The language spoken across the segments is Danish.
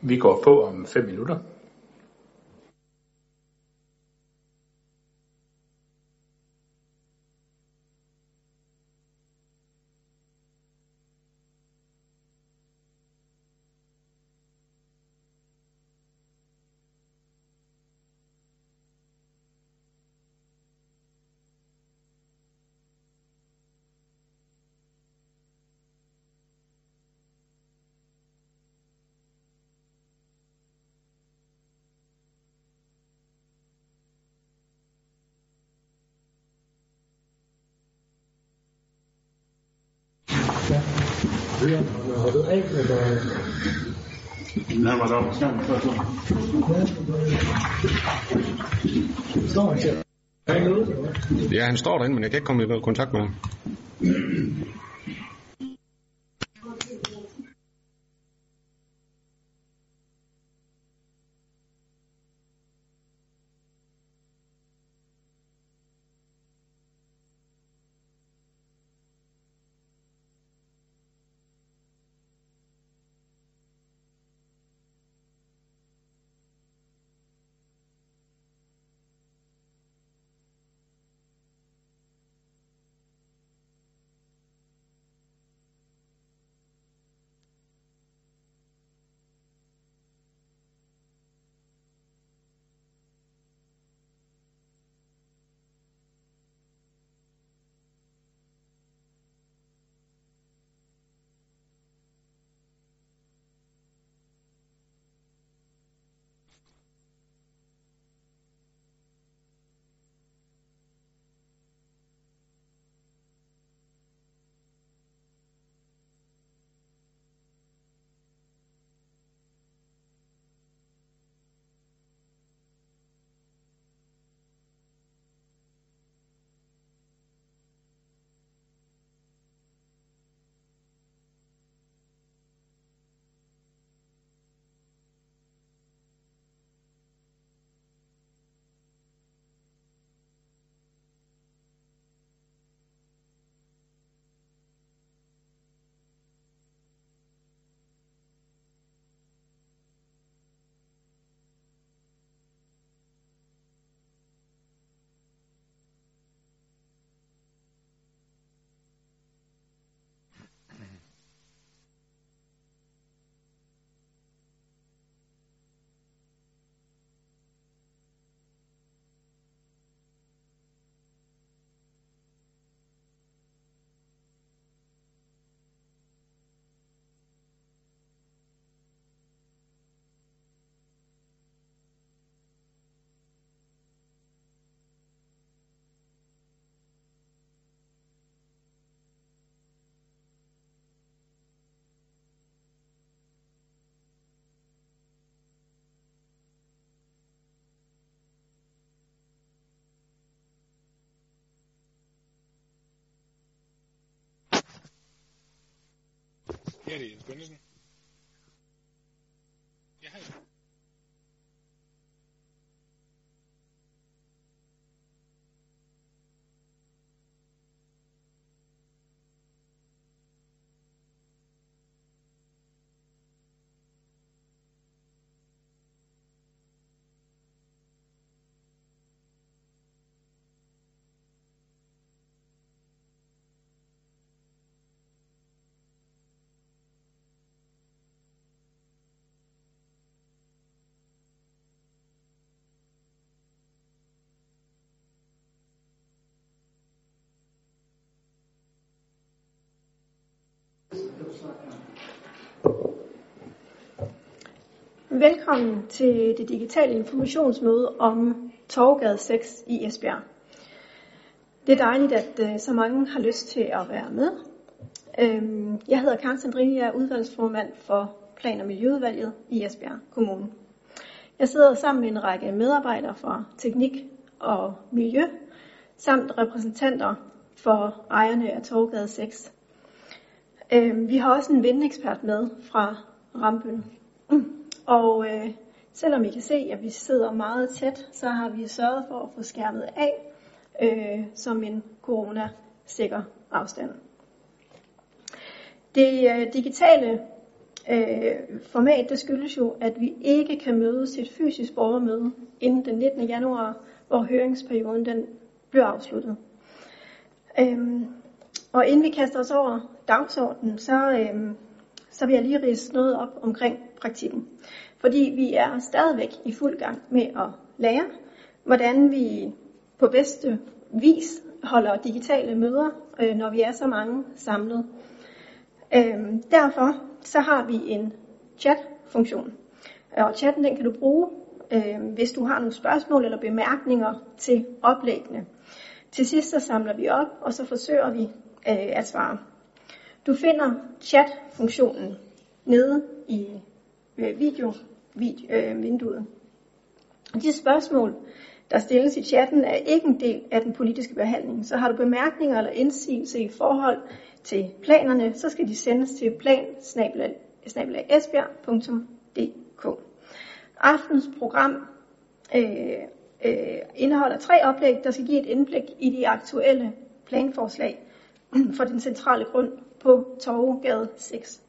Vi går på om 5 minutter. Har du af eller? Den der han? Ja, han står derinde, men jeg kan ikke komme i kontakt med ham. Ja, Velkommen til det digitale informationsmøde om Torvgade 6 i Esbjerg. Det er dejligt, at øh, så mange har lyst til at være med. Øhm, Jeg hedder Karen Sandrini, jeg er udvalgsformand for Plan- og Miljøudvalget i Esbjerg Kommune. Jeg sidder sammen med en række medarbejdere fra teknik og miljø, samt repræsentanter for ejerne af Torgade 6. Øh, Vi har også en vindekspert med fra Rambøl. Og øh, selvom I kan se, at vi sidder meget tæt, så har vi sørget for at få skærmet af øh, som en corona-sikker afstand. Det øh, digitale øh, format, det skyldes jo, at vi ikke kan mødes til et fysisk borgermøde inden den 19. januar, hvor høringsperioden den bliver afsluttet. Øhm, og inden vi kaster os over dagsordenen, så, øh, så vil jeg lige rise noget op omkring praktikken. Fordi vi er stadigvæk i fuld gang med at lære, hvordan vi på bedste vis holder digitale møder, øh, når vi er så mange samlet. Øh, derfor så har vi en chat-funktion. Og chatten den kan du bruge, øh, hvis du har nogle spørgsmål eller bemærkninger til oplæggene. Til sidst så samler vi op, og så forsøger vi øh, at svare. Du finder chat-funktionen nede i øh, video, video øh, vinduet. De spørgsmål, der stilles i chatten, er ikke en del af den politiske behandling. Så har du bemærkninger eller indsigelse i forhold til planerne, så skal de sendes til plan Aftens program øh, øh, indeholder tre oplæg, der skal give et indblik i de aktuelle planforslag for den centrale grund på Torvegade 6.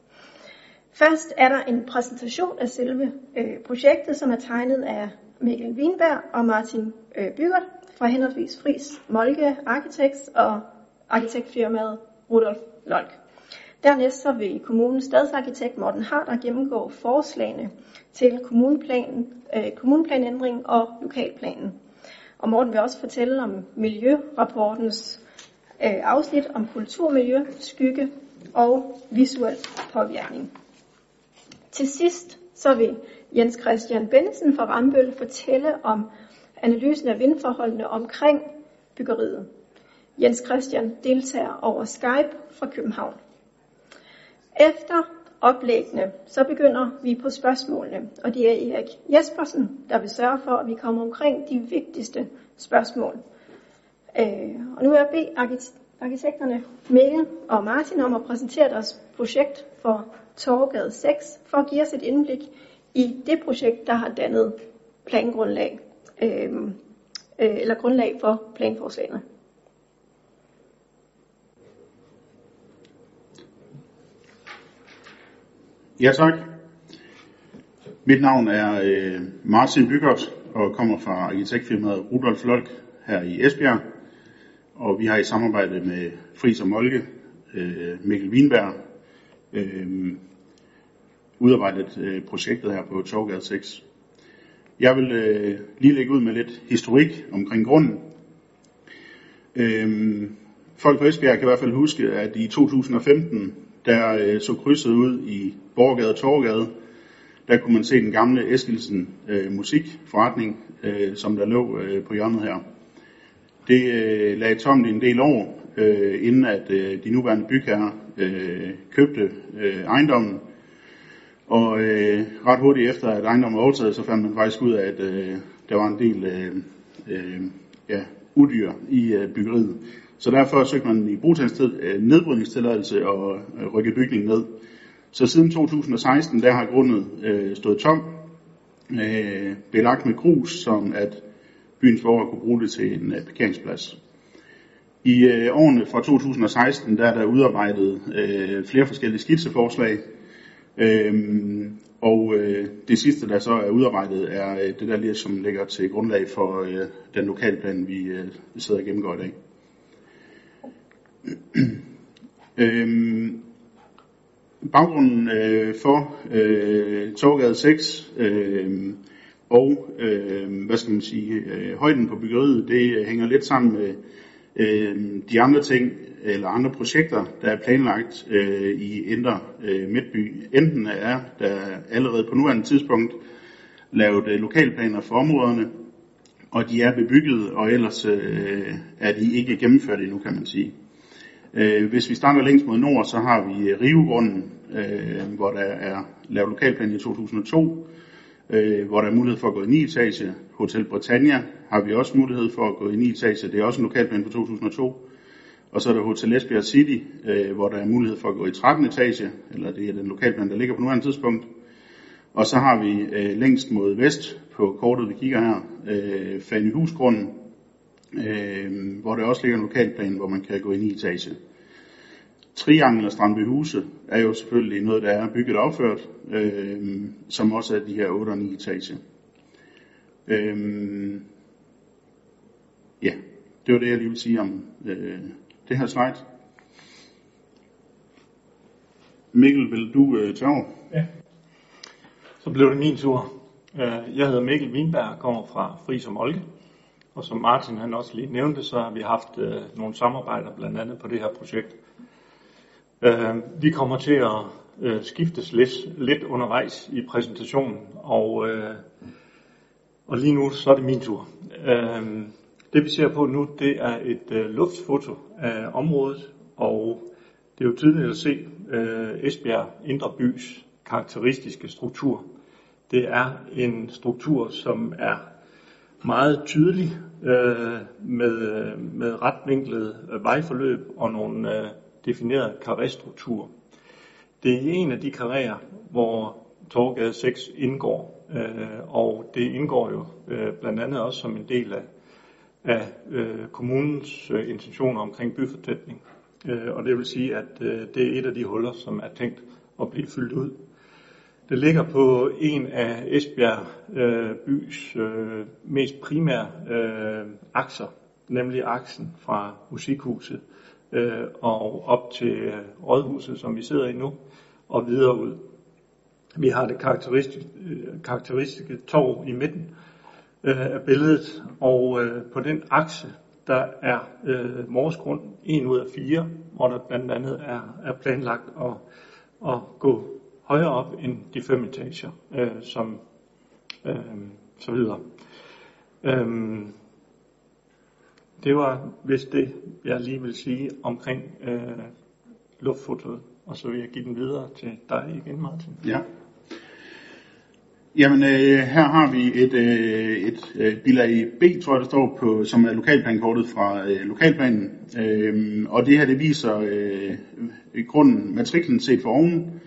Først er der en præsentation af selve øh, projektet, som er tegnet af Mikkel Wienberg og Martin øh, Bygert fra henholdsvis Fris Molke Architects og arkitektfirmaet Rudolf Lolk. Dernæst så vil kommunens stadsarkitekt Morten Harder gennemgå forslagene til kommuneplanen, øh, kommuneplanændring og lokalplanen. Og Morten vil også fortælle om miljørapportens Øh, afsnit om kulturmiljø, skygge og visuel påvirkning. Til sidst så vil Jens Christian Bensen fra Rambøl fortælle om analysen af vindforholdene omkring byggeriet. Jens Christian deltager over Skype fra København. Efter oplæggene, så begynder vi på spørgsmålene, og det er Erik Jespersen, der vil sørge for, at vi kommer omkring de vigtigste spørgsmål. Øh, og nu vil jeg bede arkitekterne Mikkel og Martin om at præsentere deres projekt for Torgade 6, for at give os et indblik i det projekt, der har dannet plangrundlag, øh, øh, eller grundlag for planforslagene. Ja, tak. Mit navn er øh, Martin Bygert og kommer fra arkitektfirmaet Rudolf Lolk her i Esbjerg. Og vi har i samarbejde med Fris og Molke, øh, Mikkel Wienberg, øh, udarbejdet øh, projektet her på Torgade 6. Jeg vil øh, lige lægge ud med lidt historik omkring grunden. Øh, folk på Esbjerg kan i hvert fald huske, at i 2015 der øh, så krydset ud i Borgade og Torgade, der kunne man se den gamle Eskilsen øh, musikforretning, øh, som der lå øh, på hjørnet her. Det øh, lagde tomt i en del år, øh, inden at øh, de nuværende bygherrer øh, købte øh, ejendommen. Og øh, ret hurtigt efter, at ejendommen var overtaget, så fandt man faktisk ud af, at øh, der var en del øh, øh, ja, udyr i øh, byggeriet. Så derfor søgte man i brugtagstid øh, nedbrydningstilladelse og øh, rykke bygningen ned. Så siden 2016, der har grundet øh, stået tom, øh, belagt med grus, som at byens borgere kunne bruge det til en øh, parkeringsplads. I øh, årene fra 2016, der er der udarbejdet øh, flere forskellige skitseforslag, Øhm, og øh, det sidste, der så er udarbejdet, er øh, det der lige, som ligger til grundlag for øh, den lokalplan, vi øh, sidder og gennemgår i dag. øhm, baggrunden øh, for øh, Torgade 6 øh, og øh, hvad skal man sige, øh, højden på byggeriet, det øh, hænger lidt sammen med øh, de andre ting, eller andre projekter, der er planlagt øh, i Indre øh, Midtby. Enten er der allerede på nuværende tidspunkt lavet øh, lokalplaner for områderne, og de er bebygget, og ellers øh, er de ikke gennemført endnu, kan man sige. Øh, hvis vi starter længst mod nord, så har vi øh, Rivegrunden, øh, hvor der er lavet lokalplan i 2002, øh, hvor der er mulighed for at gå i 9 etage. Hotel Britannia har vi også mulighed for at gå i 9 etage. Det er også en lokalplan fra 2002. Og så er der Hotel Esbjerg City, øh, hvor der er mulighed for at gå i 13 etage, eller det er den lokalplan, der ligger på nuværende tidspunkt. Og så har vi øh, længst mod vest på kortet, vi kigger her, øh, Fanyhusgrunden, øh, hvor der også ligger en lokalplan, hvor man kan gå i 9 etage. Triangel og Strandbyhuse er jo selvfølgelig noget, der er bygget og opført, øh, som også er de her 8 og 9 etager. Øh, ja, det var det, jeg lige ville sige om øh, det her slide. Mikkel, vil du øh, tage over? Ja. Så blev det min tur. Øh, jeg hedder Mikkel Winberg og kommer fra Fri som Olke. Og som Martin han også lige nævnte, så har vi haft øh, nogle samarbejder blandt andet på det her projekt. Øh, vi kommer til at øh, skiftes lidt, lidt undervejs i præsentationen, og, øh, og lige nu så er det min tur. Øh, det vi ser på nu, det er et øh, luftfoto af området, og det er jo tydeligt at se øh, Esbjerg Indre Bys karakteristiske struktur. Det er en struktur, som er meget tydelig øh, med, øh, med retvinklet vejforløb og nogle øh, defineret karréstrukturer. Det er en af de karréer, hvor Torgade 6 indgår, øh, og det indgår jo øh, blandt andet også som en del af, af øh, kommunens øh, intentioner omkring byfortætning. Øh, og det vil sige, at øh, det er et af de huller, som er tænkt at blive fyldt ud. Det ligger på en af Esbjerg øh, bys øh, mest primære øh, akser, nemlig aksen fra musikhuset øh, og op til øh, rådhuset, som vi sidder i nu, og videre ud. Vi har det karakteristiske, øh, karakteristiske torv i midten øh, af billedet, og øh, på den akse, der er øh, Morsgrund en ud af fire, hvor der blandt andet er, er planlagt at, at gå højere op end de fem etager, øh, som øh, så videre. Øh, det var vist det, jeg lige vil sige omkring øh, luftfotoet, og så vil jeg give den videre til dig igen, Martin. Ja. Jamen, øh, her har vi et, øh, et øh, bilag B, tror jeg, der står på, som er lokalplankortet fra øh, lokalplanen. Øh, og det her, det viser øh, grunden, matriklen set for oven,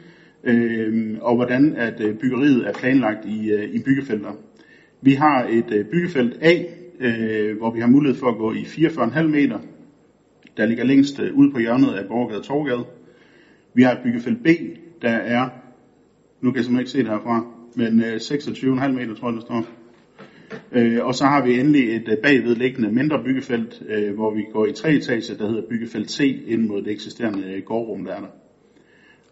øh, og hvordan at øh, byggeriet er planlagt i, øh, i byggefelter. Vi har et øh, byggefelt A, øh, hvor vi har mulighed for at gå i 44,5 meter, der ligger længst øh, ude på hjørnet af Borgade og Torgade. Vi har et byggefelt B, der er, nu kan jeg simpelthen ikke se det herfra, men øh, 26,5 meter, tror jeg, det står. Øh, og så har vi endelig et øh, bagvedliggende mindre byggefelt, øh, hvor vi går i tre etager, der hedder byggefelt C, ind mod det eksisterende øh, gårdrum, der er der.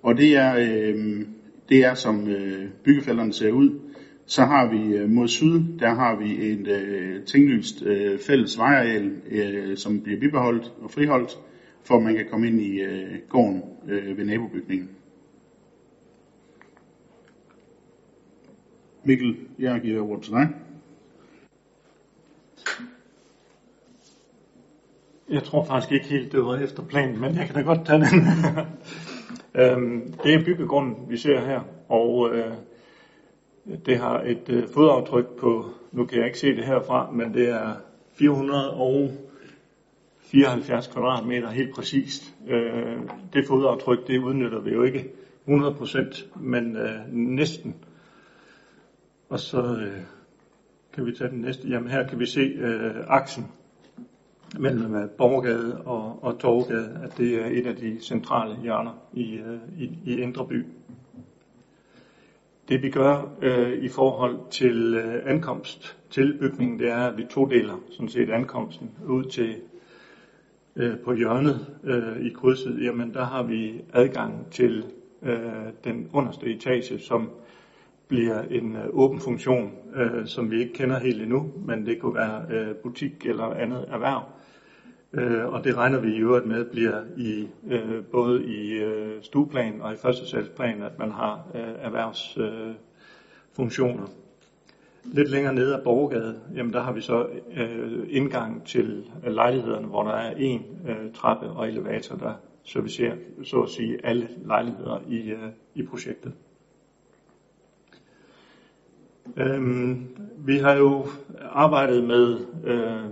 Og det er, øh, det er som øh, byggefelterne ser ud. Så har vi øh, mod syd, der har vi et øh, tinglyst øh, fælles vejareal, øh, som bliver bibeholdt og friholdt, for at man kan komme ind i øh, gården øh, ved nabobygningen. Mikkel, jeg giver ordet til dig. Jeg tror faktisk ikke helt, det var efter planen, men jeg kan da godt tage den. øhm, det er byggegrunden, vi ser her, og øh, det har et øh, fodaftryk på, nu kan jeg ikke se det herfra, men det er 474 kvadratmeter helt præcist. Øh, det fodaftryk, det udnytter vi jo ikke 100%, men øh, næsten. Og så øh, kan vi tage den næste. Jamen her kan vi se øh, aksen mellem øh, Borgade og, og Torgade, at det er et af de centrale hjørner i, øh, i, i Indre By. Det vi gør øh, i forhold til øh, ankomst til bygningen, det er, at vi todeler sådan set ankomsten ud til øh, på hjørnet øh, i krydset. Jamen der har vi adgang til øh, den underste etage, som bliver en øh, åben funktion, øh, som vi ikke kender helt endnu, men det kunne være øh, butik eller andet erhverv. Øh, og det regner vi i øvrigt med bliver i øh, både i øh, stueplan og i førstesalsplan, at man har øh, erhvervsfunktioner. Øh, Lidt længere nede af Borgade, jamen der har vi så øh, indgang til lejlighederne, hvor der er en øh, trappe og elevator, der servicerer så at sige alle lejligheder i, øh, i projektet. Øhm, vi har jo arbejdet med øh,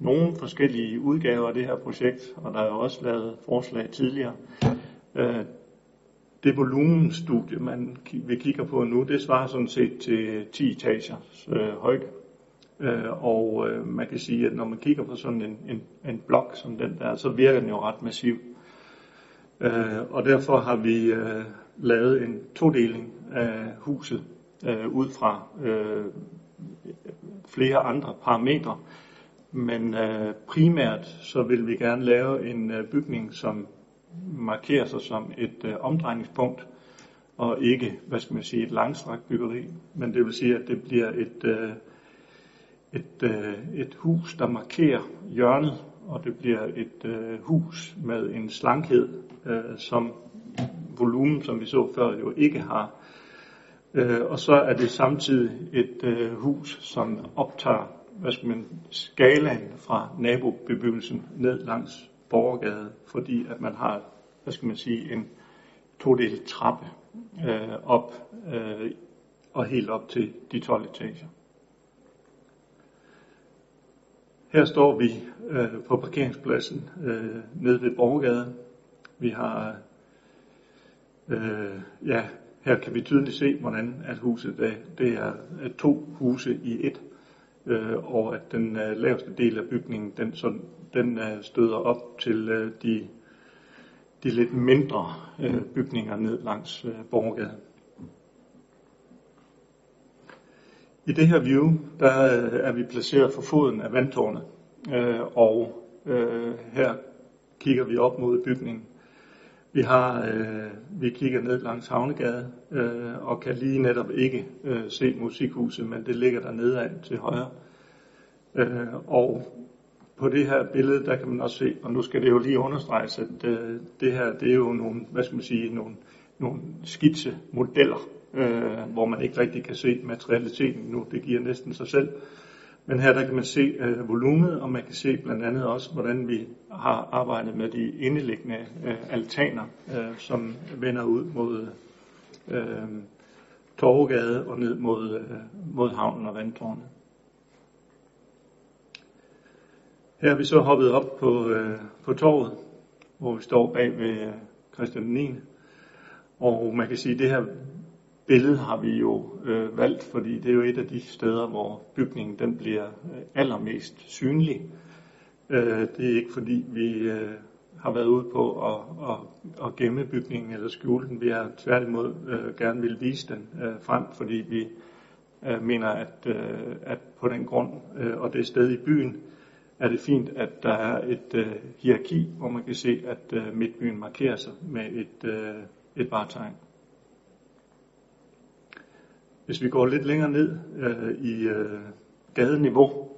nogle forskellige udgaver af det her projekt, og der er jo også lavet forslag tidligere. Øh, det volumenstudie, man vi kigger på nu, det svarer sådan set til 10 etager øh, højde. Øh, og øh, man kan sige, at når man kigger på sådan en, en, en blok som den der, så virker den jo ret massiv. Øh, og derfor har vi øh, lavet en todeling af huset øh, ud fra øh, flere andre parametre. Men øh, primært så vil vi gerne lave en øh, bygning, som markerer sig som et øh, omdrejningspunkt, og ikke, hvad skal man sige, et langstrakt byggeri. Men det vil sige, at det bliver et, øh, et, øh, et hus, der markerer hjørnet, og det bliver et øh, hus med en slankhed, øh, som volumen, som vi så før, jo ikke har. Øh, og så er det samtidig et øh, hus, som optager hvad skal man, skalaen fra nabobebyggelsen ned langs Borgergade, fordi at man har, hvad skal man sige, en todelt trappe øh, op øh, og helt op til de 12 etager. Her står vi øh, på parkeringspladsen øh, nede ved Borgade. Vi har, øh, ja, her kan vi tydeligt se, hvordan at huset er. Det er to huse i et, øh, og at den øh, laveste del af bygningen, den, så, den øh, støder op til øh, de, de lidt mindre øh, bygninger ned langs øh, Borgade. I det her view, der øh, er vi placeret for foden af vandtårnet, øh, og øh, her kigger vi op mod bygningen. Vi har, øh, vi kigger ned langs Havnegade øh, og kan lige netop ikke øh, se musikhuset, men det ligger der nedad til højre. Øh, og på det her billede, der kan man også se, og nu skal det jo lige understreges, at øh, det her, det er jo nogle, hvad skal man sige, nogle, nogle skitsemodeller, øh, hvor man ikke rigtig kan se materialiteten nu. Det giver næsten sig selv. Men her der kan man se øh, volumet, og man kan se blandt andet også, hvordan vi har arbejdet med de indeliggende øh, altaner, øh, som vender ud mod øh, Torvegade og ned mod, øh, mod havnen og vandtårnet. Her er vi så hoppet op på, øh, på torvet, hvor vi står bag ved øh, Christian 9. Og man kan sige, at det her billede har vi jo øh, valgt, fordi det er jo et af de steder, hvor bygningen den bliver øh, allermest synlig. Øh, det er ikke fordi vi øh, har været ude på at, at, at gemme bygningen eller skjule den. Vi har tværtimod øh, gerne vil vise den øh, frem, fordi vi øh, mener, at, øh, at på den grund øh, og det sted i byen, er det fint, at der er et øh, hierarki, hvor man kan se, at øh, midtbyen markerer sig med et, øh, et vartegn. Hvis vi går lidt længere ned øh, i øh, gadeniveau,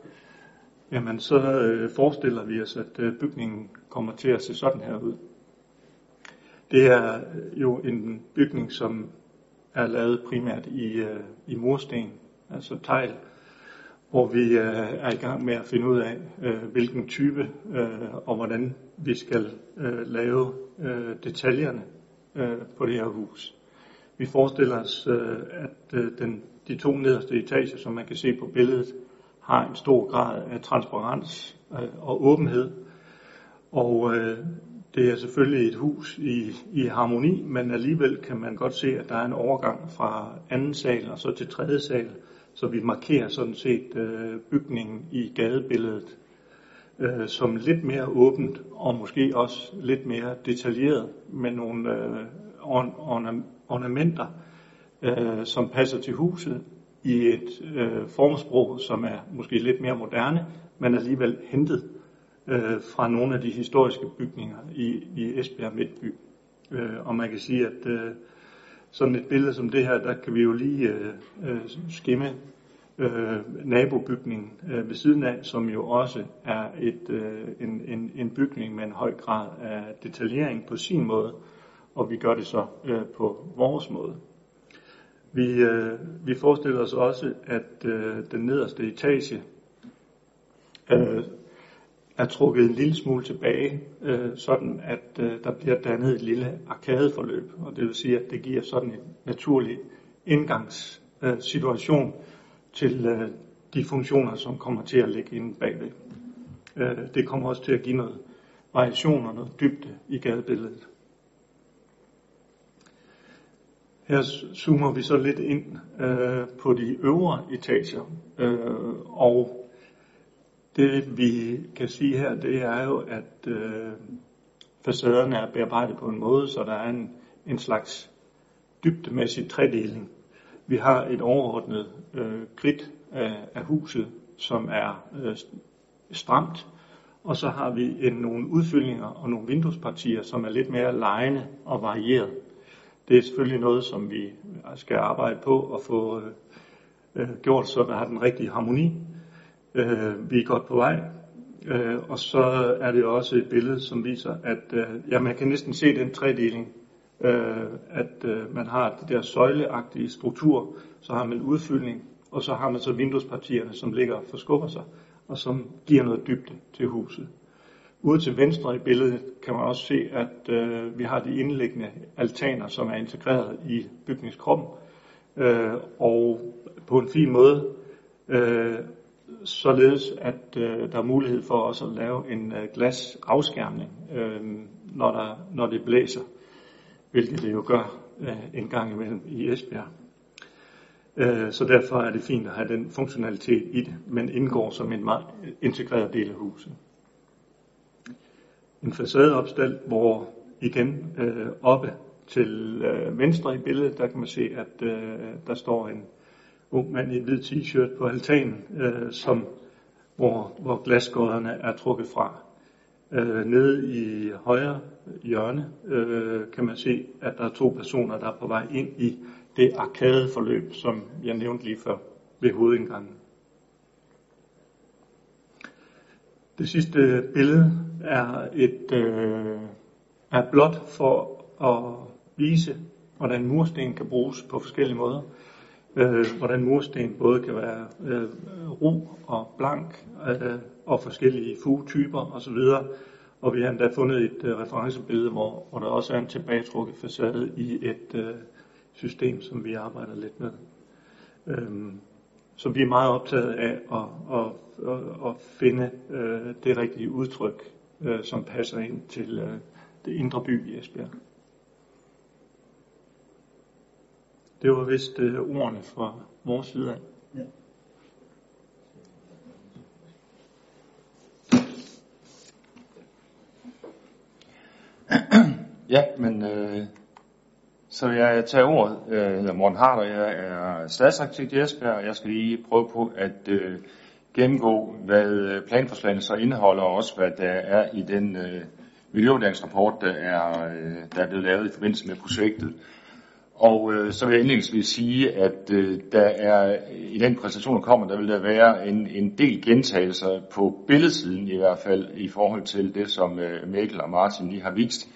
jamen så øh, forestiller vi os, at øh, bygningen kommer til at se sådan her ud. Det er øh, jo en bygning, som er lavet primært i, øh, i mursten, altså tegl, hvor vi øh, er i gang med at finde ud af, øh, hvilken type øh, og hvordan vi skal øh, lave øh, detaljerne øh, på det her hus. Vi forestiller os, øh, at øh, den, de to nederste etager, som man kan se på billedet, har en stor grad af transparens øh, og åbenhed. Og det er selvfølgelig et hus i, i harmoni, men alligevel kan man godt se, at der er en overgang fra anden sal og så til tredje sal, så vi markerer sådan set øh, bygningen i gadebilledet øh, som lidt mere åbent og måske også lidt mere detaljeret med nogle øh, orn- ornamenter, øh, som passer til huset i et øh, formsprog, som er måske lidt mere moderne, men alligevel hentet øh, fra nogle af de historiske bygninger i, i Esbjerg Midtby. Øh, og man kan sige, at øh, sådan et billede som det her, der kan vi jo lige øh, øh, skimme øh, nabobygningen øh, ved siden af, som jo også er et, øh, en, en, en bygning med en høj grad af detaljering på sin måde, og vi gør det så øh, på vores måde. Vi, øh, vi forestiller os også, at øh, den nederste etage øh, er trukket en lille smule tilbage, øh, sådan at øh, der bliver dannet et lille arkadeforløb, og det vil sige, at det giver sådan en naturlig indgangssituation øh, til øh, de funktioner, som kommer til at ligge inde bagved. Øh, det kommer også til at give noget variation og noget dybde i gadebilledet. Her zoomer vi så lidt ind øh, på de øvre etager, øh, og det vi kan sige her, det er jo, at øh, facaderne er bearbejdet på en måde, så der er en, en slags dybdemæssig tredeling. Vi har et overordnet øh, kridt af, af huset, som er øh, stramt, og så har vi en, nogle udfyldninger og nogle vinduespartier, som er lidt mere lejende og varieret. Det er selvfølgelig noget, som vi skal arbejde på at få øh, øh, gjort, så der har den rigtige harmoni. Øh, vi er godt på vej. Øh, og så er det også et billede, som viser, at øh, ja, man kan næsten se den tredeling, øh, at øh, man har det der søjleagtige struktur, så har man udfyldning, og så har man så vinduespartierne, som ligger og forskubber sig, og som giver noget dybde til huset. Ude til venstre i billedet kan man også se, at øh, vi har de indliggende altaner, som er integreret i bygningskroppen, øh, og på en fin måde, øh, således at øh, der er mulighed for også at lave en øh, glasafskærmning, øh, når, der, når det blæser, hvilket det jo gør øh, en gang imellem i Esbjerg. Øh, så derfor er det fint at have den funktionalitet i det, men indgår som en meget integreret del af huset. En facadeopstal, hvor igen øh, oppe til øh, venstre i billedet, der kan man se, at øh, der står en ung mand i en hvid t-shirt på altanen, øh, som, hvor, hvor glasgårderne er trukket fra. Øh, nede i højre hjørne øh, kan man se, at der er to personer, der er på vej ind i det arkadeforløb, som jeg nævnte lige før ved hovedindgangen. Det sidste billede er et øh, er blot for at vise, hvordan mursten kan bruges på forskellige måder. Øh, hvordan mursten både kan være øh, ro og blank øh, og forskellige fugetyper osv. Og vi har endda fundet et øh, referencebillede, hvor, hvor der også er en tilbagetrukket facade i et øh, system, som vi arbejder lidt med. Øhm, så vi er meget optaget af at, at, at, at finde øh, det rigtige udtryk, øh, som passer ind til øh, det indre by i Esbjerg. Det var vist øh, ordene fra vores side af. Ja. Ja, men øh, så vil jeg tage ordet. Jeg hedder Morten Harder, jeg er stadsarkitekt i Esbjerg, og jeg skal lige prøve på at øh, gennemgå, hvad øh, planforslagene så indeholder, og også hvad der er i den øh, miljøvurderingsrapport, der er, øh, der er blevet lavet i forbindelse med projektet. Og øh, så vil jeg indledningsvis sige, at øh, der er i den præsentation, der kommer, der vil der være en, en del gentagelser på billedsiden i hvert fald, i forhold til det, som øh, Mikkel og Martin lige har vist.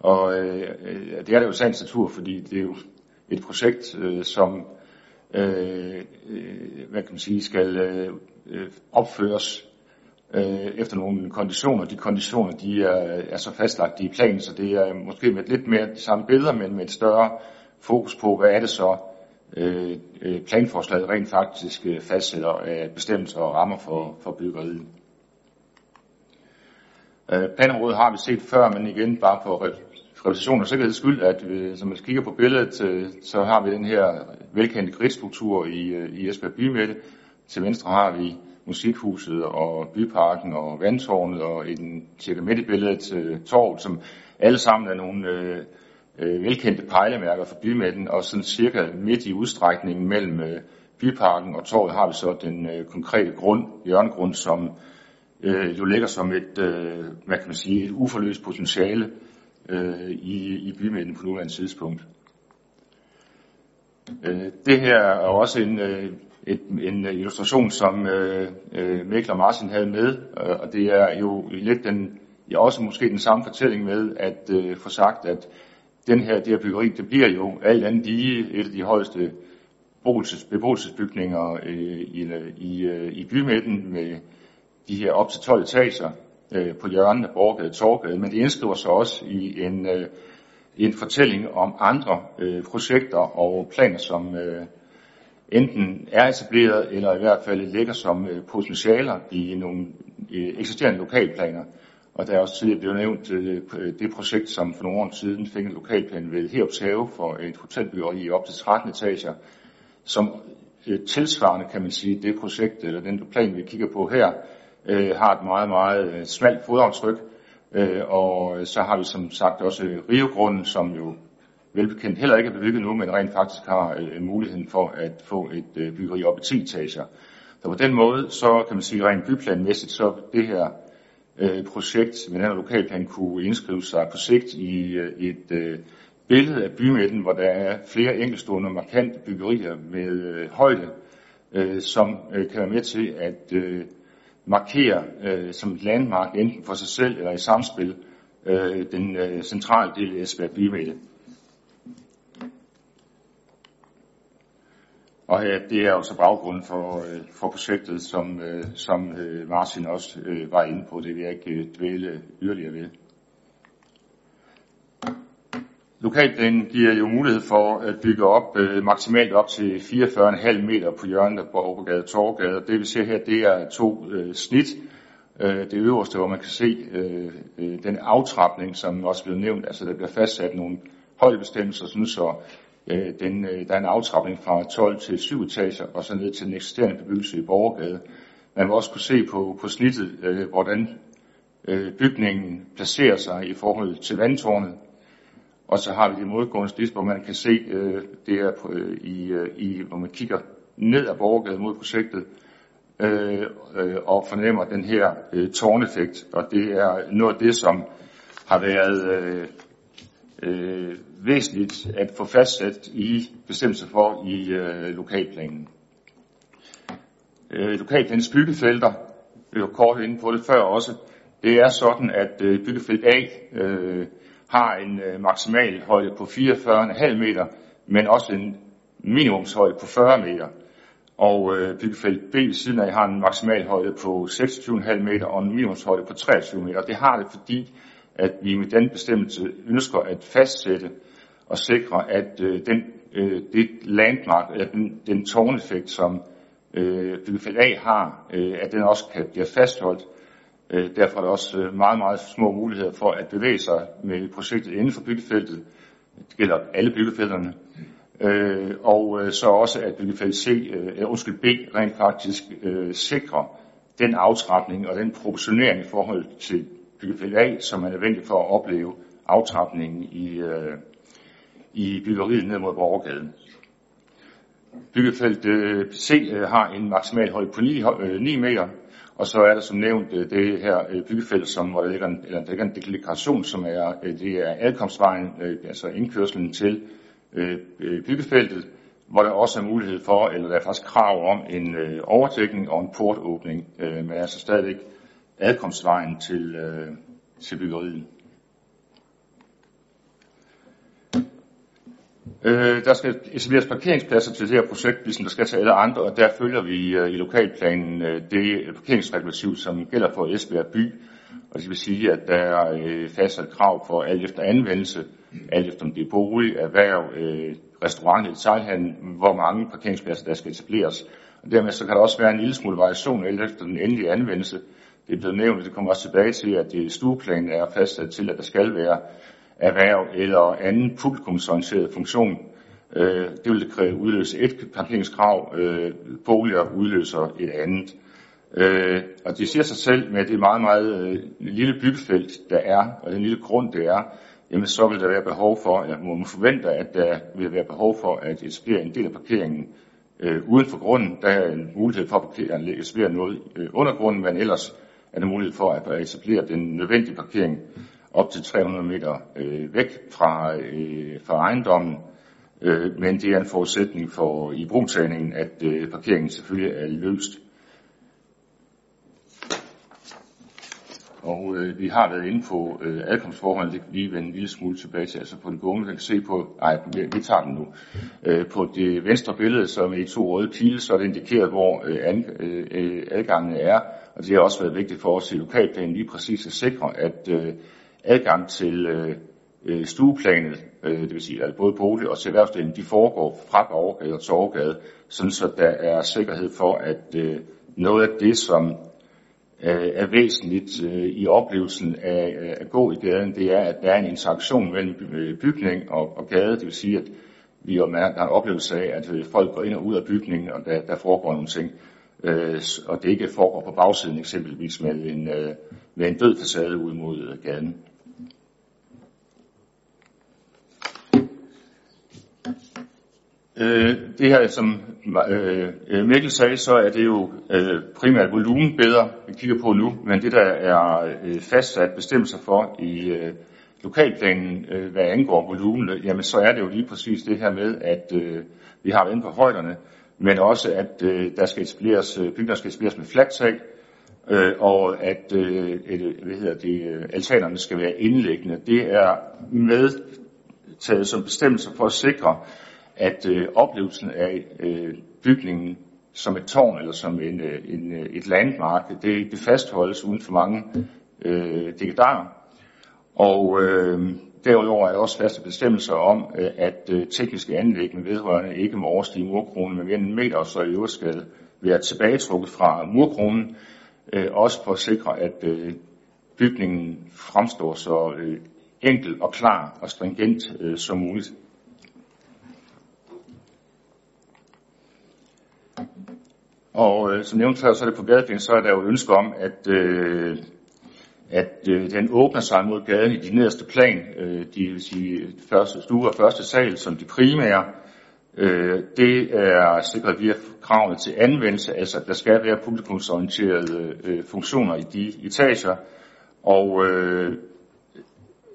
Og øh, øh det er det jo sagens natur, fordi det er jo et projekt, øh, som øh, øh hvad kan man sige, skal øh, Øh, opføres øh, efter nogle konditioner. De konditioner de er, er så fastlagt i planen, så det er øh, måske med lidt mere de samme billeder, men med et større fokus på, hvad er det så, øh, øh planforslaget rent faktisk fastsætter af bestemmelser og rammer for, for byggeriet. Planområdet har vi set før, men igen bare for repræsentation og sikkerheds skyld, at vi, som man kigger på billedet, øh, så har vi den her velkendte gridstruktur i, øh, i Esbjerg Bymette. Til venstre har vi musikhuset og byparken og vandtårnet og en cirka midt i billedet øh, torvet, som alle sammen er nogle øh, øh, velkendte pejlemærker for bymætten, og sådan cirka midt i udstrækningen mellem øh, byparken og torvet har vi så den øh, konkrete grund, hjørnegrund, som øh, jo ligger som et, øh, hvad kan man sige, et uforløst potentiale øh, i, i bymætten på nuværende tidspunkt. Øh, det her er også en, øh, et, en øh, illustration, som øh, øh, Mikkel og Martin havde med, øh, og det er jo lidt den, ja, også måske den samme fortælling med at øh, få sagt, at den her, det her byggeri, det bliver jo alt andet lige et af de højeste beboelsesbygninger øh, i, i, øh, i bymidten med de her op til 12 etager øh, på hjørnet af Borgade og Torgade, men det indskriver sig også i en, øh, en fortælling om andre øh, projekter og planer, som øh, enten er etableret eller i hvert fald ligger som øh, potentialer i nogle eksisterende lokalplaner. Og der er også tidligere blevet nævnt øh, det projekt, som for nogle år siden fik en lokalplan ved Herops Have for et hotelbyggeri op til 13 etager, som øh, tilsvarende, kan man sige, det projekt, eller den plan, vi kigger på her, har et meget, meget smalt fodaftryk, og så har vi som sagt også Riogrunden, som jo velbekendt heller ikke er bebygget nu, men rent faktisk har øh, muligheden for at få et øh, byggeri op i 10 etager. Så på den måde, så kan man sige rent byplanmæssigt, så det her øh, projekt med den lokalplan kunne indskrive sig på sigt i øh, et øh, billede af bymidten, hvor der er flere enkeltstående markante byggerier med øh, højde, øh, som øh, kan være med til at øh, markere øh, som et landmark, enten for sig selv eller i samspil, øh, den øh, centrale del af Esbjerg bymidte. Og øh, det er også baggrunden for, øh, for projektet, som, øh, som øh, Martin også øh, var inde på. Det vil jeg ikke øh, dvæle yderligere ved. Lokalplanen giver jo mulighed for at bygge op øh, maksimalt op til 44,5 meter på hjørnet på Overgade og Torgade. Det vi ser her, det er to øh, snit. Øh, det øverste, hvor man kan se øh, øh, den aftrapning, som også blev nævnt, altså der bliver fastsat nogle højdebestemmelser, sådan så øh, den, øh, der er en aftrapning fra 12 til 7 etager, og så ned til den eksisterende bebyggelse i Borgergade. Man vil også kunne se på, på snittet, øh, hvordan øh, bygningen placerer sig i forhold til vandtårnet, og så har vi det modgående snit, hvor man kan se, øh, det er på, øh, i, øh, i, hvor man kigger ned ad Borgergade mod projektet, øh, øh, og fornemmer den her øh, tårneffekt. Og det er noget af det, som har været øh, øh, væsentligt at få fastsat i bestemmelser for i øh, lokalplanen. Øh, lokalplanens byggefelter, vi var kort inde på det før også, det er sådan, at øh, byggefelt A øh, har en øh, maksimal højde på 44,5 meter, men også en minimumshøjde på 40 meter. Og øh, byggefelt B ved siden af har en maksimal højde på 26,5 meter og en minimumshøjde på 23 meter. Det har det, fordi at vi med den bestemmelse ønsker at fastsætte og sikre, at øh, den, øh, det landmark, eller den, den tårneffekt, som øh, byggefelt A har, øh, at den også kan blive fastholdt. Øh, derfor er der også øh, meget, meget små muligheder for at bevæge sig med projektet inden for byggefeltet. Det gælder alle byggefelterne. Øh, og øh, så også at byggefelt C, øh, øh, undskyld B, rent faktisk øh, sikrer den aftrapning og den proportionering i forhold til byggefelt A, som er nødvendig for at opleve aftrapningen i, øh, i byggeriet ned mod Borgergaden. Byggefelt øh, C øh, har en maksimal højde på 9, meter, og så er der som nævnt øh, det her byggefelt, som, hvor der ligger en, eller der ligger en deklaration, som er, det er adkomstvejen, altså indkørslen til byggefeltet, hvor der også er mulighed for, eller der er faktisk krav om en overdækning og en portåbning, men altså stadigvæk adkomstvejen til, til byggeriet. Øh, der skal etableres parkeringspladser til det her projekt, ligesom der skal til alle andre, og der følger vi øh, i lokalplanen øh, det øh, parkeringsregulativ, som gælder for Esbjerg by. Og det vil sige, at der er øh, fastsat krav for alt efter anvendelse, alt efter om det er bolig, erhverv, øh, restaurant eller detaljhandel, hvor mange parkeringspladser der skal etableres. Og dermed så kan der også være en lille smule variation alt efter den endelige anvendelse. Det er blevet nævnt, og det kommer også tilbage til, at det stueplan er fastsat til, at der skal være erhverv eller anden publikumsorienteret funktion. Øh, det vil kræve udløse et parkeringskrav, øh, boliger udløser et andet. Øh, og det siger sig selv med det meget, meget øh, lille byggefelt, der er, og den lille grund, der er, jamen så vil der være behov for, eller må man forvente, at der vil være behov for at etablere en del af parkeringen øh, uden for grunden. Der er en mulighed for at parkere, etablere noget øh, under grunden, men ellers er der mulighed for at etablere den nødvendige parkering op til 300 meter øh, væk fra, øh, fra ejendommen. Øh, men det er en forudsætning for i brugtagningen, at øh, parkeringen selvfølgelig er løst. Og øh, vi har været inde på øh, adkomstforholdene, det kan lige vende en lille smule tilbage til, altså på den gående, man kan se på, nej, vi tager den nu, øh, på det venstre billede, som er i to røde pile, så er det indikeret, hvor øh, an, øh, adgangen er, og det har også været vigtigt for os i lokalplanen lige præcis at sikre, at øh, adgang til øh, øh, stueplanet, øh, det vil sige altså både bolig og til erhvervsdelen, de foregår fra Borgergade og Torgade, sådan så der er sikkerhed for, at øh, noget af det, som øh, er væsentligt øh, i oplevelsen af øh, at gå i gaden, det er, at der er en interaktion mellem øh, bygning og, og gade, det vil sige, at vi har en oplevelse af, at folk går ind og ud af bygningen, og der, der foregår nogle ting, øh, og det ikke foregår på bagsiden eksempelvis med en, øh, med en død facade ud mod gaden. Øh, det her, som øh, øh, Mikkel sagde, så er det jo øh, primært volumen bedre, vi kigger på nu, men det der er øh, fastsat bestemmelser for i øh, lokalplanen, øh, hvad angår volumen, øh, jamen så er det jo lige præcis det her med, at øh, vi har været inde på højderne, men også at øh, der skal etableres, øh, bygninger skal etableres med flattag, øh, og at øh, et, hvad hedder det, øh, altanerne skal være indlæggende. Det er medtaget som bestemmelser for at sikre, at øh, oplevelsen af øh, bygningen som et tårn eller som en, øh, en, øh, et landmark, det, det fastholdes uden for mange øh, dekadarer. Og øh, derudover er der også faste bestemmelser om, øh, at øh, tekniske anlæg med vedrørende ikke må overstige murkronen med mere end en meter, og så i øvrigt skal være tilbagetrukket fra murkronen, øh, også for at sikre, at øh, bygningen fremstår så øh, enkel og klar og stringent øh, som muligt. Og øh, som nævnt før, så er det på gadeplan, så er der jo ønske om, at, øh, at øh, den åbner sig mod gaden i de nederste plan, øh, de vil sige første stue og første sal som de primære. Øh, det er sikret via kravene til anvendelse, altså at der skal være publikumsorienterede øh, funktioner i de etager. Og, øh,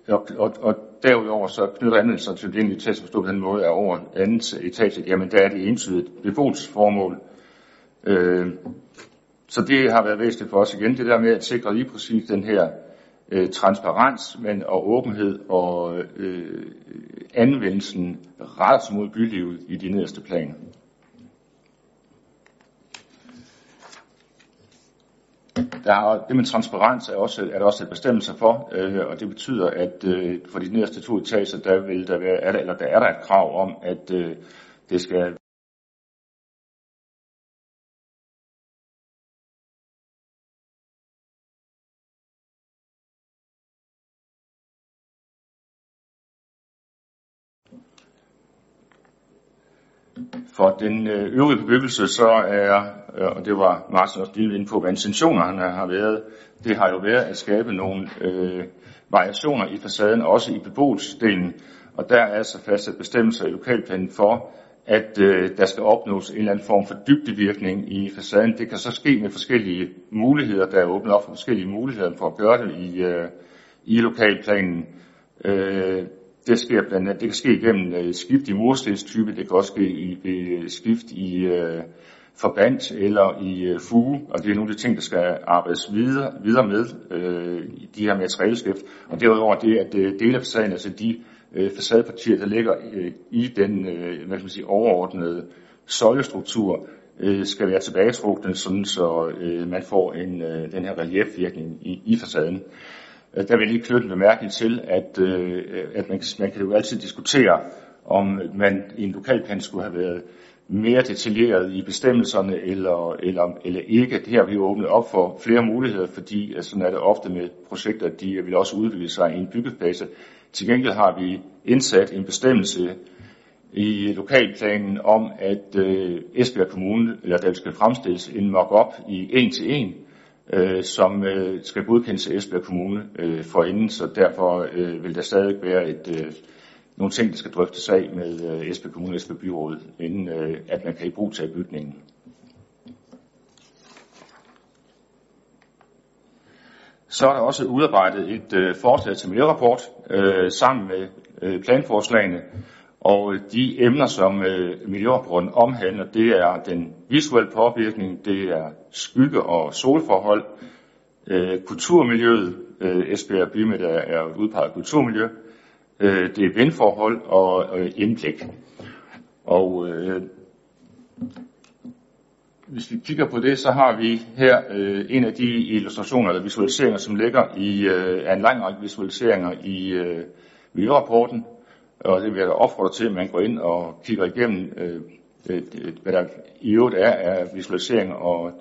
og, og, og derudover så knytter anvendelser til den etage, forstå på den måde, er over anden etage, jamen der er det entydigt beboelsesformål, Øh, så det har været væsentligt for os igen, det der med at sikre lige præcis den her øh, transparens men, og åbenhed og øh, anvendelsen ret mod bylivet i de nederste planer. Der er, det med transparens er, også, er der også et bestemmelse for, øh, og det betyder, at øh, for de nederste to etager, der, vil der, være, er der, eller der er der et krav om, at øh, det skal For den øh, øvrige bebyggelse, så er, øh, og det var Martin også lidt inde på, hvad intentionerne har været, det har jo været at skabe nogle øh, variationer i facaden, også i beboelsesdelen, og der er altså fastsat bestemmelser i lokalplanen for, at øh, der skal opnås en eller anden form for dybdevirkning i facaden. Det kan så ske med forskellige muligheder, der er åbnet op for forskellige muligheder for at gøre det i, øh, i lokalplanen. Øh, det, sker blandt andet, det kan ske igennem øh, skift i murstenstype, det kan også ske i øh, skift i øh, forband eller i øh, fuge, og det er nogle af de ting, der skal arbejdes videre, videre med øh, i de her materialeskift. Og derudover det, at øh, dele af facaden, altså de øh, facadepartier, der ligger øh, i den øh, hvad skal man sige, overordnede søjlestruktur, øh, skal være tilbagetrukne, sådan så øh, man får en, øh, den her reliefvirkning i, i facaden. Øh, der vil jeg lige knytte en bemærkning til, at, øh, at man, man kan jo altid diskutere, om man i en lokalplan skulle have været mere detaljeret i bestemmelserne eller, eller, eller ikke. Det her har vi jo åbnet op for flere muligheder, fordi altså, sådan er det ofte med projekter, de vil også udvikle sig i en byggefase. Til gengæld har vi indsat en bestemmelse i lokalplanen om, at øh, Esbjerg Kommune, eller der skal fremstilles en mock-up i en til en, øh, som øh, skal godkendes af Esbjerg Kommune øh, for inden, så derfor øh, vil der stadig være et, øh, nogle ting, der skal drøftes af med øh, Esbjerg Kommune og Esbjerg Byråd, inden øh, at man kan i brug tage bygningen. Så er der også udarbejdet et øh, forslag til miljørapport øh, sammen med øh, planforslagene, og øh, de emner, som øh, omhandler, det er den visuelle påvirkning, det er skygge- og solforhold, øh, kulturmiljøet, øh, Esbjerg Bymidt er, er udpeget kulturmiljø, øh, det er vindforhold og øh, indblik. Og øh, hvis vi kigger på det, så har vi her øh, en af de illustrationer eller visualiseringer, som ligger i øh, en lang række visualiseringer i øh, miljørapporten, og det vil jeg opfordre til, at man går ind og kigger igennem, øh, øh hvad der i øvrigt er af visualisering og,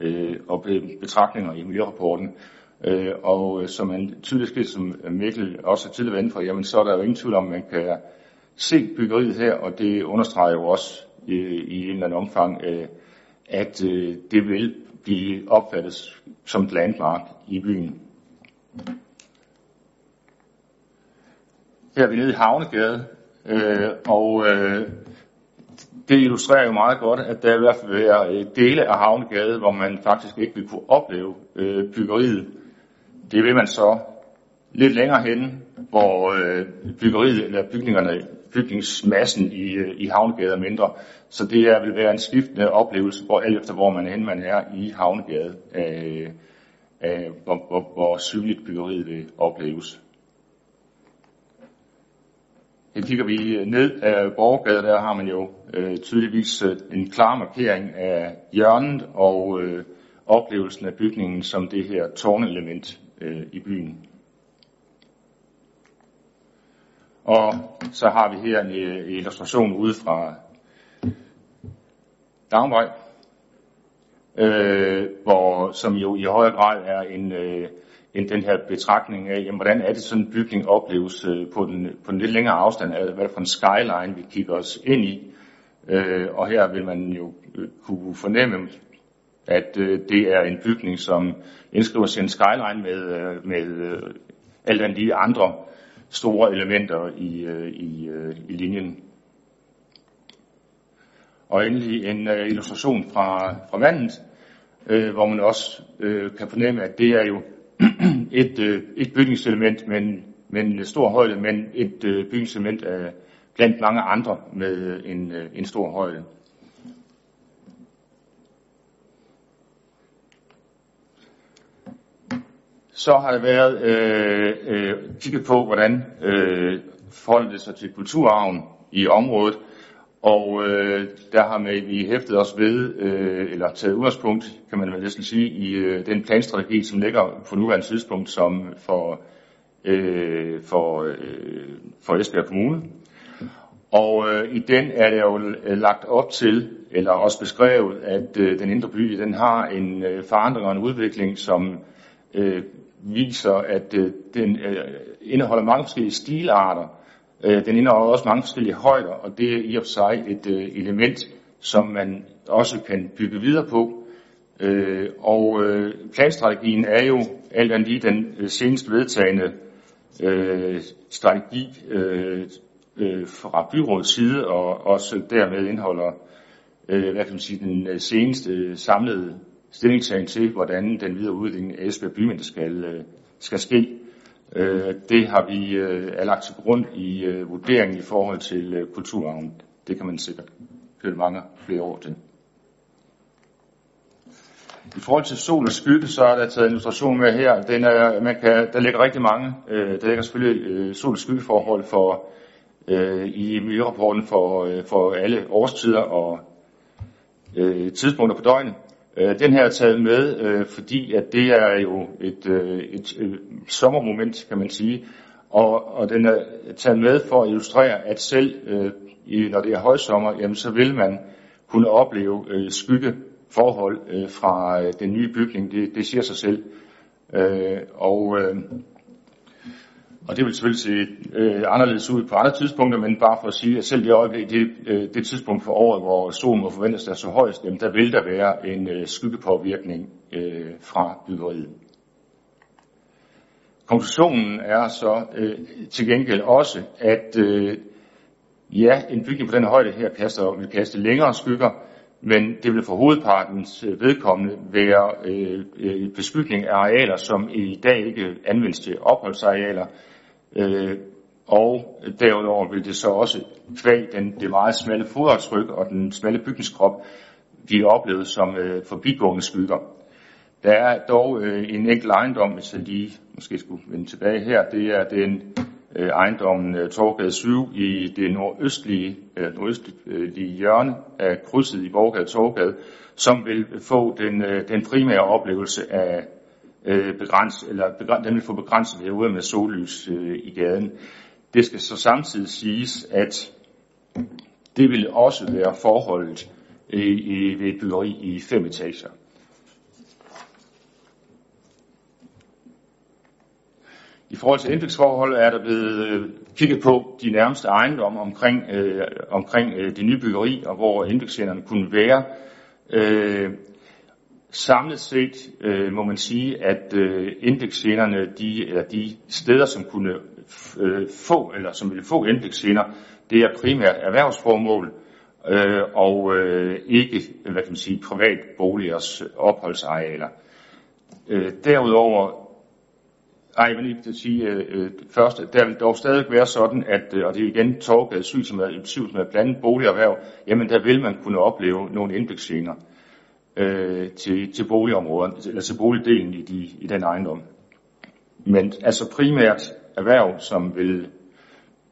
øh, og betragtninger i miljørapporten. Øh, og øh, som man tydeligt skilt, som Mikkel også tidligere var inde for, jamen så er der jo ingen tvivl om, at man kan se byggeriet her, og det understreger jo også i, i en eller anden omfang, øh, at øh, det vil blive opfattet som et landmark i byen. Her er vi nede i Havnegade, øh, og øh, det illustrerer jo meget godt, at der i hvert fald er øh, dele af Havnegade, hvor man faktisk ikke vil kunne opleve øh, byggeriet. Det vil man så lidt længere hen, hvor øh, byggeriet eller bygningerne, bygningsmassen i, øh, i Havnegade er mindre. Så det er, vil være en skiftende oplevelse, hvor alt efter hvor man er hen, man er i Havnegade, øh, øh, hvor, hvor, hvor synligt byggeriet vil opleves. Her kigger vi øh, ned af Borgade, der har man jo øh, tydeligvis øh, en klar markering af hjørnet og øh, oplevelsen af bygningen som det her tårnelement øh, i byen. Og så har vi her en, en illustration ude fra Damvej, øh, hvor, som jo i højere grad er en, øh, end den her betragtning af, jamen, hvordan er det sådan en bygning opleves øh, på, den, på den lidt længere afstand, af, hvad er det for en skyline, vi kigger os ind i. Øh, og her vil man jo øh, kunne fornemme, at øh, det er en bygning, som indskriver sig en skyline med, øh, med øh, alt andet lige andre store elementer i, øh, i, øh, i linjen. Og endelig en øh, illustration fra, fra vandet, øh, hvor man også øh, kan fornemme, at det er jo et, øh, et bygningselement med en, med en stor højde, men et øh, bygningselement af, blandt mange andre med øh, en, øh, en stor højde. Så har der været øh, øh, kigget på, hvordan øh, forholdet sig til kulturarven i området. Og øh, der har med, vi hæftet os ved, øh, eller taget udgangspunkt, kan man næsten sige, i øh, den planstrategi, som ligger på nuværende tidspunkt som for, øh, for, øh, for Esbjerg Kommune. Og øh, i den er det jo lagt op til, eller også beskrevet, at øh, den indre by den har en øh, forandring og en udvikling, som øh, viser, at øh, den øh, indeholder mange forskellige stilarter, Øh, Øh, den indeholder også mange forskellige højder, og det er i og for sig et øh, element, som man også kan bygge videre på. Øh, og øh, planstrategien er jo alt andet lige den senest vedtagende strategi fra byrådets side, og også dermed indeholder hvad kan man sige, den seneste samlede stillingtagen til, hvordan den videre udvikling af Esbjerg Bymænd skal, skal ske. Øh, det har vi øh, er lagt til grund i øh, vurderingen i forhold til øh, kulturarven. Det kan man sikkert flytte mange flere år til. I forhold til sol og skygge, så er der taget en illustration med her. Den er, man kan, der ligger rigtig mange. Øh, der ligger selvfølgelig øh, sol- og skyggeforhold for, øh, i miljørapporten for, øh, for alle årstider og øh, tidspunkter på døgnet. Øh, den her er taget med, øh, fordi at det er jo et, øh, et, øh, sommermoment, kan man sige. Og, og den er taget med for at illustrere, at selv øh, i, når det er højsommer, jamen, så vil man kunne opleve øh, skyggeforhold øh, fra den nye bygning. Det, det siger sig selv. Øh, og og det vil selvfølgelig se øh, anderledes ud på andre tidspunkter, men bare for at sige, at selv det øjeblik, det, øh, det tidspunkt for året, hvor solen må forventes at så højst, jamen, der vil der være en øh, skyggepåvirkning øh, fra byggeriet. Konklusionen er så øh, til gengæld også, at øh, ja, en bygning på den højde her kaster, vil kaste længere skygger, men det vil for hovedpartens øh, vedkommende være øh, øh, af arealer, som i dag ikke anvendes til opholdsarealer, Øh, og derudover vil det så også kvæg den, det meget smalle fodaftryk og den smalle bygningskrop blive oplevet som øh, forbigående skygger. Der er dog øh, en enkelt ejendom, hvis jeg lige måske skulle vende tilbage her, det er den øh, ejendommen øh, Torgade 7 i det nordøstlige, øh, nordøstlige hjørne af krydset i Borgade Torgade, som vil få den, øh, den primære oplevelse af øh, begrænse, eller begræns, den vil få begrænset herude med sollys øh, i gaden. Det skal så samtidig siges, at det vil også være forholdet i, i, ved et byggeri i fem etager. I forhold til indlægsforhold er der blevet øh, kigget på de nærmeste ejendomme omkring, øh, omkring øh, det nye byggeri, og hvor indlægscenterne kunne være. Øh, samlet set øh, må man sige, at øh, indeksgenerne, de, eller de steder, som kunne øh, få, eller som ville få indeksgener, det er primært erhvervsformål, øh, og øh, ikke, hvad kan man sige, privat boligers opholdsarealer. Øh, derudover, ej, jeg vil lige sige øh, øh først, der vil dog stadig være sådan, at, øh, og det er igen Torgade syg, som er, syg, som er blandet boligerhverv, jamen der vil man kunne opleve nogle indeksgener. øh, Øh, til, til boligområdet, eller til boligdelen i, de, i den ejendom. Men altså primært erhverv, som vil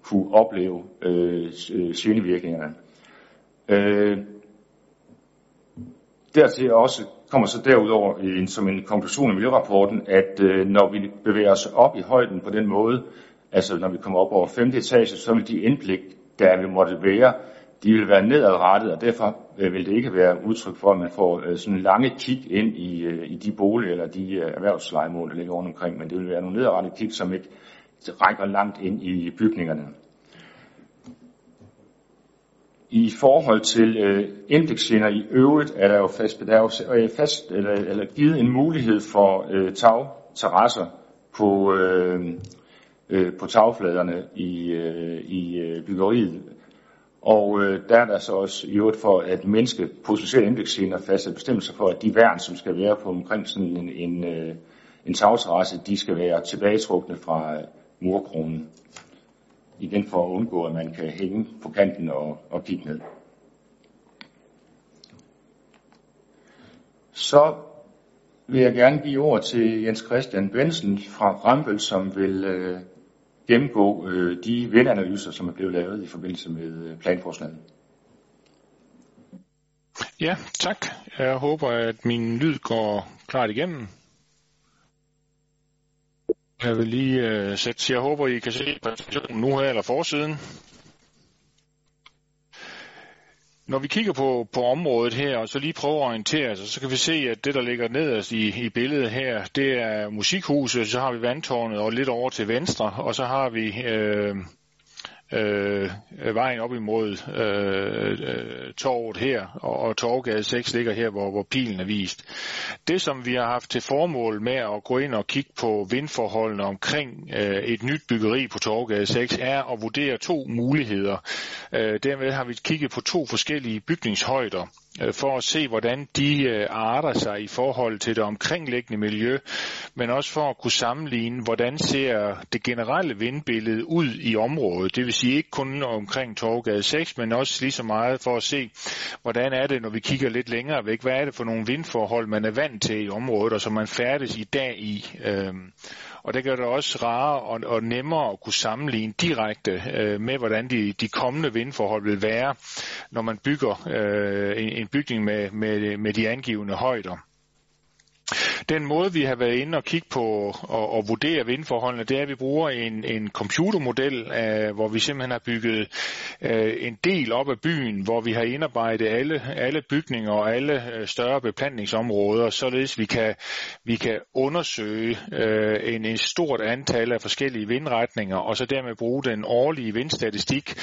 kunne opleve øh, genevirkningerne. Øh, dertil også kommer så derudover en, som en konklusion af miljørapporten, at øh, når vi bevæger os op i højden på den måde, altså når vi kommer op over 5. etage, så vil de indblik, der vi måtte være, de vil være nedadrettet, og derfor øh, vil det ikke være udtryk for, at man får øh, sådan lange kig ind i, øh, i de boliger eller de erhvervslejemål, der ligger rundt omkring, men det vil være nogle nedadrettede kig, som ikke rækker langt ind i bygningerne. I forhold til øh, indeksgener i øvrigt er der jo fast, der er jo fast eller, eller givet en mulighed for øh, tagterrasser på, øh, øh, på tagfladerne i, øh, i byggeriet. Og øh, der er der så også i øvrigt for at mindske potentielle indlægsgener fastsat bestemmelser for, at de værn, som skal være på omkring sådan en, en, øh, en tagterrasse, de skal være tilbagetrukne fra øh, murkronen igen for at undgå, at man kan hænge på kanten og, og kigge ned. Så vil jeg gerne give ord til Jens Christian Bensen fra Rambøl, som vil øh, gennemgå øh, de vindanalyser, som er blevet lavet i forbindelse med øh, planforslaget. Ja, tak. Jeg håber, at min lyd går klart igennem. Jeg vil lige øh, sætte, jeg håber, I kan se præsentationen nu her, eller forsiden. Når vi kigger på, på området her, og så lige prøver at orientere os, så kan vi se, at det, der ligger nederst i, i billedet her, det er musikhuset, så har vi vandtårnet og lidt over til venstre, og så har vi øh, Øh, øh, vejen op imod øh, øh torvet her, og, og Torvgade 6 ligger her, hvor, hvor pilen er vist. Det, som vi har haft til formål med at gå ind og kigge på vindforholdene omkring øh, et nyt byggeri på Torvgade 6, er at vurdere to muligheder. Øh, dermed har vi kigget på to forskellige bygningshøjder Øh, for at se, hvordan de øh, arter sig i forhold til det omkringliggende miljø, men også for at kunne sammenligne, hvordan ser det generelle vindbillede ud i området. Det vil sige ikke kun omkring Torgade 6, men også lige så meget for at se, hvordan er det, når vi kigger lidt længere væk. Hvad er det for nogle vindforhold, man er vant til i området, og som man færdes i dag i. Øhm, og det gør det også rarere og, og nemmere at kunne sammenligne direkte øh, med, hvordan de, de kommende vindforhold vil være, når man bygger øh, en, en bygning med, med, med de angivende højder. Den måde, vi har været inde og kigge på og, og vurdere vindforholdene, det er, at vi bruger en, en computermodel, øh, hvor vi simpelthen har bygget øh, en del op af byen, hvor vi har indarbejdet alle, alle bygninger og alle øh, større beplantningsområder, således vi kan, vi kan undersøge øh, en, en stort antal af forskellige vindretninger, og så dermed bruge den årlige vindstatistik,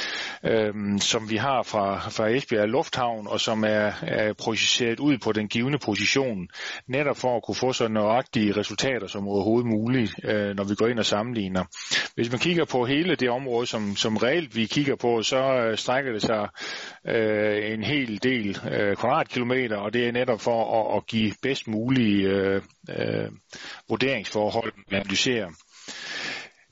øh, som vi har fra, fra Esbjerg Lufthavn, og som er, er projiceret ud på den givende position, netop for at kunne få så nøjagtige resultater som overhovedet muligt, øh, når vi går ind og sammenligner. Hvis man kigger på hele det område, som, som reelt vi kigger på, så øh, strækker det sig øh, en hel del øh, kvadratkilometer, og det er netop for at, at give bedst mulige øh, øh, vurderingsforhold, vi analyserer.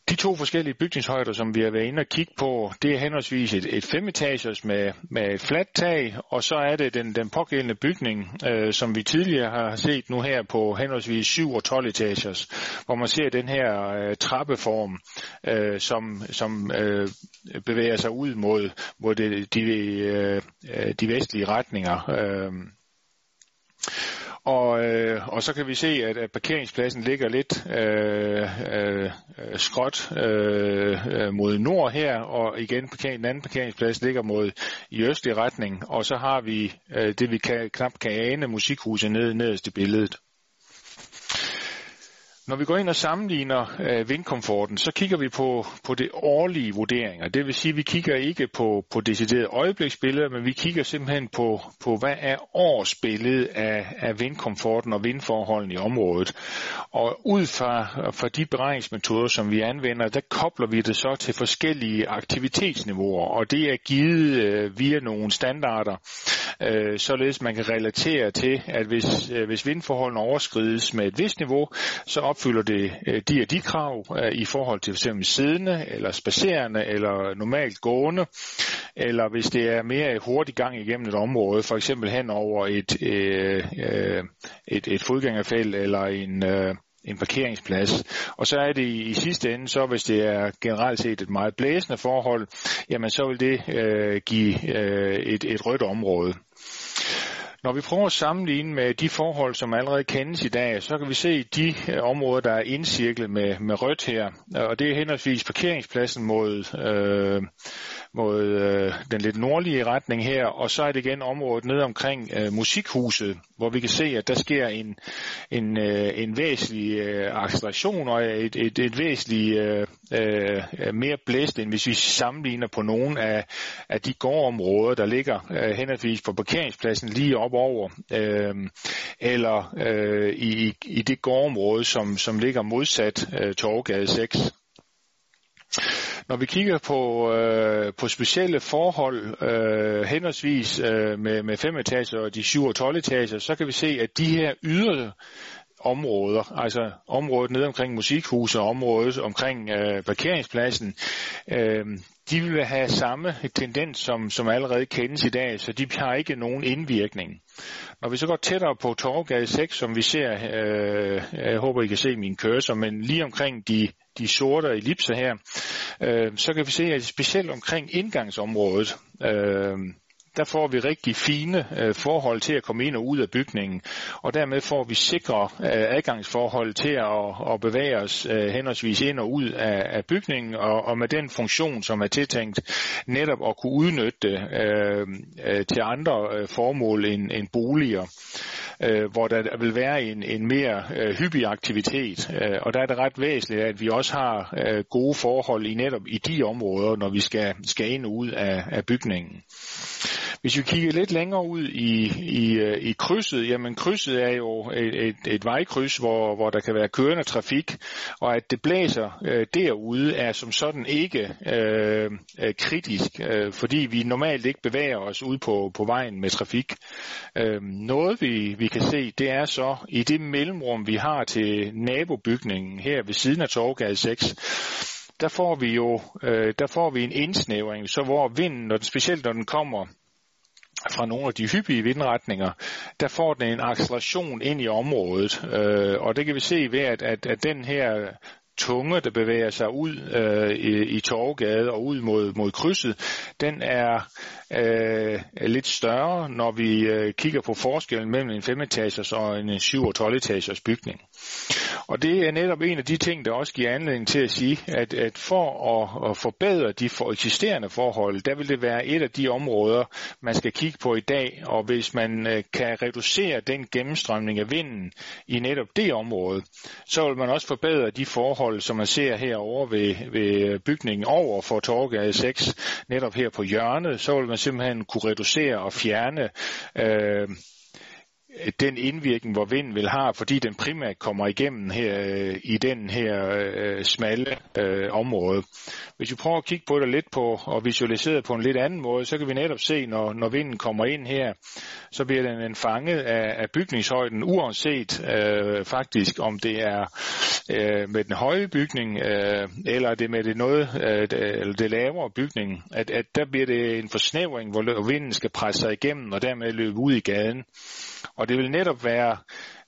De to forskellige bygningshøjder, som vi har været inde og kigge på, det er henholdsvis et, et femetagers med, med et fladt tag, og så er det den, den pågældende bygning, øh, som vi tidligere har set nu her på henholdsvis 7 og 12 etagers, hvor man ser den her øh, trappeform, øh, som, som øh, bevæger sig ud mod, mod det, de, øh, øh de vestlige retninger. Øh. Og, øh, og så kan vi se, at, at parkeringspladsen ligger lidt øh, øh, skråt øh, øh mod nord her, og igen parkering, den anden parkeringsplads ligger mod i østlig retning, og så har vi øh, det, vi kan, knap kan ane, musikhuset nede nederst i billedet. Når vi går ind og sammenligner øh, vindkomforten, så kigger vi på, på det årlige vurderinger. Det vil sige, at vi kigger ikke på, på deciderede øjebliksbilleder, men vi kigger simpelthen på, på hvad er årsbilledet af, af vindkomforten og vindforholdene i området. Og ud fra, fra de beregningsmetoder, som vi anvender, der kobler vi det så til forskellige aktivitetsniveauer, og det er givet øh, via nogle standarder, øh, således man kan relatere til, at hvis, øh, hvis vindforholdene overskrides med et vist niveau, så opfylder det øh, de og de krav øh, i forhold til fx siddende, eller spacerende, eller normalt gående, eller hvis det er mere hurtig gang igennem et område, for eksempel hen over et, øh, øh, et, et fodgængerfelt eller en, øh, en parkeringsplads. Og så er det i, sidste ende, så hvis det er generelt set et meget blæsende forhold, jamen så vil det øh, give øh, et, et rødt område. Når vi prøver at sammenligne med de forhold, som allerede kendes i dag, så kan vi se de øh, områder, der er indcirklet med, med rødt her. Og det er henholdsvis parkeringspladsen mod, øh, mod øh, den lidt nordlige retning her, og så er det igen området ned omkring øh, musikhuset, hvor vi kan se, at der sker en, en, øh, en væsentlig øh, acceleration og et, et, et væsentligt øh, øh, mere blæst, end hvis vi sammenligner på nogle af, af de gårdområder, der ligger øh, henholdsvis på parkeringspladsen lige op over, øh, eller øh, i, i det gårdområde, som, som ligger modsat øh, Torgade 6. Når vi kigger på, øh, på specielle forhold, øh, henholdsvis øh, med, med fem etager og de 7 og 12 etager, så kan vi se, at de her ydre områder, altså området nede omkring musikhuset og området omkring øh, parkeringspladsen, øh, de vil have samme tendens, som, som allerede kendes i dag, så de har ikke nogen indvirkning. Når vi så går tættere på Torgade 6, som vi ser, øh, jeg håber I kan se min cursor, men lige omkring de, de sorte ellipser her, øh, så kan vi se, at specielt omkring indgangsområdet, øh, der får vi rigtig fine øh, forhold til at komme ind og ud af bygningen, og dermed får vi sikre øh, adgangsforhold til at, at bevæge os øh, henholdsvis ind og ud af, af bygningen, og, og med den funktion, som er tiltænkt netop at kunne udnytte øh, øh, til andre øh, formål end, end boliger øh, hvor der vil være en, en mere øh, hyppig aktivitet. Øh, og der er det ret væsentligt, at vi også har øh, gode forhold i netop i de områder, når vi skal, skal ind og ud af, af bygningen. Hvis vi kigger lidt længere ud i, i, øh, i krydset, jamen krydset er jo et, et, et vejkryds, hvor, hvor der kan være kørende trafik, og at det blæser øh, derude er som sådan ikke øh, øh, kritisk, øh, fordi vi normalt ikke bevæger os ud på, på vejen med trafik. Øh, noget vi, vi kan se, det er så i det mellemrum, vi har til nabobygningen her ved siden af Torgade 6, der får vi jo øh, der får vi en indsnævring, så hvor vinden, når den, specielt når den kommer fra nogle af de hyppige vindretninger, der får den en acceleration ind i området. Øh, og det kan vi se ved, at, at, at den her tunge, der bevæger sig ud øh, i, i Torgade og ud mod, mod krydset, den er øh, lidt større, når vi øh, kigger på forskellen mellem en 5-etagers og en 7- og 12-etagers bygning. Og det er netop en af de ting, der også giver anledning til at sige, at, at for at, at forbedre de for eksisterende forhold, der vil det være et af de områder, man skal kigge på i dag, og hvis man øh, kan reducere den gennemstrømning af vinden i netop det område, så vil man også forbedre de forhold, som man ser herovre ved, ved bygningen over for Torgade 6, netop her på hjørnet, så vil man simpelthen kunne reducere og fjerne øh, den indvirkning, hvor vinden vil have, fordi den primært kommer igennem her øh, i den her øh, smalle øh, område. Hvis vi prøver at kigge på det lidt på og visualisere det på en lidt anden måde, så kan vi netop se, når, når vinden kommer ind her, så bliver den en fanget af, af bygningshøjden, uanset øh, faktisk om det er øh, med den høje bygning, øh, eller det med det noget, øh, eller det lavere bygning, at, at der bliver det en forsnævring, hvor vinden skal presse sig igennem og dermed løbe ud i gaden. Og det vil netop være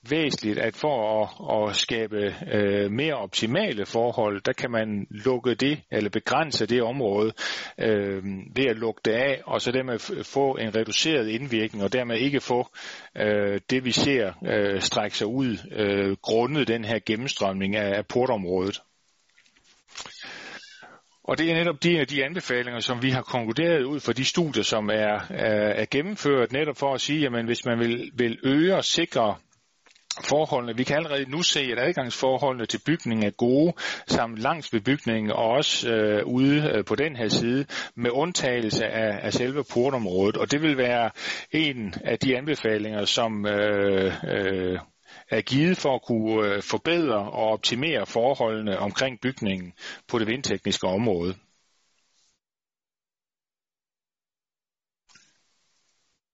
væsentligt, at for at, at skabe øh, mere optimale forhold, der kan man lukke det, eller begrænse det område øh, ved at lukke det af, og så dermed få en reduceret indvirkning, og dermed ikke få øh, det, vi ser øh, strække sig ud, øh, grundet den her gennemstrømning af, af portområdet. Og det er netop de, de anbefalinger, som vi har konkluderet ud fra de studier, som er, er, er gennemført, netop for at sige, at hvis man vil, vil øge og sikre forholdene. Vi kan allerede nu se, at adgangsforholdene til bygningen er gode, samt langs ved bygningen og også øh, ude øh, på den her side, med undtagelse af, af selve portområdet. Og det vil være en af de anbefalinger, som øh, øh, er givet for at kunne øh, forbedre og optimere forholdene omkring bygningen på det vindtekniske område.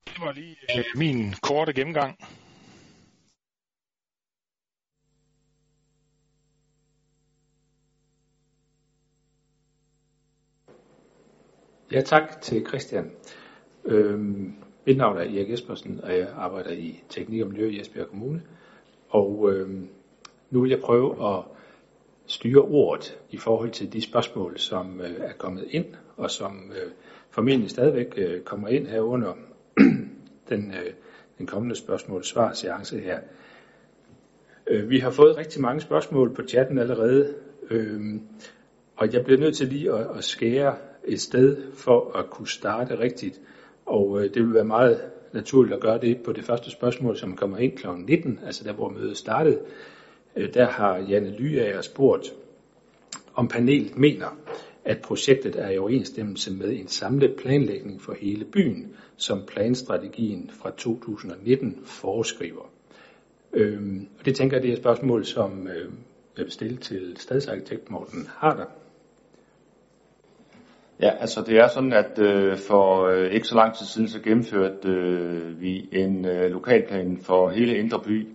Det var lige øh, min korte gennemgang. Ja, tak til Christian. Øhm, mit navn er Erik Jespersen, og jeg arbejder i Teknik og Miljø i Esbjerg Kommune. Og øh, nu vil jeg prøve at styre ordet i forhold til de spørgsmål, som øh, er kommet ind, og som øh, formentlig stadigvæk øh, kommer ind her under den, øh, den kommende spørgsmål-svar-seance her. Øh, vi har fået rigtig mange spørgsmål på chatten allerede, øh, og jeg bliver nødt til lige at, at skære et sted for at kunne starte rigtigt. Og øh, det vil være meget naturligt at gøre det på det første spørgsmål, som kommer ind kl. 19, altså der hvor mødet startede. Øh, der har Janne Lyager spurgt, om panelet mener, at projektet er i overensstemmelse med en samlet planlægning for hele byen, som planstrategien fra 2019 foreskriver. Øhm, og det tænker jeg, det er et spørgsmål, som øh, jeg vil stille til stadsarkitekt Morten Harder. Ja, altså det er sådan, at øh, for øh, ikke så lang tid siden, så gennemførte øh, vi en øh, lokalplan for hele Indre By.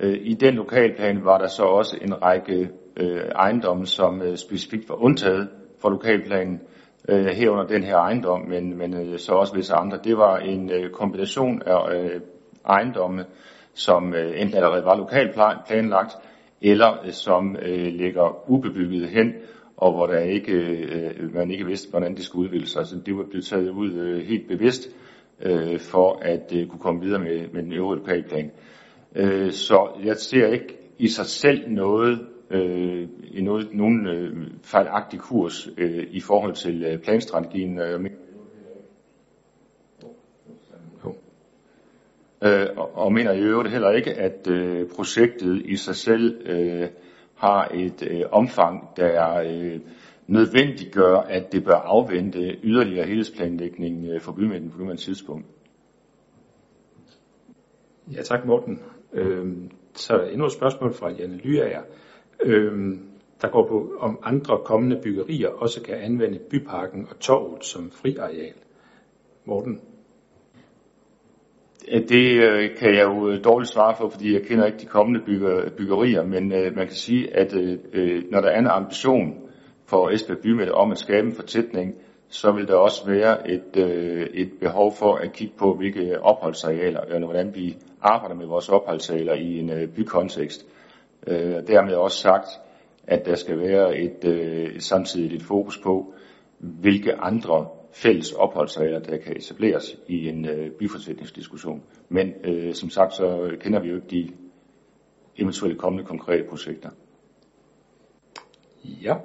Øh, I den lokalplan var der så også en række øh, ejendomme, som øh, specifikt var undtaget fra lokalplanen, øh, herunder den her ejendom, men, men øh, så også visse andre. Det var en øh, kombination af øh, ejendomme, som øh, enten allerede var lokalplanlagt, eller øh, som øh, ligger ubebygget hen, og hvor der ikke, øh, man ikke vidste, hvordan det skulle udvikle sig. Altså, det var blevet taget ud øh, helt bevidst øh, for at øh, kunne komme videre med, med den øvrige lokalplan. Øh, så jeg ser ikke i sig selv noget, øh, i noget, nogen øh, fejlagtig kurs øh, i forhold til øh, planstrategien. Øh, øh, og, og mener i øvrigt heller ikke, at øh, projektet i sig selv øh, har et øh, omfang, der øh, nødvendiggør, at det bør afvente yderligere helhedsplanlægning øh, for bymidten på nuværende tidspunkt. Ja, tak Morten. Øh, så endnu et spørgsmål fra Janne Lyager, øh, der går på, om andre kommende byggerier også kan anvende byparken og torvet som friareal. Morten? Det øh, kan jeg jo øh, dårligt svare for, fordi jeg kender ikke de kommende bygger, byggerier, men øh, man kan sige, at øh, øh, når der er en ambition for Esbjerg Bymidte om at skabe en fortætning, så vil der også være et, øh, et behov for at kigge på, hvilke opholdsarealer, eller hvordan vi arbejder med vores opholdsarealer i en øh, bykontekst. Øh, dermed også sagt, at der skal være et, øh, samtidig et fokus på, hvilke andre fælles opholdsregler, der kan etableres i en øh, byforsætningsdiskussion. Men øh, som sagt, så kender vi jo ikke de eventuelle kommende konkrete projekter. Ja.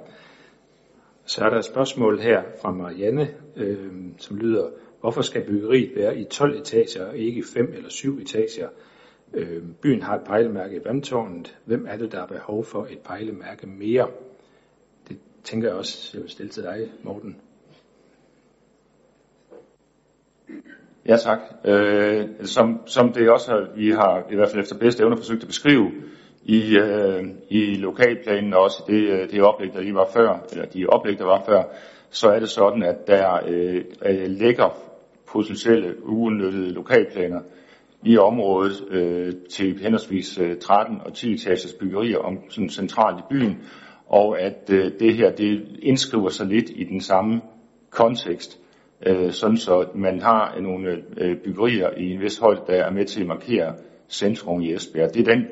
Så er der et spørgsmål her fra Marianne, øh, som lyder, hvorfor skal byggeriet være i 12 etager og ikke 5 eller 7 etager? Øh, byen har et pejlemærke i vandtårnet. Hvem er det, der har behov for et pejlemærke mere? Det tænker jeg også, jeg vil stille til dig, Morten. Ja tak. Øh, som, som det også har, vi har i hvert fald efter bedste evne forsøgt at beskrive i, øh, i lokalplanen og også det, øh, det oplæg, der lige var før, eller de oplæg, der var før, så er det sådan, at der øh, ligger potentielle uudnyttede lokalplaner i området øh, til henholdsvis øh, 13 og 10 etagers byggerier om sådan centralt i byen, og at øh, det her det indskriver sig lidt i den samme kontekst øh, sådan så man har nogle øh, byggerier i en vis højde, der er med til at markere centrum i Esbjerg. Det er den,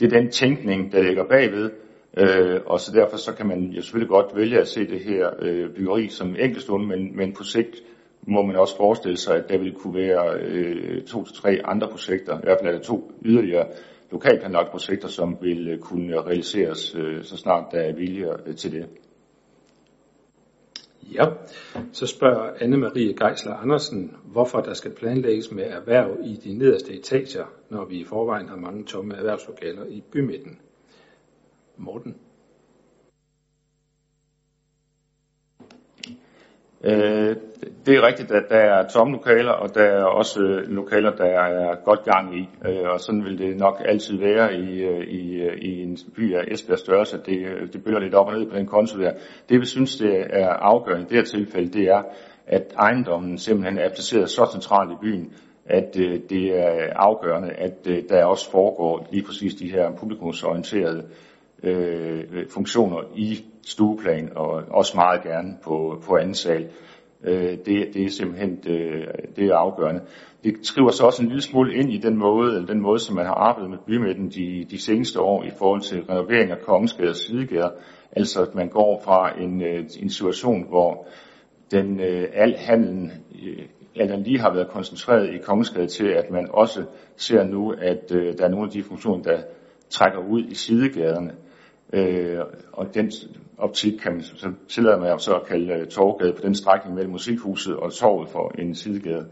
det er den tænkning, der ligger bagved, øh, og så derfor så kan man jo selvfølgelig godt vælge at se det her øh, byggeri som enkeltstående, men, men på sigt må man også forestille sig, at der vil kunne være øh, to til tre andre projekter, i hvert fald er der to yderligere lokalplanlagte projekter, som vil øh, kunne realiseres, øh, så snart der er vilje øh, til det. Ja, så spørger Anne-Marie Geisler Andersen, hvorfor der skal planlægges med erhverv i de nederste etager, når vi i forvejen har mange tomme erhvervslokaler i bymidten. Morten? Øh, det er rigtigt, at der er tomme lokaler, og der er også øh, lokaler, der er godt gang i. Øh, og sådan vil det nok altid være i, øh, i, øh, i en by af Esbjergs størrelse. Det, det bølger lidt op og ned på den konto der. Det vi synes, det er afgørende i det her tilfælde, det er, at ejendommen simpelthen er placeret så centralt i byen, at det er afgørende, at der også foregår lige præcis de her publikumsorienterede øh, funktioner i stueplan, og også meget gerne på, på anden sal. Øh, det, det er simpelthen det, det er afgørende. Det skriver sig også en lille smule ind i den måde, den måde som man har arbejdet med bymidten de, de seneste år i forhold til renovering af Kongensgade og Sidegader. Altså at man går fra en, øh, en situation, hvor den øh, al handelen øh, alt lige har været koncentreret i Kongensgade til, at man også ser nu, at øh, der er nogle af de funktioner, der trækker ud i sidegaderne. Øh, og den optik kan man så tillade mig så at kalde øh, uh, Torgade på den strækning mellem Musikhuset og Torvet for en sidegade.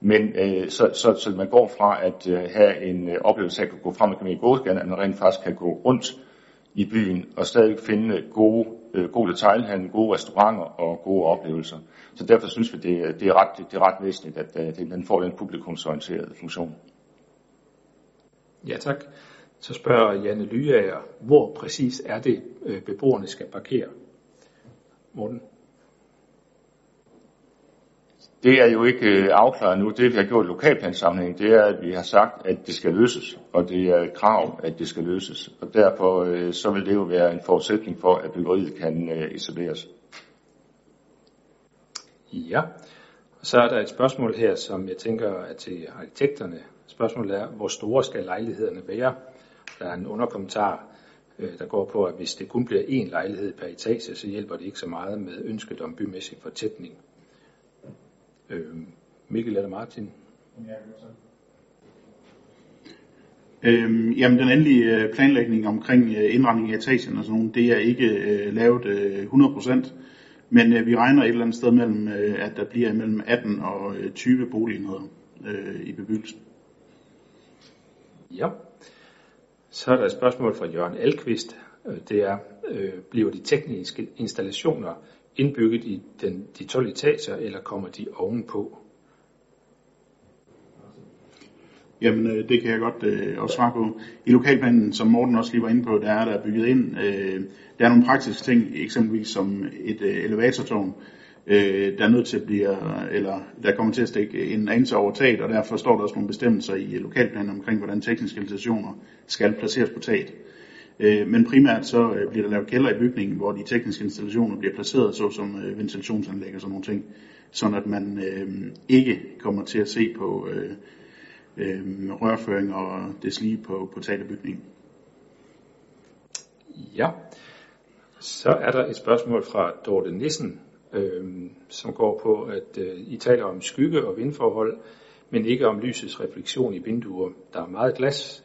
Men øh, så, så, så man går fra at øh, have en øh, oplevelse af at gå frem og komme i gågaden, at man rent faktisk kan gå rundt i byen og stadig finde gode, øh, gode detaljhandel, gode restauranter og gode oplevelser. Så derfor synes vi, det, øh, det, er, ret, det er ret væsentligt, at øh, den får den publikumsorienterede funktion. Ja, tak. Så spørger Janne Lyager, hvor præcis er det, øh, beboerne skal parkere? Morten? Det er jo ikke øh, afklaret nu. Det vi har gjort i lokalplansamlingen, det er, at vi har sagt, at det skal løses, og det er et krav, at det skal løses. Og derfor øh, så vil det jo være en forudsætning for, at byggeriet kan etableres. Ja, så er der et spørgsmål her, som jeg tænker er til arkitekterne. Spørgsmålet er, hvor store skal lejlighederne være? Der er en underkommentar, øh, der går på, at hvis det kun bliver én lejlighed per etage, så hjælper det ikke så meget med ønsket om bymæssig fortætning. Øh, Mikkel eller Martin? Øhm, jamen den endelige øh, planlægning omkring øh, indretning af etagen og sådan noget, det er ikke øh, lavet øh, 100%, men øh, vi regner et eller andet sted mellem, øh, at der bliver mellem 18 og 20 boligenheder øh, i bebyggelsen. Ja. Så er der et spørgsmål fra Jørgen Alkvist. Øh, det er, øh, bliver de tekniske installationer indbygget i den, de 12 etager, eller kommer de ovenpå? Jamen, øh, det kan jeg godt øh, også svare på. I lokalplanen, som Morten også lige var inde på, der er der bygget ind. Øh, der er nogle praktiske ting, eksempelvis som et øh, elevatortårn, øh, der er nødt til at blive, eller der kommer til at stikke en anelse over taget, og derfor står der også nogle bestemmelser i lokalplanen omkring, hvordan tekniske installationer skal placeres på taget. Øh, men primært så øh, bliver der lavet kælder i bygningen, hvor de tekniske installationer bliver placeret, såsom øh, ventilationsanlæg og sådan nogle ting, sådan at man øh, ikke kommer til at se på øh, øh, rørføring og deslige på, på taget af bygningen. Ja, så er der et spørgsmål fra Dorte Nissen, øh, som går på, at øh, I taler om skygge- og vindforhold, men ikke om lysets refleksion i vinduer. Der er meget glas,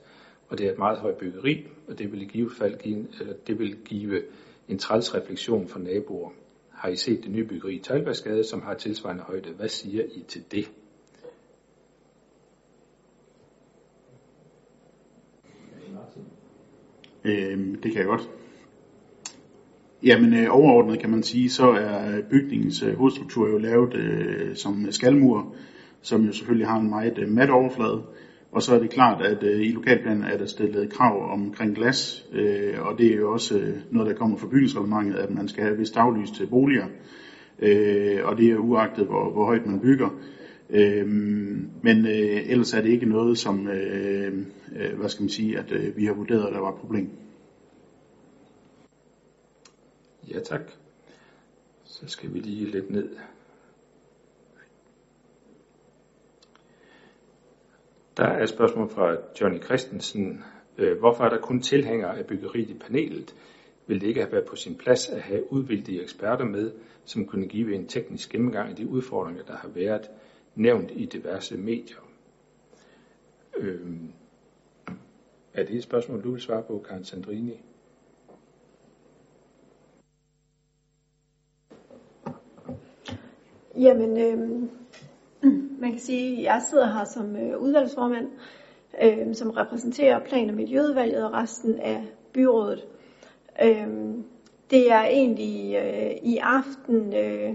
og det er et meget højt byggeri, og det vil i givet fald give, eller det vil give en træls refleksion for naboer. Har I set det nye byggeri i Talbergsgade, som har tilsvarende højde? Hvad siger I til det? Øhm, det kan jeg godt. Jamen øh, overordnet kan man sige, så er øh, bygningens øh, hovedstruktur jo lavet øh, som skalmur, som jo selvfølgelig har en meget øh, mat overflade. Og så er det klart, at øh, i lokalplanen er der stillet krav omkring glas, øh, og det er jo også øh, noget, der kommer fra bygningsreglementet, at man skal have vist daglys til boliger, øh, og det er uagtet, hvor, hvor højt man bygger. Øh, men øh, ellers er det ikke noget, som, øh, øh, hvad skal man sige, at øh, vi har vurderet, at der var et problem. Ja, tak. Så skal vi lige lidt ned. Der er et spørgsmål fra Johnny Christensen. Øh, hvorfor er der kun tilhængere af byggeriet i panelet? Vil det ikke have været på sin plads at have udvildige eksperter med, som kunne give en teknisk gennemgang af de udfordringer, der har været nævnt i diverse medier? Øhm, er det et spørgsmål, du vil svare på, Karen Sandrini? Jamen, øh, man kan sige, at jeg sidder her som øh, udvalgsformand, øh, som repræsenterer plan- og miljøudvalget og resten af byrådet. Øh, det er egentlig øh, i aften, øh,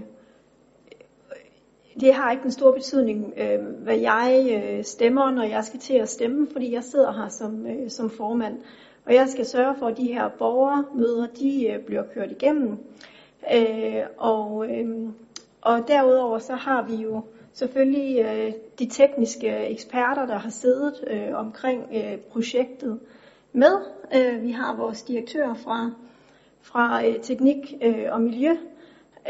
det har ikke den store betydning, øh, hvad jeg øh, stemmer, når jeg skal til at stemme, fordi jeg sidder her som, øh, som formand. Og jeg skal sørge for, at de her borgermøder, de øh, bliver kørt igennem. Øh, og, øh, og derudover så har vi jo selvfølgelig øh, de tekniske eksperter, der har siddet øh, omkring øh, projektet med. Øh, vi har vores direktør fra, fra øh, teknik øh, og miljø,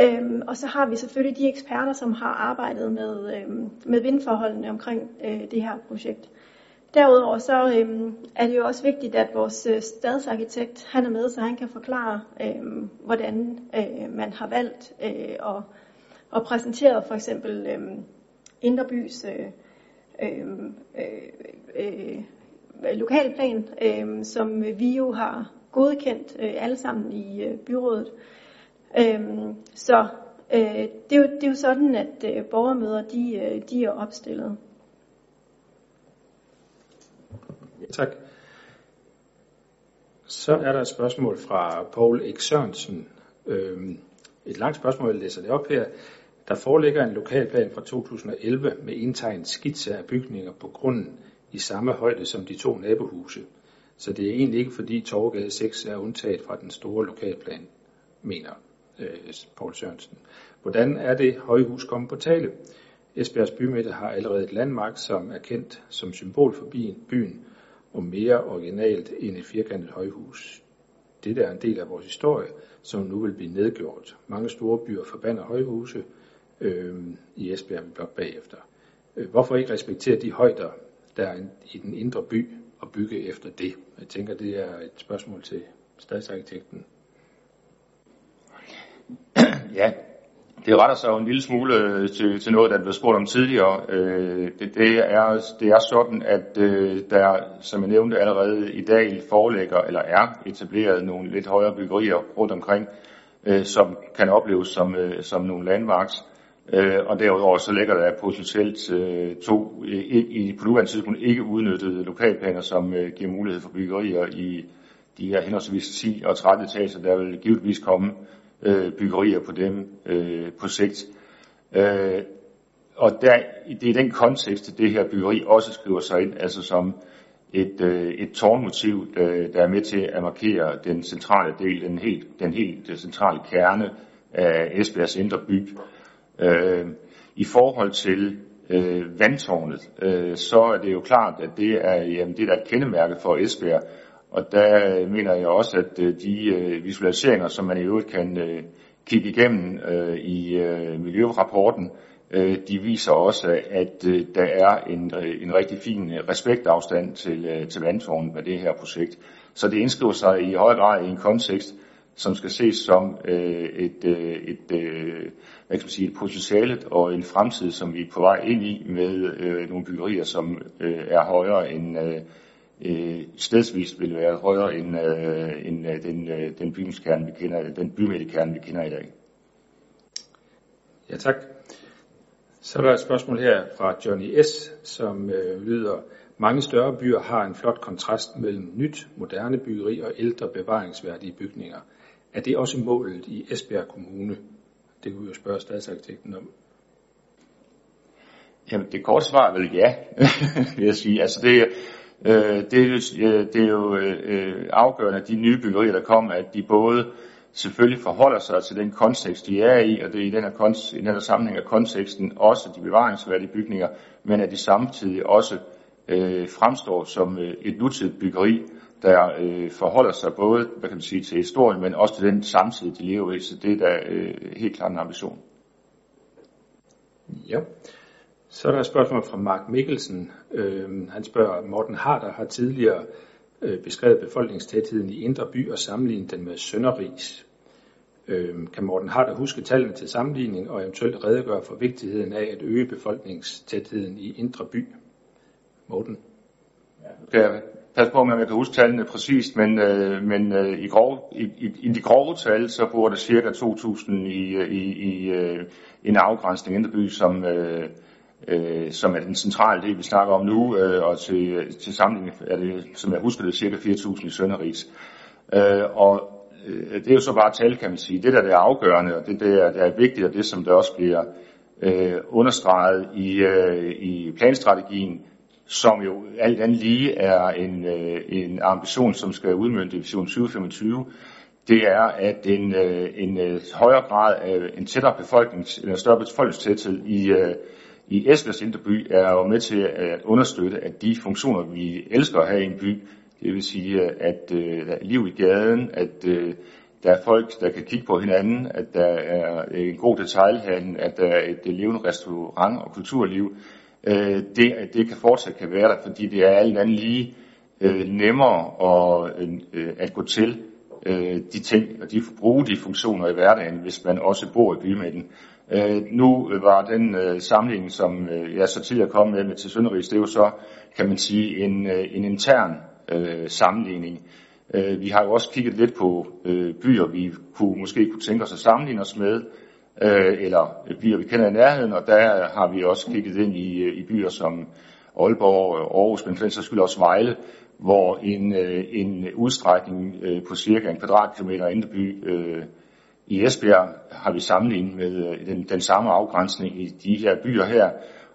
Øhm, og så har vi selvfølgelig de eksperter, som har arbejdet med, øhm, med vindforholdene omkring øh, det her projekt. Derudover så øhm, er det jo også vigtigt, at vores øh, stadsarkitekt han er med, så han kan forklare, øhm, hvordan øh, man har valgt øh, at, og præsenterede for eksempel øh, Inderbys øh, øhm, øh, øh, lokalplan, øh, som vi jo har godkendt øh, alle sammen i øh, byrådet. Øh, så øh, det, er jo, det er jo sådan, at øh, borgermøder de, øh, de er opstillet. Ja, tak. Så er der et spørgsmål fra Paul Ek Sørensen. Øhm, et langt spørgsmål, jeg læser det op her. Der foreligger en lokalplan fra 2011 med indtegnet skitser af bygninger på grunden i samme højde som de to nabohuse. Så det er egentlig ikke fordi Torgade 6 er undtaget fra den store lokalplan, mener øh, Paul Sørensen. Hvordan er det højhus kommet på tale? Esbjergs bymidte har allerede et landmark, som er kendt som symbol for byen, og mere originalt end et firkantet højhus. Dette er en del af vores historie, som nu vil blive nedgjort. Mange store byer forbander højhuse øh, i Esbjerg blot bagefter. Øh, hvorfor ikke respektere de højder, der er i den indre by, og bygge efter det? Jeg tænker, det er et spørgsmål til stadsarkitekten. Ja, det retter sig jo en lille smule øh, til, til noget, der blev spurgt om tidligere. Øh, det, det, er, det er sådan, at øh, der, som jeg nævnte allerede i dag, forelægger eller er etableret nogle lidt højere byggerier rundt omkring, øh, som kan opleves som, som nogle landmarks. Øh, Og derudover så ligger der potentielt øh, to øh, i, i, på nuværende tidspunkt ikke udnyttede lokalplaner, som øh, giver mulighed for byggerier i de her henholdsvis 10 og 30 etager, der vil givetvis komme øh, byggerier på dem øh, på sigt. Øh, og der, det er den kontekst, at det her byggeri også skriver sig ind, altså som et, øh, et tårnmotiv, der, der er med til at markere den centrale del, den helt, den helt centrale kerne af Esbjergs indre by. Øh, I forhold til øh, vandtårnet, øh, så er det jo klart, at det er, jamen, det er et kendemærke for Esbjerg, og der mener jeg også, at øh, de øh, visualiseringer, som man i øvrigt kan øh, kigge igennem øh, i øh, miljørapporten, øh, de viser også, at der er en, en rigtig fin respektafstand til, til vandtårnet med det her projekt. Så det indskriver sig i høj grad i en kontekst, som skal ses som øh, et, øh, et, øh, hvad kan man sige, et potentiale og en fremtid, som vi er på vej ind i med nogle byggerier, som er højere end øh, stedsvis vil være højere end, øh, end øh, den, øh, den bymidtkerne, vi kender, den bymættekerne, vi kender i dag. Ja, tak. Så er der et spørgsmål her fra Johnny S., som øh, lyder, mange større byer har en flot kontrast mellem nyt, moderne byggeri og ældre bevaringsværdige bygninger. Er det også målet i Esbjerg Kommune? Det kunne jeg jo spørge stadsarkitekten om. Jamen, det korte svar er vel ja, vil jeg sige. Altså det, Øh, det, øh, det er jo øh, afgørende, at de nye byggerier, der kommer, at de både selvfølgelig forholder sig til den kontekst, de er i, og det er i den her, i den her sammenhæng af konteksten også de bevaringsværdige bygninger, men at de samtidig også øh, fremstår som øh, et nutidigt byggeri, der øh, forholder sig både hvad kan man sige, til historien, men også til den samtid, de lever i. Så det er da øh, helt klart en ambition. Ja. Så er der et spørgsmål fra Mark Mikkelsen. Øh, han spørger, Morten Harder har tidligere øh, beskrevet befolkningstætheden i Indre By og sammenlignet den med Sønderris. Øh, kan Morten Harder huske tallene til sammenligning og eventuelt redegøre for vigtigheden af at øge befolkningstætheden i Indre By? Morten? Ja, kan jeg passe på, om jeg kan huske tallene præcist, men, øh, men øh, i, grov, i, i, i de grove tal, så bor der cirka 2.000 i, i, i øh, en afgrænsning i Indreby, som, øh, øh, som er den centrale del, vi snakker om nu, øh, og til, til sammenligning er det, som jeg husker det, cirka 4.000 i Sønderrigs. Øh, og øh, det er jo så bare tal, kan man sige. Det der, der er afgørende, og det der, der er vigtigt, og det som der også bliver øh, understreget i, øh, i planstrategien, som jo alt andet lige er en, øh, en ambition, som skal udmønte i Vision 2025, det er, at en, øh, en øh, højere grad af en tættere befolknings, eller større befolkningstæthed i, øh, i Esbjergs Indreby er jo med til at understøtte, at de funktioner, vi elsker at have i en by, det vil sige, at øh, der er liv i gaden, at øh, der er folk, der kan kigge på hinanden, at der er en god detailhandel, at der er et levende restaurant- og kulturliv, øh, det, at det kan fortsat kan være der, fordi det er alt andet lige øh, nemmere at, øh, at gå til øh, de ting og de bruge de funktioner i hverdagen, hvis man også bor i bymidten. Øh, nu var den øh, sammenligning, som øh, jeg så tidligere kom med, med til Sønderrigs, det er jo så, kan man sige, en, øh, en intern øh, sammenligning. Øh, vi har jo også kigget lidt på øh, byer, vi kunne, måske kunne tænke os at sammenligne os med, øh, eller byer, vi kender i nærheden, og der har vi også kigget ind i, øh, i byer som Aalborg, øh, Aarhus, men for den skyld også Vejle, hvor en, øh, en udstrækning øh, på cirka en kvadratkilometer Indreby øh, i Esbjerg har vi sammenlignet med øh, den, den samme afgrænsning i de her byer her,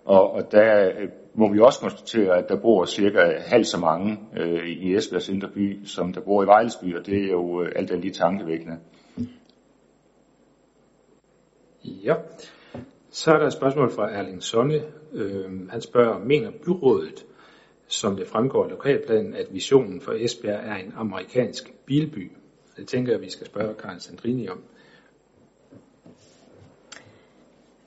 og, og der øh, må vi også konstatere, at der bor cirka halvt så mange øh, i Esbjergs indre by, som der bor i Vejlesby, og det er jo øh, alt den lige tankevækkende. Ja, så er der et spørgsmål fra Erling Sonne. Øh, han spørger, mener byrådet, som det fremgår af lokalplanen, at visionen for Esbjerg er en amerikansk bilby? Det tænker jeg, vi skal spørge Karin Sandrini om.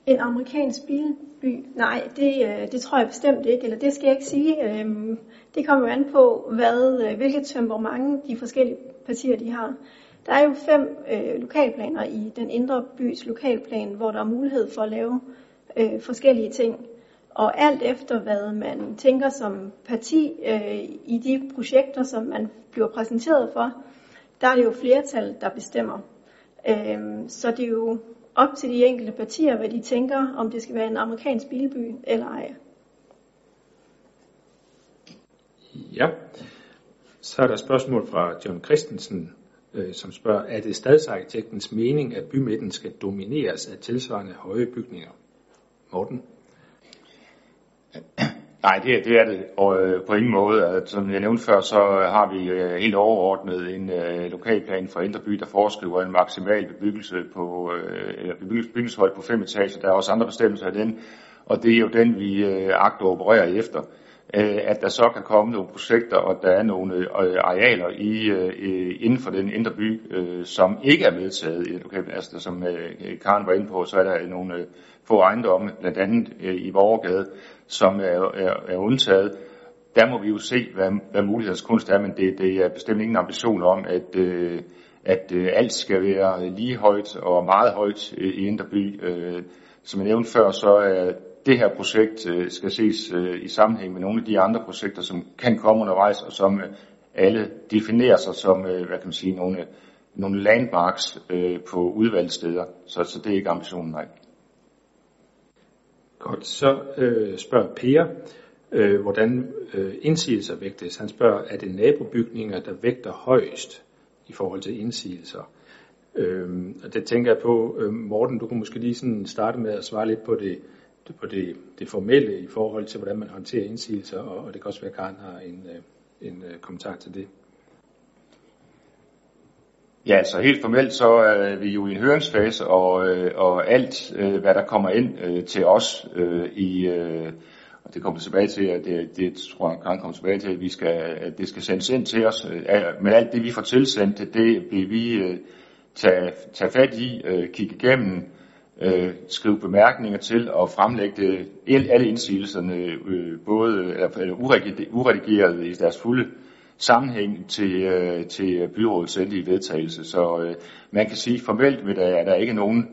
En amerikansk bilby? Nej, det, øh, det tror jeg bestemt ikke, eller det skal jeg ikke sige. Øhm, det kommer jo an på, hvad, øh, hvilket temperament de forskellige partier de har. Der er jo fem øh, lokalplaner i den indre bys lokalplan, hvor der er mulighed for at lave øh, forskellige ting. Og alt efter hvad man tænker som parti øh, i de projekter, som man bliver præsenteret for, der er det jo flertal, der bestemmer. Øh, så det er jo op til de enkelte partier, hvad de tænker, om det skal være en amerikansk bilby eller ej. Ja, så er der et spørgsmål fra John Christensen, øh, som spørger, er det stadsarkitektens mening, at bymidten skal domineres af tilsvarende høje bygninger? Morten? Nej, det, det er det og, øh, på ingen måde. At, som jeg nævnte før, så øh, har vi øh, helt overordnet en øh, lokalplan for Indreby, der foreskriver en maksimal bebyggelse på, øh, eller bebyggelseshøjde på fem etager. Der er også andre bestemmelser af den, og det er jo den, vi øh, agter at operere efter. Øh, at der så kan komme nogle projekter, og der er nogle øh, arealer i, øh, inden for den indre by, øh, som ikke er medtaget i den lokale altså, som øh, Karen var inde på, så er der nogle øh, få ejendomme, blandt andet øh, i Vorgade, som er, er, er undtaget. Der må vi jo se, hvad, hvad mulighedens kunst er, men det, det er bestemt ingen ambition om, at, øh, at øh, alt skal være lige højt og meget højt øh, i indre Øh, som jeg nævnte før, så er det her projekt øh, skal ses øh, i sammenhæng med nogle af de andre projekter, som kan komme undervejs, og som øh, alle definerer sig som, øh, hvad kan man sige, nogle, nogle landmarks øh, på udvalgte steder. Så, så det er ikke ambitionen, nej. Godt, så øh, spørger Per, øh, hvordan øh, indsigelser vægtes. Han spørger, er det nabobygninger, der vægter højst i forhold til indsigelser? Øh, og det tænker jeg på, øh, Morten, du kunne måske lige sådan starte med at svare lidt på det, på det, det formelle i forhold til, hvordan man håndterer indsigelser, og, og det kan også være, at Karen har en, øh, en øh, kommentar til det. Ja, så helt formelt så er vi jo i en høringsfase, og, øh, og alt, hvad der kommer ind til os i, og det kommer tilbage til, at det, det tror jeg kan kommer tilbage til, at, vi skal, at det skal sendes ind til os. Men alt det, vi får tilsendt, det vil vi tage, tage fat i, kigge igennem, øh, skrive bemærkninger til og fremlægge det, alle indsigelserne, øh, både eller, uredigeret i deres fulde sammenhæng til, øh, til byrådets endelige vedtagelse. Så øh, man kan sige formelt, at der, er der ikke nogen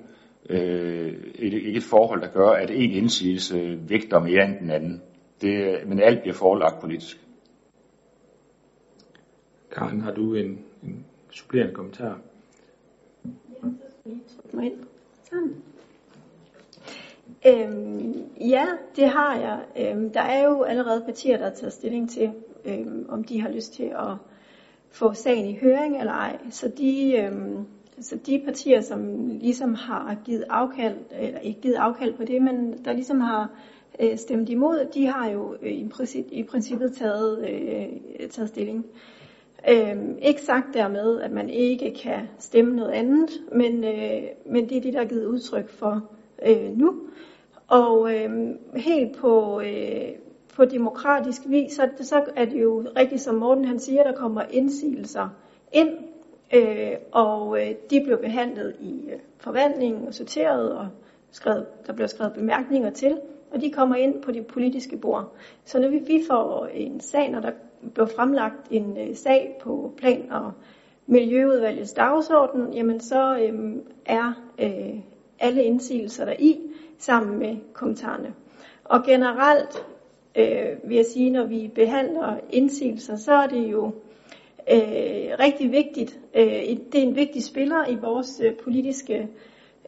øh, et, ikke et forhold, der gør, at en indsigelse vægter mere end den anden. Det, men alt bliver forelagt politisk. Karen, har du en, en supplerende kommentar? Ja, så skal jeg trykke mig ind. Sådan. Øhm, ja, det har jeg. Øhm, der er jo allerede partier, der har taget stilling til, øhm, om de har lyst til at få sagen i høring eller ej. Så de, øhm, så de partier, som ligesom har givet afkald, eller ikke givet afkald på det, men der ligesom har øh, stemt imod, de har jo øh, i, princip, i princippet taget, øh, taget stilling. Øhm, ikke sagt dermed, at man ikke kan stemme noget andet, men, øh, men det er det, der er givet udtryk for øh, nu. Og øh, helt på, øh, på demokratisk vis, så, så er det jo rigtigt, som Morten han siger, der kommer indsigelser ind, øh, og øh, de blev behandlet i øh, forvaltningen og sorteret, og skrevet, der blev skrevet bemærkninger til, og de kommer ind på det politiske bord. Så når vi, vi får en sag, når der bliver fremlagt en øh, sag på plan- og miljøudvalgets dagsorden, jamen så øh, er øh, alle indsigelser der i, sammen med kommentarerne. Og generelt øh, vil jeg sige, når vi behandler indsigelser, så er det jo øh, rigtig vigtigt. Øh, det er en vigtig spiller i vores øh, politiske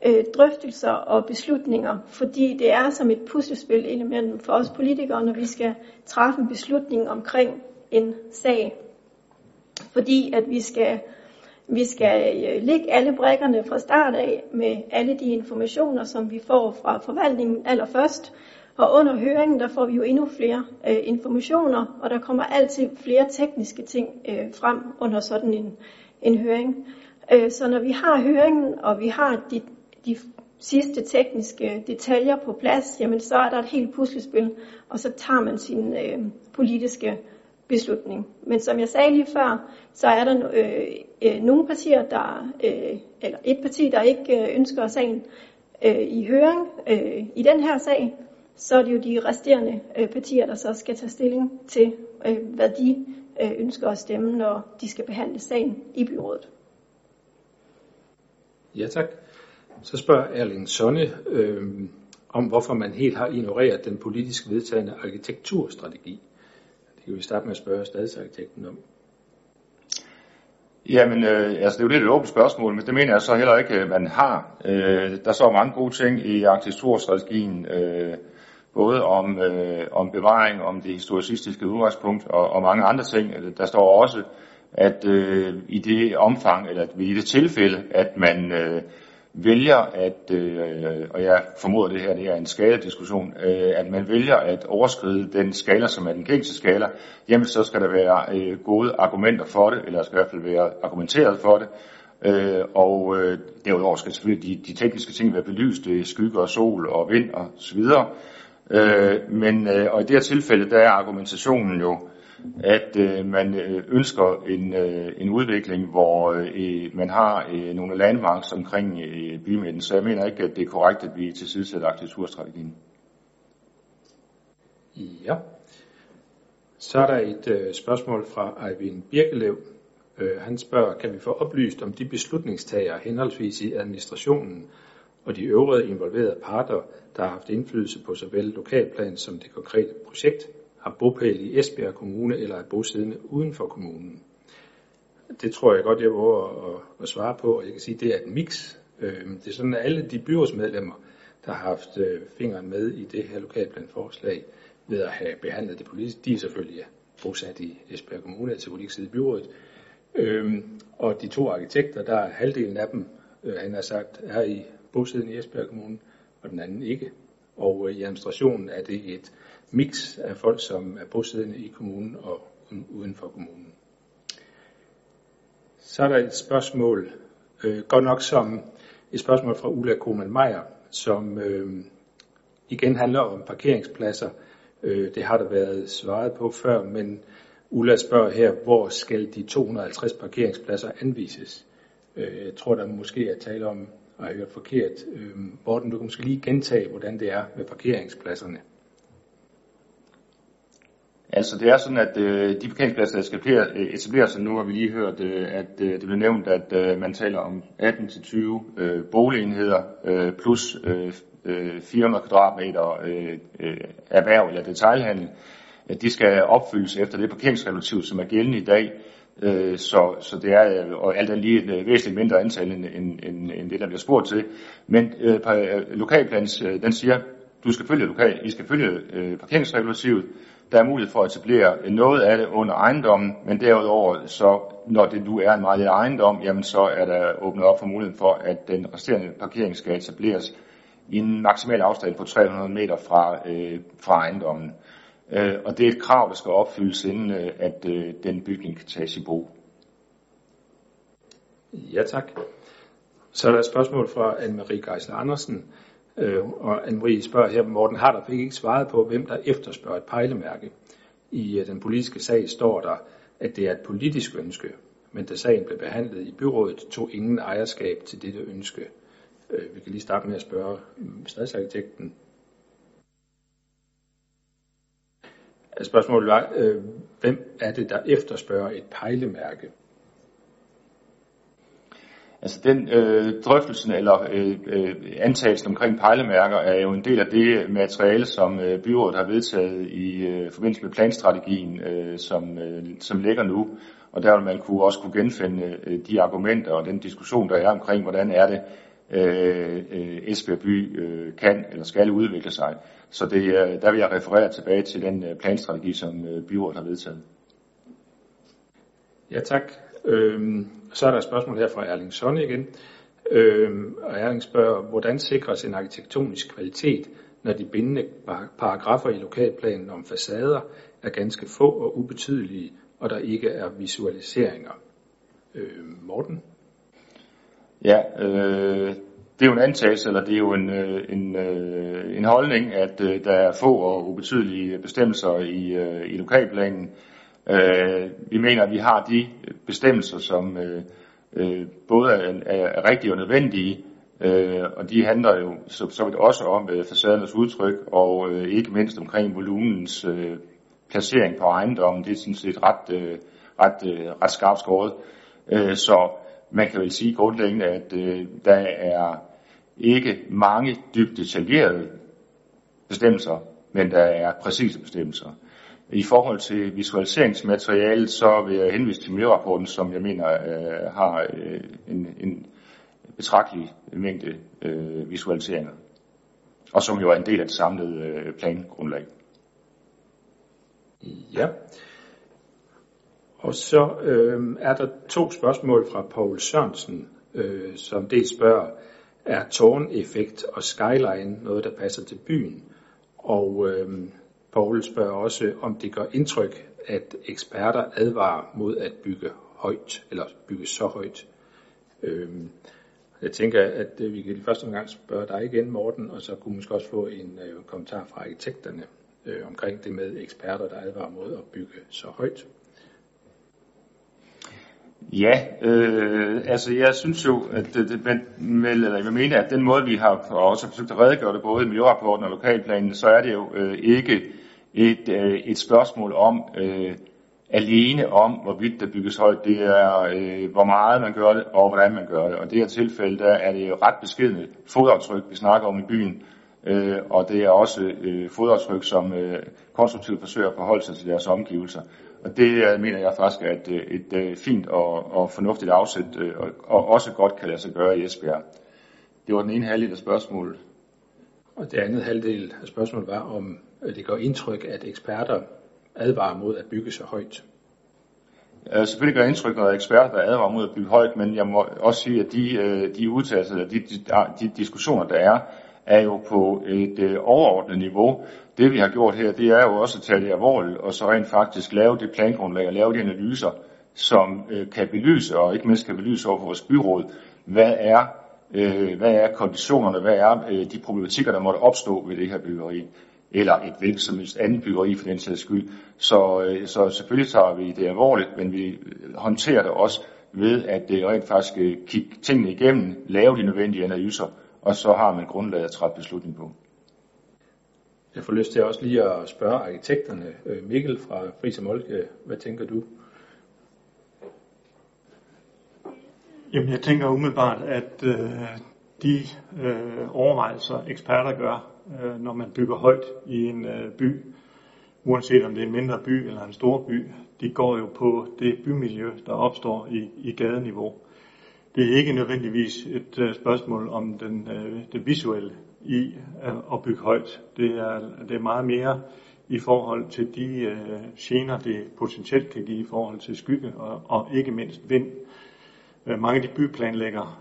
øh, drøftelser og beslutninger, fordi det er som et puslespil indimellem for os politikere, når vi skal træffe en beslutning omkring en sag. Fordi at vi skal vi skal øh, lægge alle brækkerne fra start af med alle de informationer, som vi får fra forvaltningen allerførst. Og under høringen, der får vi jo endnu flere øh, informationer, og der kommer altid flere tekniske ting øh, frem under sådan en, en høring. Øh, så når vi har høringen, og vi har de, de sidste tekniske detaljer på plads, jamen så er der et helt puslespil, og så tager man sin øh, politiske beslutning. Men som jeg sagde lige før, så er der øh, øh, nogle partier, der, øh, eller et parti, der ikke øh, ønsker sagen øh, i høring øh, i den her sag, så er det jo de resterende øh, partier, der så skal tage stilling til, øh, hvad de øh, ønsker at stemme, når de skal behandle sagen i byrådet. Ja, tak. Så spørger Erling Sonne øh, om, hvorfor man helt har ignoreret den politisk vedtagende arkitekturstrategi. Det kan vi starte med at spørge stadsarkitekten om. Jamen, øh, altså det er jo lidt et åbent spørgsmål, men det mener jeg så heller ikke, at man har. Øh, der så mange gode ting i arkitekturstrategien, øh, både om, øh, om bevaring, om det historicistiske udgangspunkt og, og mange andre ting. Øh, der står også, at øh, i det omfang, eller i det tilfælde, at man øh, vælger at, øh, og jeg formoder det her, det er en skaladiskussion, øh, at man vælger at overskride den skala, som er den gængse skala, jamen så skal der være øh, gode argumenter for det, eller skal i hvert fald være argumenteret for det, øh, og øh, derudover skal selvfølgelig de, de tekniske ting være belyst, øh, skygge og sol og vind og så videre, øh, men øh, og i det her tilfælde, der er argumentationen jo, at øh, man øh, ønsker en, øh, en udvikling, hvor øh, man har øh, nogle landmarks omkring øh, bymidten, så jeg mener ikke, at det er korrekt, at vi tilsidesætter arkitekturstrategien. Ja. Så er der et øh, spørgsmål fra Eivind Birkelev. Øh, han spørger, kan vi få oplyst om de beslutningstagere henholdsvis i administrationen og de øvrige involverede parter, der har haft indflydelse på såvel lokalplan som det konkrete projekt, har bopæl i Esbjerg Kommune eller er bosiddende uden for kommunen. Det tror jeg godt, jeg våger at, at svare på, og jeg kan sige, at det er et mix. Øhm, det er sådan, at alle de byrådsmedlemmer, der har haft øh, fingeren med i det her lokalplanforslag, ved at have behandlet det politisk, de er selvfølgelig bosat i Esbjerg Kommune, altså på side i byrådet. Øhm, og de to arkitekter, der er halvdelen af dem, øh, han har sagt, er i bosiddende i Esbjerg Kommune, og den anden ikke. Og øh, i administrationen er det et mix af folk, som er bosiddende i kommunen og uden for kommunen. Så er der et spørgsmål, øh, godt nok som et spørgsmål fra Ulla Koman Meyer, som øh, igen handler om parkeringspladser. Øh, det har der været svaret på før, men Ulla spørger her, hvor skal de 250 parkeringspladser anvises? Øh, jeg tror, der måske er tale om, at jeg hørt forkert. Øh, Morten, du kan måske lige gentage, hvordan det er med parkeringspladserne. Altså det er sådan, at øh, de parkeringspladser, der skal øh, etablere sig nu, har vi lige hørt, øh, at øh, det blev nævnt, at øh, man taler om 18-20 øh, boligenheder øh, plus øh, 400 øh, kvadratmeter øh, øh, erhverv eller detaljhandel. At øh, de skal opfyldes efter det parkeringsrelativ, som er gældende i dag. Øh, så, så det er øh, og alt er lige et væsentligt mindre antal end, end, end, end det, der bliver spurgt til. Men øh, lokalplans, den siger, du skal følge lokal, I skal følge øh, parkeringsregulativet. Der er mulighed for at etablere noget af det under ejendommen, men derudover, så når det nu er en meget lille ejendom, jamen så er der åbnet op for muligheden for, at den resterende parkering skal etableres i en maksimal afstand på 300 meter fra, øh, fra ejendommen. Øh, og det er et krav, der skal opfyldes, inden øh, at øh, den bygning kan tages i brug. Ja, tak. Så er der et spørgsmål fra Anne-Marie Geisler Andersen. Øh, og Anne-Marie spørger her, Morten Harder fik ikke svaret på, hvem der efterspørger et pejlemærke. I øh, den politiske sag står der, at det er et politisk ønske, men da sagen blev behandlet i byrådet, tog ingen ejerskab til dette ønske. Øh, vi kan lige starte med at spørge øh, stadsarkitekten. Spørgsmålet var, øh, hvem er det, der efterspørger et pejlemærke? Altså den øh, drøftelsen eller øh, øh, antagelsen omkring pejlemærker er jo en del af det materiale, som øh, byrådet har vedtaget i øh, forbindelse med planstrategien, øh, som, øh, som ligger nu. Og der vil man kunne også kunne genfinde øh, de argumenter og den diskussion, der er omkring, hvordan er det, øh, øh, Esbjerg by øh, kan eller skal udvikle sig. Så det, øh, der vil jeg referere tilbage til den øh, planstrategi, som øh, byrådet har vedtaget. Ja, tak. Øhm, så er der et spørgsmål her fra Erling Sonne igen. Øhm, og Erling spørger, hvordan sikres en arkitektonisk kvalitet, når de bindende paragrafer i lokalplanen om facader er ganske få og ubetydelige, og der ikke er visualiseringer? Øhm, Morten? Ja, øh, det er jo en antagelse, eller det er jo en, øh, en, øh, en holdning, at øh, der er få og ubetydelige bestemmelser i, øh, i lokalplanen. Øh, vi mener, at vi har de bestemmelser, som øh, øh, både er, er rigtige og nødvendige, øh, og de handler jo så, så vidt også om øh, facadernes udtryk, og øh, ikke mindst omkring volumenens øh, placering på ejendommen. Det er sådan set ret, øh, ret, øh, ret skarpt skåret. Øh, så man kan vel sige grundlæggende, at øh, der er ikke mange dybt detaljerede bestemmelser, men der er præcise bestemmelser. I forhold til visualiseringsmaterialet, så vil jeg henvise til miljørapporten, som jeg mener øh, har øh, en, en betragtelig mængde øh, visualiseringer, og som jo er en del af det samlede øh, plangrundlag. Ja. Og så øh, er der to spørgsmål fra Paul Sørensen, øh, som dels spørger, er tårneffekt og skyline noget, der passer til byen? Og øh, Poul spørger også, om det gør indtryk, at eksperter advarer mod at bygge højt, eller bygge så højt. Øh, jeg tænker, at øh, vi kan i første omgang spørge dig igen, Morten, og så kunne vi måske også få en øh, kommentar fra arkitekterne øh, omkring det med eksperter, der advarer mod at bygge så højt. Ja, øh, altså jeg synes jo, at det, det, men, eller jeg mener, at den måde, vi har også forsøgt at redegøre det både i miljørapporten og lokalplanen, så er det jo øh, ikke et, øh, et spørgsmål om øh, alene om, hvorvidt der bygges højt. Det er, øh, hvor meget man gør det, og hvordan man gør det. Og det her tilfælde, der er det jo ret beskidende fodaftryk, vi snakker om i byen. Øh, og det er også øh, fodaftryk, som øh, konstruktivt forsøger at forholde sig til deres omgivelser. Og det øh, mener jeg faktisk er et, øh, et, et fint og, og fornuftigt afsæt, øh, og, og også godt kan lade sig gøre i Esbjerg. Det var den ene halvdel af spørgsmålet. Og det andet halvdel af spørgsmålet var, om Øh, det gør indtryk, at eksperter advarer mod at bygge så højt. Ja, selvfølgelig gør indtryk, når eksperter advarer mod at bygge højt, men jeg må også sige, at de, øh, de udtalelser, de, de, de diskussioner, der er, er jo på et øh, overordnet niveau. Det vi har gjort her, det er jo også at tage det alvorligt, og så rent faktisk lave det plangrundlag og lave de analyser, som øh, kan belyse, og ikke mindst kan belyse over for vores byråd, hvad er, øh, hvad er konditionerne, hvad er øh, de problematikker, der måtte opstå ved det her byggeri, eller et hvilket som helst andet byggeri for den sags skyld. Så, øh, så selvfølgelig tager vi det alvorligt, men vi håndterer det også ved at det rent faktisk øh, kigge tingene igennem, lave de nødvendige analyser, og så har man grundlaget at træffe beslutning på. Jeg får lyst til også lige at spørge arkitekterne. Øh, Mikkel fra Friis Molke, hvad tænker du? Jamen, jeg tænker umiddelbart, at øh, de øh, overvejelser, eksperter gør, øh, når man bygger højt i en øh, by, uanset om det er en mindre by eller en stor by, de går jo på det bymiljø, der opstår i, i gadeniveau. Det er ikke nødvendigvis et øh, spørgsmål om den, øh, det visuelle i øh, at bygge højt. Det er, det er meget mere i forhold til de uh, gener, det potentielt kan give i forhold til skygge og, og ikke mindst vind. Mange af de byplanlæggere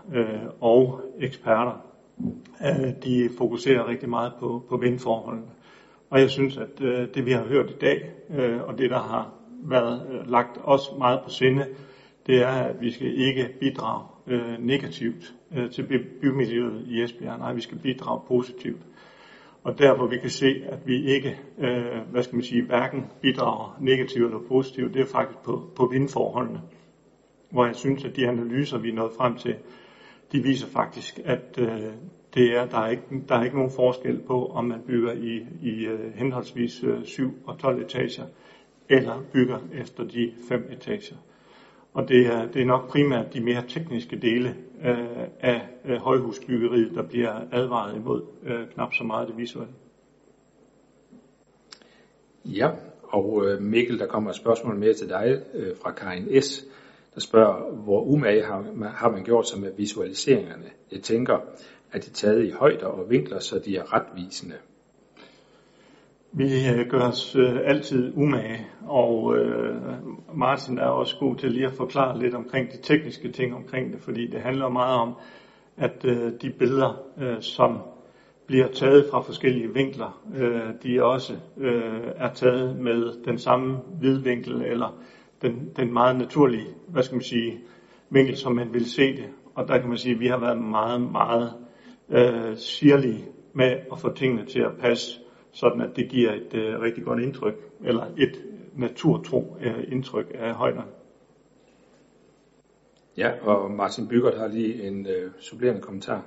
og eksperter, de fokuserer rigtig meget på, på vindforholdene. Og jeg synes, at øh, det vi har hørt i dag, øh, og det der har været øh, lagt os meget på sinde, det er, at vi skal ikke bidrage negativt til bymiljøet i Esbjerg. Nej, vi skal bidrage positivt. Og der, hvor vi kan se, at vi ikke, øh, hvad skal man sige, hverken bidrager negativt eller positivt, det er faktisk på, på vindforholdene. Hvor jeg synes, at de analyser, vi er nået frem til, de viser faktisk, at øh, det er, der, er ikke, der er ikke nogen forskel på, om man bygger i, i øh, henholdsvis øh, 7 og 12 etager, eller bygger efter de 5 etager. Og det er, det er nok primært de mere tekniske dele øh, af øh, højhusbyggeriet, der bliver advaret imod, øh, knap så meget det visuelle. Ja, og øh, Mikkel, der kommer et spørgsmål mere til dig øh, fra Karin S., der spørger, hvor umage har, har man gjort sig med visualiseringerne? Jeg tænker, at de er taget i højder og vinkler, så de er retvisende. Vi øh, gør os øh, altid umage, og øh, Martin er også god til lige at forklare lidt omkring de tekniske ting omkring det, fordi det handler meget om, at øh, de billeder, øh, som bliver taget fra forskellige vinkler, de også er taget med den samme vidvinkel, eller den, den meget naturlige, hvad skal man sige, vinkel, som man vil se det. Og der kan man sige, at vi har været meget, meget øh, sirlige med at få tingene til at passe sådan at det giver et øh, rigtig godt indtryk, eller et naturtro øh, indtryk af højderne. Ja, og Martin Bygger har lige en øh, supplerende kommentar.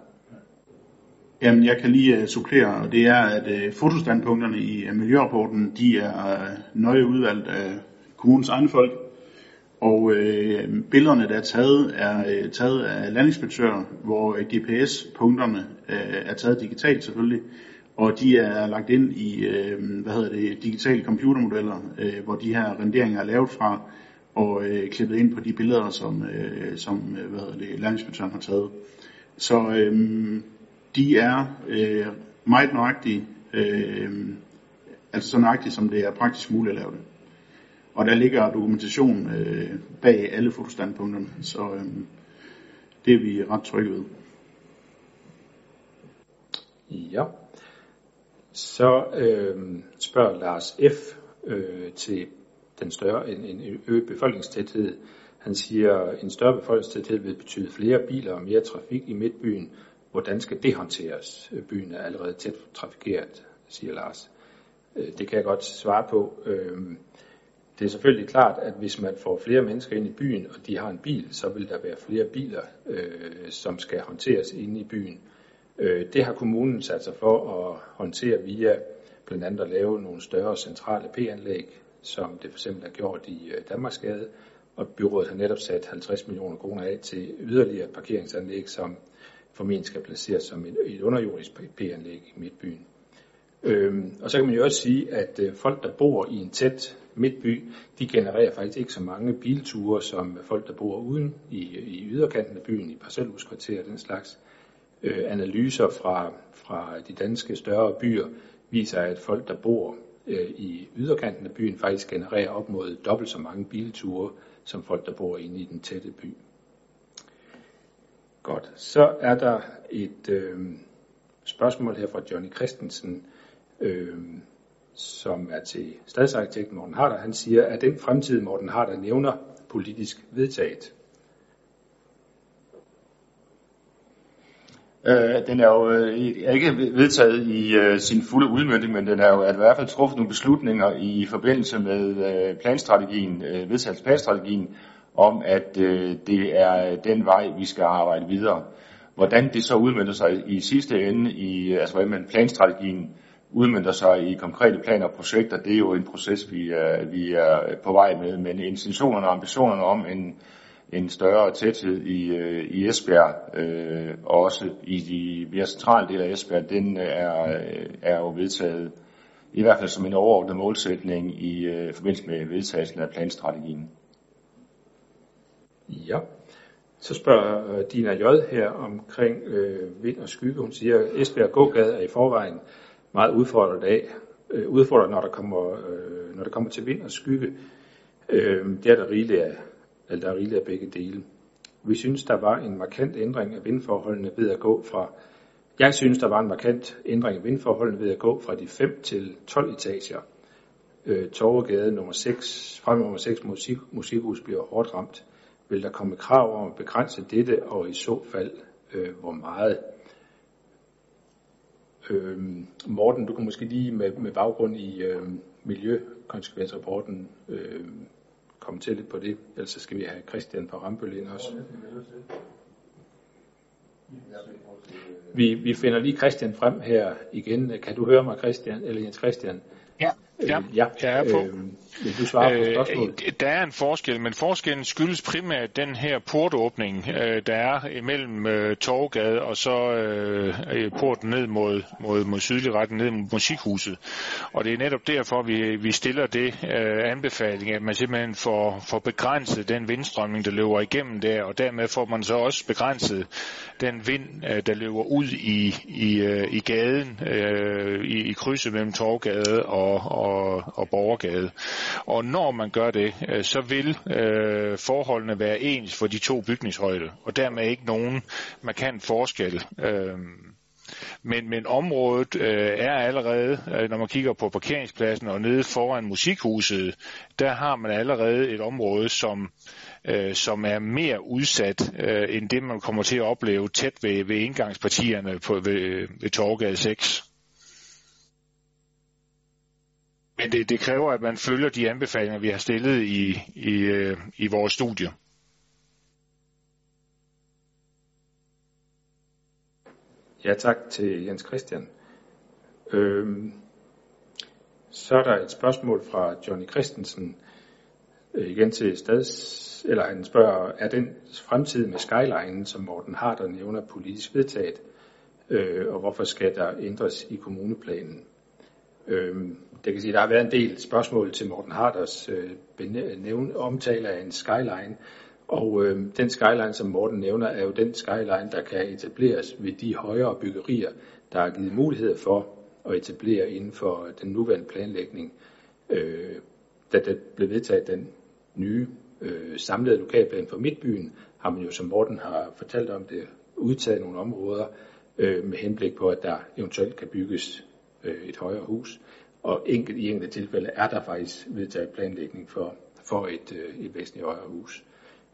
Jamen, jeg kan lige uh, supplere, og det er, at uh, fotostandpunkterne i uh, miljørapporten, de er uh, nøje udvalgt af kommunens egne folk, og øh, billederne, der er taget, er øh, taget af landinspektører, hvor øh, GPS-punkterne øh, er taget digitalt selvfølgelig, og de er lagt ind i øh, hvad hedder det, digitale computermodeller, øh, hvor de her renderinger er lavet fra, og øh, klippet ind på de billeder, som, øh, som øh, hvad hedder det, landinspektøren har taget. Så øh, de er øh, meget nøjagtige, øh, altså så nøjagtige, som det er praktisk muligt at lave det. Og der ligger dokumentation øh, bag alle fotostandpunkterne, så øh, det er vi ret trygge ved. Ja. Så øh, spørger Lars F. Øh, til den større, en, en øget befolkningstæthed. Han siger, en større befolkningstæthed vil betyde flere biler og mere trafik i midtbyen. Hvordan skal det håndteres? Byen er allerede tæt trafikeret, siger Lars. Øh, det kan jeg godt svare på. Øh, det er selvfølgelig klart, at hvis man får flere mennesker ind i byen, og de har en bil, så vil der være flere biler, øh, som skal håndteres inde i byen. Øh, det har kommunen sat sig for at håndtere via blandt andet at lave nogle større centrale P-anlæg, som det for eksempel er gjort i øh, Danmarksgade, og byrådet har netop sat 50 millioner kroner af til yderligere parkeringsanlæg, som formentlig skal placeres som et, underjordisk P-anlæg i midtbyen. Øhm, og så kan man jo også sige, at øh, folk, der bor i en tæt midtby, de genererer faktisk ikke så mange bilture, som folk, der bor uden i, i yderkanten af byen, i parcelhuskvarterer og den slags øh, analyser fra, fra de danske større byer viser, at folk, der bor øh, i yderkanten af byen, faktisk genererer op mod dobbelt så mange bilture, som folk, der bor inde i den tætte by. Godt. Så er der et øh, spørgsmål her fra Johnny Christensen, øh, som er til stadsarkitekt Morten Harder. Han siger, at den fremtid, Morten Harder nævner, politisk vedtaget. Øh, den er jo er ikke vedtaget i øh, sin fulde udmyndning, men den er jo at i hvert fald truffet nogle beslutninger i forbindelse med øh, planstrategien, øh, vedtagelsesplanstrategien, om at øh, det er den vej, vi skal arbejde videre. Hvordan det så udmyndter sig i sidste ende, i, altså hvordan planstrategien udmyndter sig i konkrete planer og projekter, det er jo en proces, vi er, vi er på vej med. Men intentionerne og ambitionerne om en en større tæthed i, øh, i Esbjerg, øh, og også i de mere centrale dele af Esbjerg, den øh, er, er jo vedtaget i hvert fald som en overordnet målsætning i øh, forbindelse med vedtagelsen af planstrategien. Ja. Så spørger øh, Dina J. her omkring øh, vind og skygge. Hun siger, at Esbjerg gågade er i forvejen meget udfordret af, øh, udfordret, når der, kommer, øh, når der kommer til vind og skygge. Øh, det er der rigeligt af, eller der er rigeligt af begge dele. Vi synes, der var en markant ændring af vindforholdene ved at gå fra jeg synes, der var en markant ændring af vindforholdene ved at gå fra de 5 til 12 etager. Øh, Torvegade nummer 6, frem nummer 6 musik, musikhus bliver hårdt ramt. Vil der komme krav om at begrænse dette, og i så fald, øh, hvor meget? Øh, Morten, du kan måske lige med, med baggrund i øh, miljøkonsekvensrapporten øh, komme til lidt på det, ellers så skal vi have Christian på Rambøl ind også. Vi, vi finder lige Christian frem her igen. Kan du høre mig, Christian, eller Jens Christian? Ja, ja, øh, ja. jeg er på. Øh, vil du svare på spørgsmålet? Øh, der er en forskel, men forskellen skyldes primært den her portåbning, øh, der er imellem øh, Torgade og så øh, porten ned mod, mod, mod sydlig retning, ned mod musikhuset. Og det er netop derfor, vi, vi stiller det øh, anbefaling, at man simpelthen får, får begrænset den vindstrømning, der løber igennem der, og dermed får man så også begrænset den vind, øh, der løber ud i, i, øh, i gaden, øh, i, i krydset mellem Torgade og, og, og og Borgergade. Og når man gør det, øh, så vil øh, forholdene være ens for de to bygningshøjde, og dermed ikke nogen markant forskel. Øh, men, men området øh, er allerede, øh, når man kigger på parkeringspladsen og nede foran musikhuset, der har man allerede et område, som, øh, som er mere udsat øh, end det, man kommer til at opleve tæt ved, ved indgangspartierne på, ved, ved Torgade 6. Men det, det kræver, at man følger de anbefalinger, vi har stillet i, i, øh, i vores studie. Ja, tak til Jens Christian. Øhm, så er der et spørgsmål fra Johnny Christensen, øh, igen til stads, eller han spørger, er den fremtid med Skyline, som Morten Harder nævner, politisk vedtaget, øh, og hvorfor skal der ændres i kommuneplanen? Øhm, det kan sige, der har været en del spørgsmål til Morten Harders øh, nævne, omtale af en skyline, og øh, den skyline, som Morten nævner, er jo den skyline, der kan etableres ved de højere byggerier, der er givet mulighed for at etablere inden for den nuværende planlægning. Øh, da det blev vedtaget den nye øh, samlede lokalplan for Midtbyen, har man jo, som Morten har fortalt om det, udtaget nogle områder øh, med henblik på, at der eventuelt kan bygges øh, et højere hus. Og enkelt, i enkelte tilfælde er der faktisk vedtaget planlægning for, for et, øh, et væsentligt højere hus.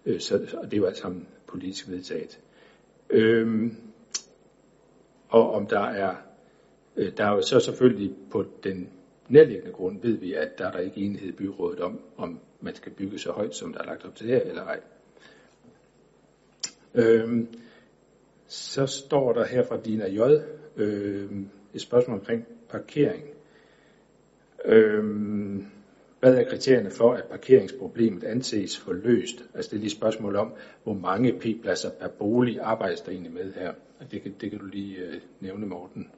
Øh, så, og det var alt sammen politisk vedtaget. Øh, og om der er, øh, der er jo så selvfølgelig på den nærliggende grund, ved vi, at der er der ikke enighed i byrådet om, om man skal bygge så højt, som der er lagt op til her, eller ej. Øhm, så står der her fra Dina J. Øhm, et spørgsmål omkring parkering. Øhm, hvad er kriterierne for, at parkeringsproblemet anses for løst? Altså det er lige et spørgsmål om, hvor mange p-pladser per bolig arbejdes der egentlig med her? Det kan, det kan du lige øh, nævne, Morten.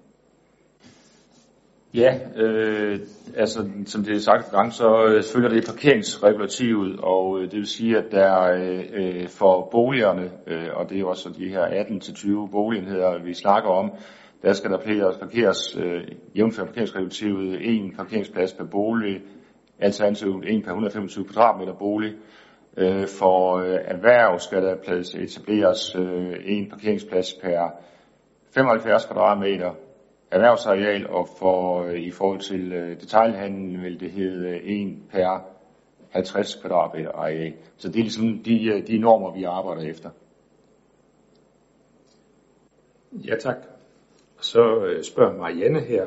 Ja, øh, altså som det er sagt gang, så øh, følger det parkeringsregulativet, og øh, det vil sige, at der øh, for boligerne, øh, og det er også de her 18-20 boligenheder, vi snakker om, der skal der parkeres, parkeres øh, jævnført parkeringsregulativet en parkeringsplads per bolig, alternativt en per 125 kvadratmeter bolig. Øh, for øh, erhverv skal der plads etableres øh, en parkeringsplads per 75 kvadratmeter erhvervsareal, og for øh, i forhold til øh, detaljhandlen vil det hedde øh, en per 50 kvadratmeter areal. Så det er ligesom de, øh, de normer, vi arbejder efter. Ja, tak. Så øh, spørger Marianne her,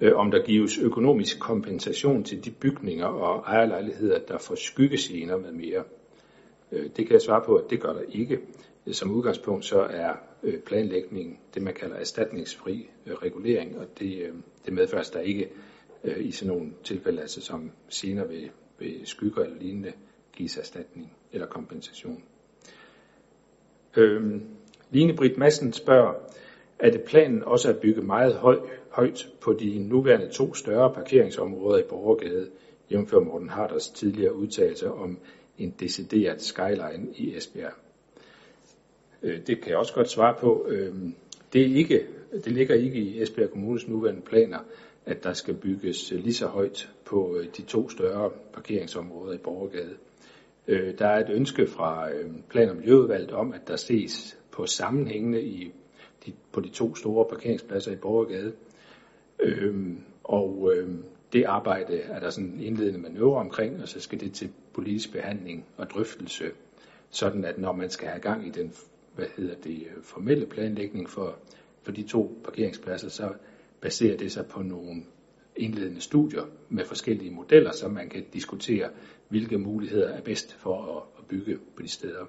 øh, om der gives økonomisk kompensation til de bygninger og ejerlejligheder, der får skyggescener med mere. Øh, det kan jeg svare på, at det gør der ikke. Som udgangspunkt så er øh, planlægningen det, man kalder erstatningsfri øh, regulering, og det, øh, det medfører, at der ikke i sådan nogle tilfælde, altså som senere ved, ved skygger eller lignende, gives erstatning eller kompensation. Øhm, Line Britt Madsen spørger, er det planen også at bygge meget høj, højt på de nuværende to større parkeringsområder i Borgergade, jævnfør Morten Harders tidligere udtalelse om en decideret skyline i Esbjerg. Øh, det kan jeg også godt svare på. Øh, det, er ikke, det ligger ikke i Esbjerg Kommunes nuværende planer, at der skal bygges lige så højt på øh, de to større parkeringsområder i Borgergade. Der er et ønske fra Plan- og Miljøudvalget om, at der ses på sammenhængende i de, på de to store parkeringspladser i Borgergade. Øhm, og øhm, det arbejde er der sådan en indledende manøvre omkring, og så skal det til politisk behandling og drøftelse, sådan at når man skal have gang i den hvad hedder det, formelle planlægning for, for de to parkeringspladser, så baserer det sig på nogle indledende studier med forskellige modeller, så man kan diskutere, hvilke muligheder er bedst for at, at bygge på de steder.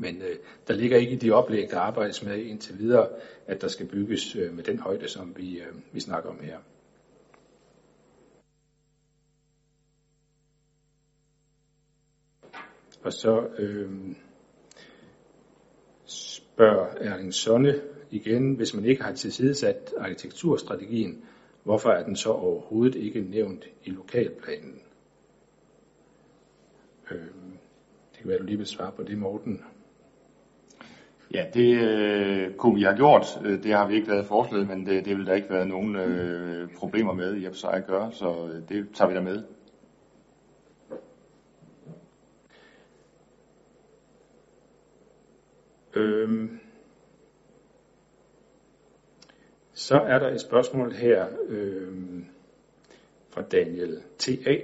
Men øh, der ligger ikke i de oplæg, der arbejdes med indtil videre, at der skal bygges øh, med den højde, som vi, øh, vi snakker om her. Og så øh, spørger Erling Sonne igen, hvis man ikke har tilsidesat arkitekturstrategien, hvorfor er den så overhovedet ikke nævnt i lokalplanen? Øh, det kan være, du lige vil svare på det, Morten. Ja, det øh, kunne vi have gjort. Øh, det har vi ikke været forslaget, men det, det vil der ikke være nogen øh, problemer med i at sig at gøre, så øh, det tager vi da med. Øhm, så er der et spørgsmål her øhm, fra Daniel T.A.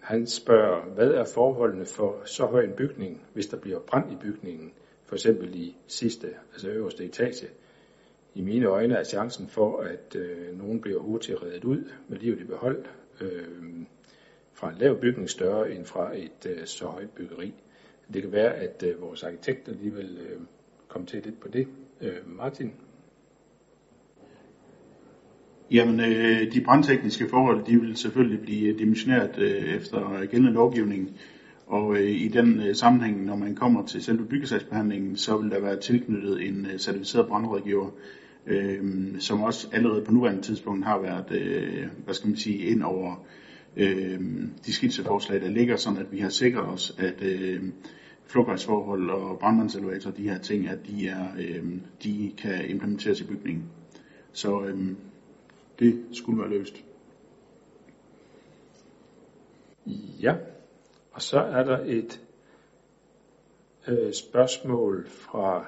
Han spørger, hvad er forholdene for så høj en bygning, hvis der bliver brand i bygningen, for eksempel i sidste, altså øverste etage? I mine øjne er chancen for, at øh, nogen bliver hurtigt reddet ud med livet i behold øh, fra en lav bygning større end fra et øh, så højt byggeri. Det kan være, at øh, vores arkitekt alligevel øh, kom til lidt på det. Øh, Martin? Jamen, øh, de brandtekniske forhold, de vil selvfølgelig blive dimensioneret øh, efter gældende lovgivning. Og øh, i den øh, sammenhæng, når man kommer til selve byggesagsbehandlingen, så vil der være tilknyttet en øh, certificeret brandrådgiver, øh, som også allerede på nuværende tidspunkt har været, øh, hvad skal man sige, ind over øh, de skitseforslag, der ligger, sådan at vi har sikret os, at øh, flugtvejsforhold og brandmandselevator, de her ting, at de, er, øh, de kan implementeres i bygningen. Så øh, det skulle være løst. Ja, og så er der et øh, spørgsmål fra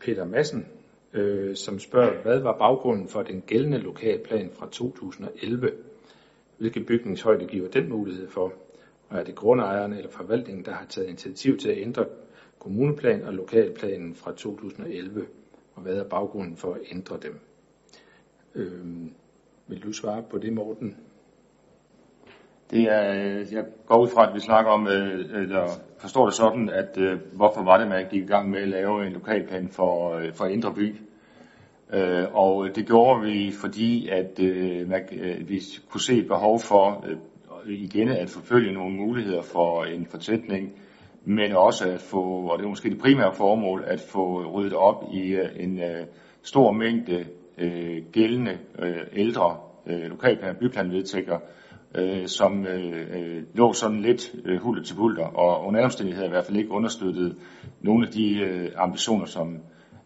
Peter Madsen, øh, som spørger, hvad var baggrunden for den gældende lokalplan fra 2011? Hvilke bygningshøjde giver den mulighed for? og er det grundejeren eller forvaltningen, der har taget initiativ til at ændre kommuneplan og lokalplanen fra 2011, og hvad er baggrunden for at ændre dem? Øhm, vil du svare på det, Morten? Det er, øh, jeg går ud fra, at vi snakker om, øh, øh, eller forstår det sådan, at hvorfor var det, man gik i gang med at lave en lokalplan for, for Indre By? Og det gjorde vi, fordi at vi kunne se et behov for igen at forfølge nogle muligheder for en fortætning, men også at få, og det er måske det primære formål, at få ryddet op i en stor mængde gældende ældre lokalplan- og byplanvedtægter, øh, som øh, øh, lå sådan lidt øh, hulter til bulter, og under omstændigheder i hvert fald ikke understøttede nogle af de øh, ambitioner, som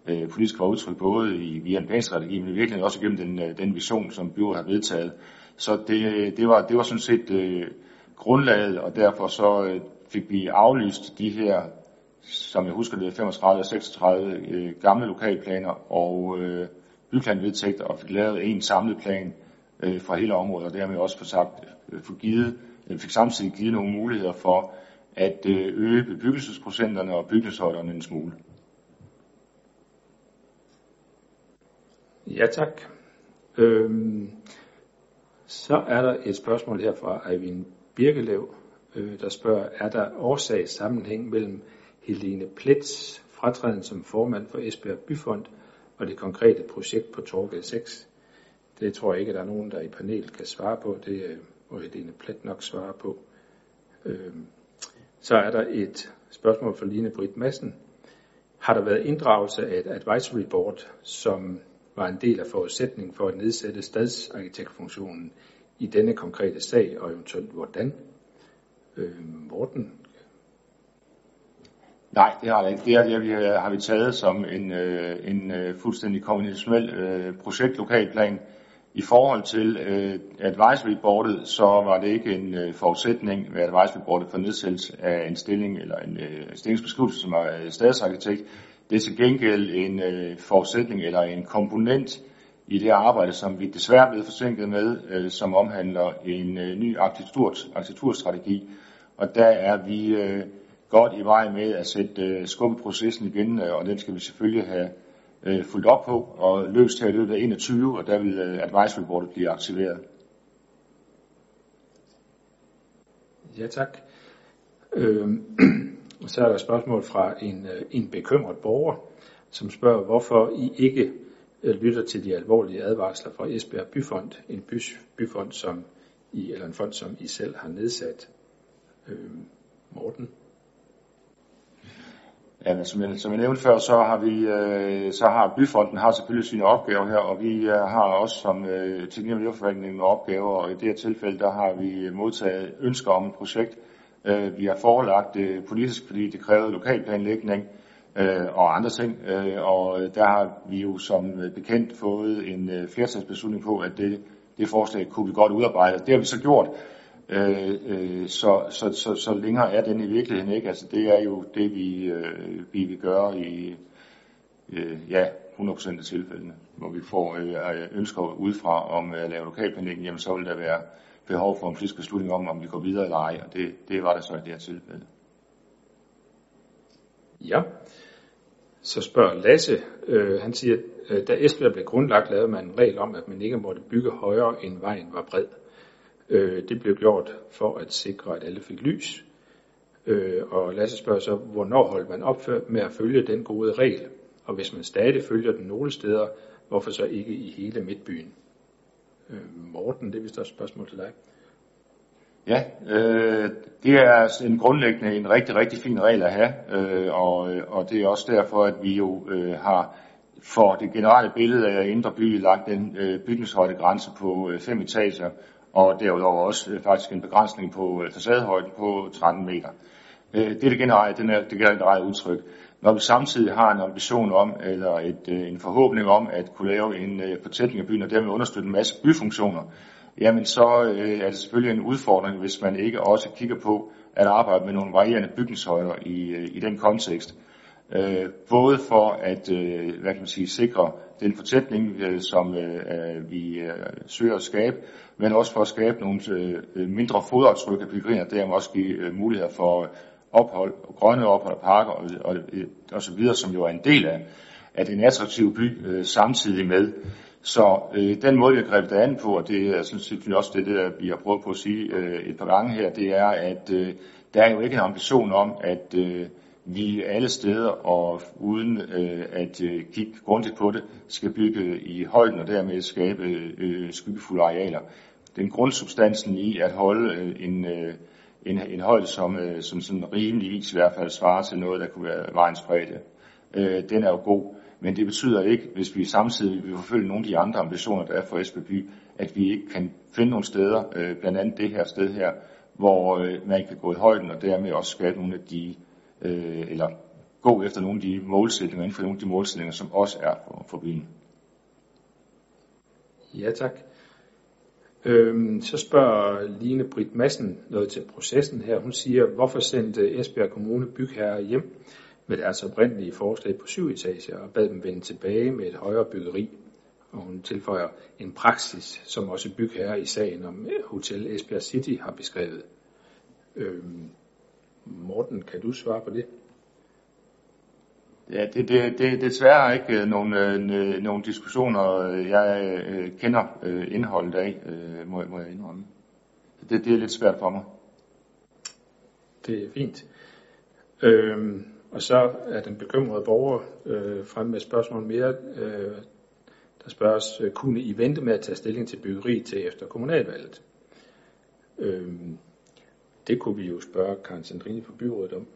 øh, politisk var udtrykt både i, via en planstrategi, men i virkeligheden også gennem den, øh, den vision, som byrådet har vedtaget. Så det, øh, det, var, det var sådan set øh, grundlaget, og derfor så øh, fik vi aflyst de her, som jeg husker det, 35 og 36 øh, gamle lokalplaner og øh, byplanvedtægter, og fik lavet en samlet plan øh, fra hele området, og dermed også for sagt, øh, for givet, øh, fik samtidig givet nogle muligheder for at øh, øge bebyggelsesprocenterne og bygningshøjderne en smule. Ja, tak. Øhm, så er der et spørgsmål her fra Eivind Birkelev, øh, der spørger, er der årsagssammenhæng mellem Helene Plets fratræden som formand for Esbjerg Byfond og det konkrete projekt på Torgade 6? Det tror jeg ikke, at der er nogen, der i panel kan svare på. Det øh, må Helene Plet nok svare på. Øh, så er der et spørgsmål fra Line Britt Madsen. har der været inddragelse af et advisory board, som var en del af forudsætningen for at nedsætte stadsarkitektfunktionen i denne konkrete sag, og eventuelt hvordan? Øh, Morten? Nej, det har det ikke. Det er, vi, øh, har vi taget som en, øh, en øh, fuldstændig konventionel øh, projektlokalplan. I forhold til øh, advisory boardet, så var det ikke en øh, forudsætning ved advisory boardet for nedsættelse af en stilling eller en øh, stillingsbeskrivelse som er øh, stadsarkitekt. Det er til gengæld en øh, forudsætning eller en komponent i det arbejde, som vi desværre er blevet forsinket med, øh, som omhandler en øh, ny arkitektur, arkitekturstrategi. Og der er vi øh, godt i vej med at sætte øh, skub i processen igen, øh, og den skal vi selvfølgelig have øh, fulgt op på og løst her i løbet af 21, og der vil øh, advisory boardet blive aktiveret. Ja, tak. Øh, så er der et spørgsmål fra en, øh, en bekymret borger, som spørger, hvorfor I ikke øh, lytter til de alvorlige advarsler fra Esbjerg Byfond, en by, byfond, som I, eller en fond, som I selv har nedsat. Øh, Morten? Ja, som jeg, som jeg nævnte før, så har vi, øh, så har byfonden har selvfølgelig sine opgaver her, og vi øh, har også som øh, teknik- og miljøforvaltning opgaver, og i det her tilfælde, der har vi modtaget ønsker om et projekt. Øh, vi har forelagt det politisk, fordi det krævede lokalplanlægning øh, og andre ting, øh, og der har vi jo som bekendt fået en øh, flertalsbeslutning på, at det, det forslag kunne vi godt udarbejde. Det har vi så gjort. Øh, øh, så, så, så, så længere er den i virkeligheden ikke. Altså det er jo det, vi, øh, vi vil gøre i øh, ja, 100% af tilfældene, hvor vi får øh, øh, ønsker udefra om at lave lokalplanlægning, jamen så vil der være behov for en politisk beslutning om, om vi går videre eller ej, og det, det var der så i det her tilfælde. Ja, så spørger Lasse, øh, han siger, øh, da Esbjerg blev grundlagt, lavede man en regel om, at man ikke måtte bygge højere, end vejen var bred. Øh, det blev gjort for at sikre, at alle fik lys. Øh, og Lasse spørger så, hvornår holdt man op med at følge den gode regel? Og hvis man stadig følger den nogle steder, hvorfor så ikke i hele midtbyen? Øh, Morten, det er vist også et spørgsmål til dig. Ja, øh, det er altså en grundlæggende en rigtig, rigtig fin regel at have, øh, og, og det er også derfor, at vi jo øh, har for det generelle billede af Indre By lagt en øh, bygningshøjdegrænse på øh, fem etager, og derudover også øh, faktisk en begrænsning på øh, facadehøjden på 13 meter. Øh, det er det generelle, den er, det generelle udtryk. Når vi samtidig har en ambition om, eller et, øh, en forhåbning om at kunne lave en øh, fortætning af byen, og dermed understøtte en masse byfunktioner, jamen så øh, er det selvfølgelig en udfordring, hvis man ikke også kigger på at arbejde med nogle varierende bygningshøjder i, øh, i den kontekst. Øh, både for at øh, hvad kan man sige, sikre den fortætning, øh, som øh, øh vi øh, søger at skabe, men også for at skabe nogle øh, øh mindre fodaftryk af pilgriner, der også give øh, muligheder for øh, ophold, grønne ophold og parker og, og, og så videre, som jo er en del af, af en attraktiv by øh, samtidig med. Så øh, den måde, vi har grebet det an på, og det er sådan set også det, der vi har prøvet på at sige øh, et par gange her, det er, at øh, der er jo ikke en ambition om, at øh, vi alle steder og uden øh, at øh, kigge grundigt på det, skal bygge i højden og dermed skabe øh, skyggefulde arealer. Den grundsubstansen i at holde øh, en, øh, en, en højde, som, øh, som sådan rimeligvis i hvert fald svarer til noget, der kunne være vejens bredde, øh, den er jo god. Men det betyder ikke, hvis vi samtidig vil forfølge nogle af de andre ambitioner, der er for Esbjerg at vi ikke kan finde nogle steder, øh, blandt andet det her sted her, hvor øh, man kan gå i højden og dermed også skabe nogle af de øh, eller gå efter nogle af de målsætninger, inden for nogle af de målsætninger, som også er for, for byen. Ja, tak. Øhm, så spørger Line Britt Madsen noget til processen her. Hun siger, hvorfor sendte Esbjerg Kommune bygherrer hjem med deres oprindelige forslag på syv etager og bad dem vende tilbage med et højere byggeri. Og hun tilføjer en praksis, som også bygherrer i sagen om Hotel Esbjerg City har beskrevet. Øhm, Morten, kan du svare på det? Ja, det, det, det er desværre ikke øh, nogen, øh, nogen diskussioner, øh, jeg øh, kender øh, indholdet af, øh, må, må jeg indrømme. Det, det er lidt svært for mig. Det er fint. Øhm, og så er den bekymrede borger øh, fremme med spørgsmål mere. Øh, der spørges, øh, kunne I vente med at tage stilling til byggeri til efter kommunalvalget? Øhm, det kunne vi jo spørge Karen Sandrine på byrådet om.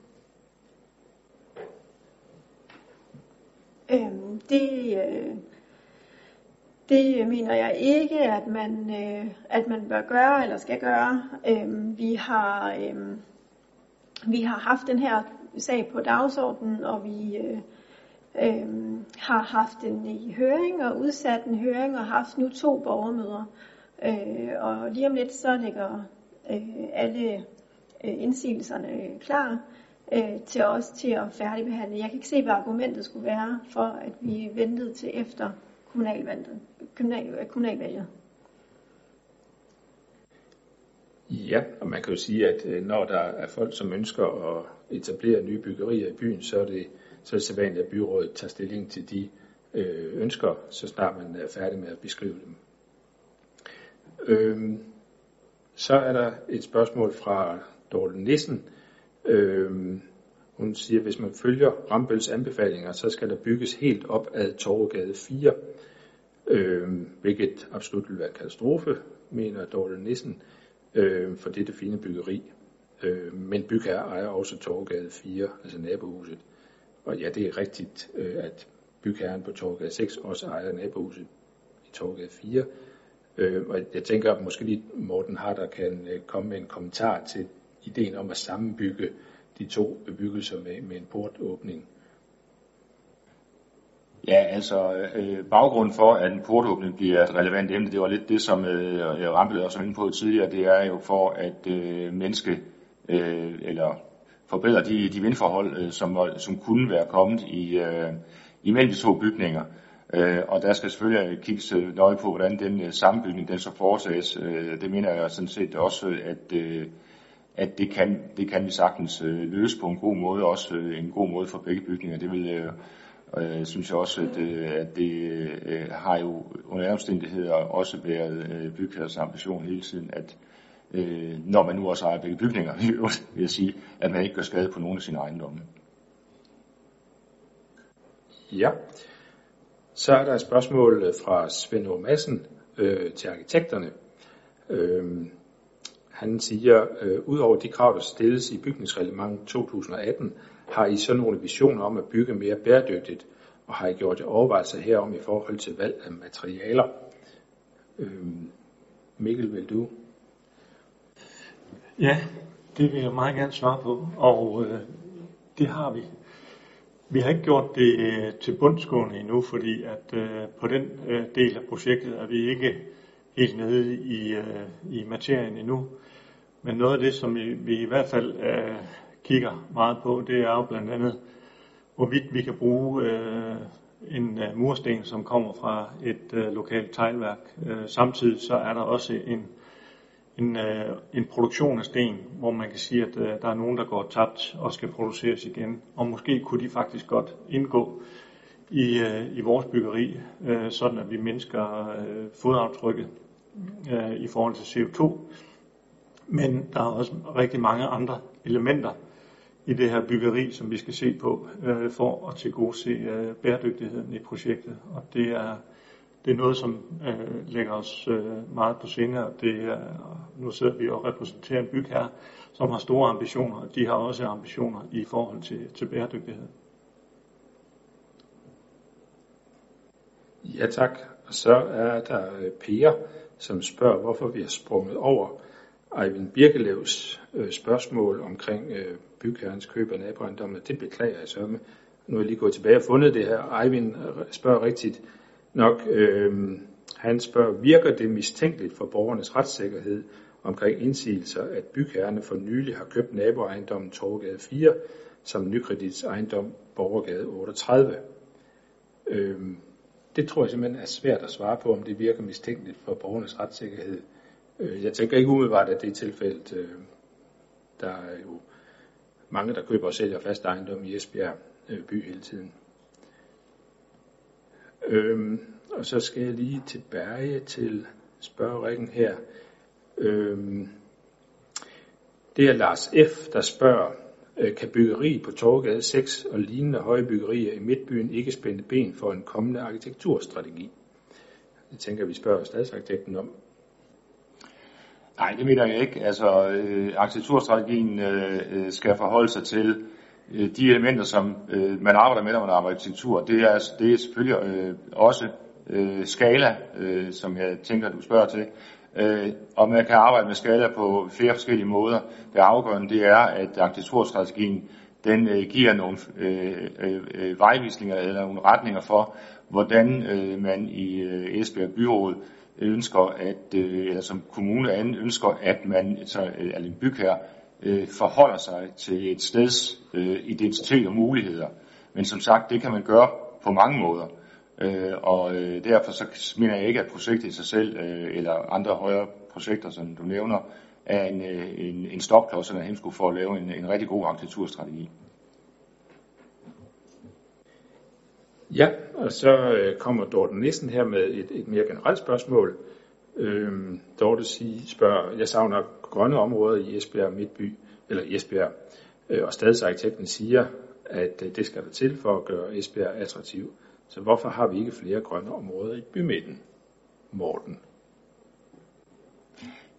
Øhm, det, øh, det mener jeg ikke, at man, øh, at man bør gøre eller skal gøre. Øhm, vi, har, øh, vi har haft den her sag på dagsordenen, og vi øh, øh, har haft den i høring og udsat en høring og haft nu to borgermøder. Øh, og lige om lidt så ligger øh, alle Øh, indsigelserne øh, klar øh, til os til at færdigbehandle. Jeg kan ikke se, hvad argumentet skulle være for, at vi ventede til efter kommunalvalget. Kommunal, øh, kommunalvalget. Ja, og man kan jo sige, at når der er folk, som ønsker at etablere nye byggerier i byen, så er det, så er det sædvanligt, at byrådet tager stilling til de øh, ønsker, så snart man er færdig med at beskrive dem. Øhm, så er der et spørgsmål fra Dorte Nissen. Øh, hun siger, at hvis man følger Rambøls anbefalinger, så skal der bygges helt op ad Torvegade 4, øh, hvilket absolut vil være katastrofe, mener Dorte Nissen, øh, for dette fine byggeri. Øh, men bygherre ejer også Torvegade 4, altså nabohuset. Og ja, det er rigtigt, øh, at bygherren på Torvegade 6 også ejer nabohuset i Torvegade 4. Øh, og jeg tænker, at måske lige Morten Harder kan øh, komme med en kommentar til ideen om at sammenbygge de to bebyggelser med, med en portåbning. Ja, altså øh, baggrunden for, at en portåbning bliver et relevant emne, det var lidt det, som øh, øh Rampel også var inde på tidligere, det er jo for at øh, menneske øh, eller forbedre de, de vindforhold, øh, som, som kunne være kommet i, øh, imellem de to bygninger. Øh, og der skal selvfølgelig kigges øh, nøje på, hvordan den øh, sammenbygning den så foretages. Øh, det mener jeg sådan set også, at, øh, at det, kan, det kan vi sagtens øh, løse på en god måde, også øh, en god måde for begge bygninger. Det vil øh, øh, synes jeg også, at, øh, at det øh, har jo under omstændigheder også været øh, bygherres ambition hele tiden, at øh, når man nu også ejer begge bygninger, vil jeg sige, at man ikke gør skade på nogen af sine ejendomme. Ja. Så er der et spørgsmål øh, fra Svend O. Madsen øh, til arkitekterne. Øh, han siger, øh, udover de krav, der stilles i bygningsreglementet 2018, har I så nogle visioner om at bygge mere bæredygtigt, og har I gjort jer overvejelser herom i forhold til valg af materialer? Øh, Mikkel, vil du? Ja, det vil jeg meget gerne svare på, og øh, det har vi. Vi har ikke gjort det øh, til bundsgående endnu, fordi at øh, på den øh, del af projektet er vi ikke helt nede i, øh, i materien endnu. Men noget af det, som vi, vi i hvert fald øh, kigger meget på, det er jo blandt andet, hvorvidt vi kan bruge øh, en øh, mursten, som kommer fra et øh, lokalt teglværk. Øh, samtidig så er der også en en, øh, en produktion af sten, hvor man kan sige, at øh, der er nogen, der går tabt og skal produceres igen. Og måske kunne de faktisk godt indgå i, øh, i vores byggeri, øh, sådan at vi mindsker øh, fodaftrykket øh, i forhold til CO2. Men der er også rigtig mange andre elementer i det her byggeri, som vi skal se på øh, for at tilgodese øh, bæredygtigheden i projektet. Og det er det er noget, som øh, lægger os øh, meget på sinde, og det er, nu sidder vi og repræsenterer en bygherre, som har store ambitioner, og de har også ambitioner i forhold til, til bæredygtighed. Ja tak. Og så er der øh, Per, som spørger, hvorfor vi har sprunget over Eivind Birkelevs øh, spørgsmål omkring øh, bygherrens køb af naboejendommen. Det beklager jeg så med. Nu er jeg lige gået tilbage og fundet det her. Eivind øh, spørger rigtigt, nok. Øh, han spørger, virker det mistænkeligt for borgernes retssikkerhed omkring indsigelser, at bygherrene for nylig har købt naboejendommen Torgade 4 som nykredits ejendom Borgergade 38? Øh, det tror jeg simpelthen er svært at svare på, om det virker mistænkeligt for borgernes retssikkerhed. Øh, jeg tænker ikke umiddelbart, at det er tilfældet. Øh, der er jo mange, der køber og sælger fast ejendom i Esbjerg øh, by hele tiden. Øhm, og så skal jeg lige tilbage til spørgerækken her. Øhm, det er Lars F., der spørger, kan byggeri på Torgade 6 og lignende høje byggerier i Midtbyen ikke spænde ben for en kommende arkitekturstrategi? Det tænker vi spørger stadsarkitekten om. Nej, det mener jeg ikke. Altså, øh, arkitekturstrategien øh, øh, skal forholde sig til øh, de elementer, som øh, man arbejder med, når man arbejder arkitektur, det er, altså, det er selvfølgelig øh, også øh, skala, øh, som jeg tænker, du spørger til. Øh, og man kan arbejde med skala på flere forskellige måder. Det afgørende det er, at arkitekturstrategien den øh, giver nogle øh, øh, øh vejvisninger eller nogle retninger for, hvordan øh, man i øh, Esbjerg Byråd ønsker, at, øh, eller som kommune anden ønsker, at man, så, øh, eller en bygherre, øh, forholder sig til et steds øh, identitet og muligheder. Men som sagt, det kan man gøre på mange måder. Øh, og øh, derfor så mener jeg ikke, at projektet i sig selv, øh, eller andre højere projekter, som du nævner, er en, øh, en, en stopklods eller en hemsko for at lave en, en rigtig god arkitekturstrategi. Ja, og så øh, kommer Dorte Nissen her med et, et mere generelt spørgsmål. Øhm, Dorte siger, spørger, jeg savner grønne områder i Esbjerg Midtby, eller Esbjerg, øh, og stadsarkitekten siger, at øh, det skal der til for at gøre Esbjerg attraktiv. Så hvorfor har vi ikke flere grønne områder i bymidten, Morten?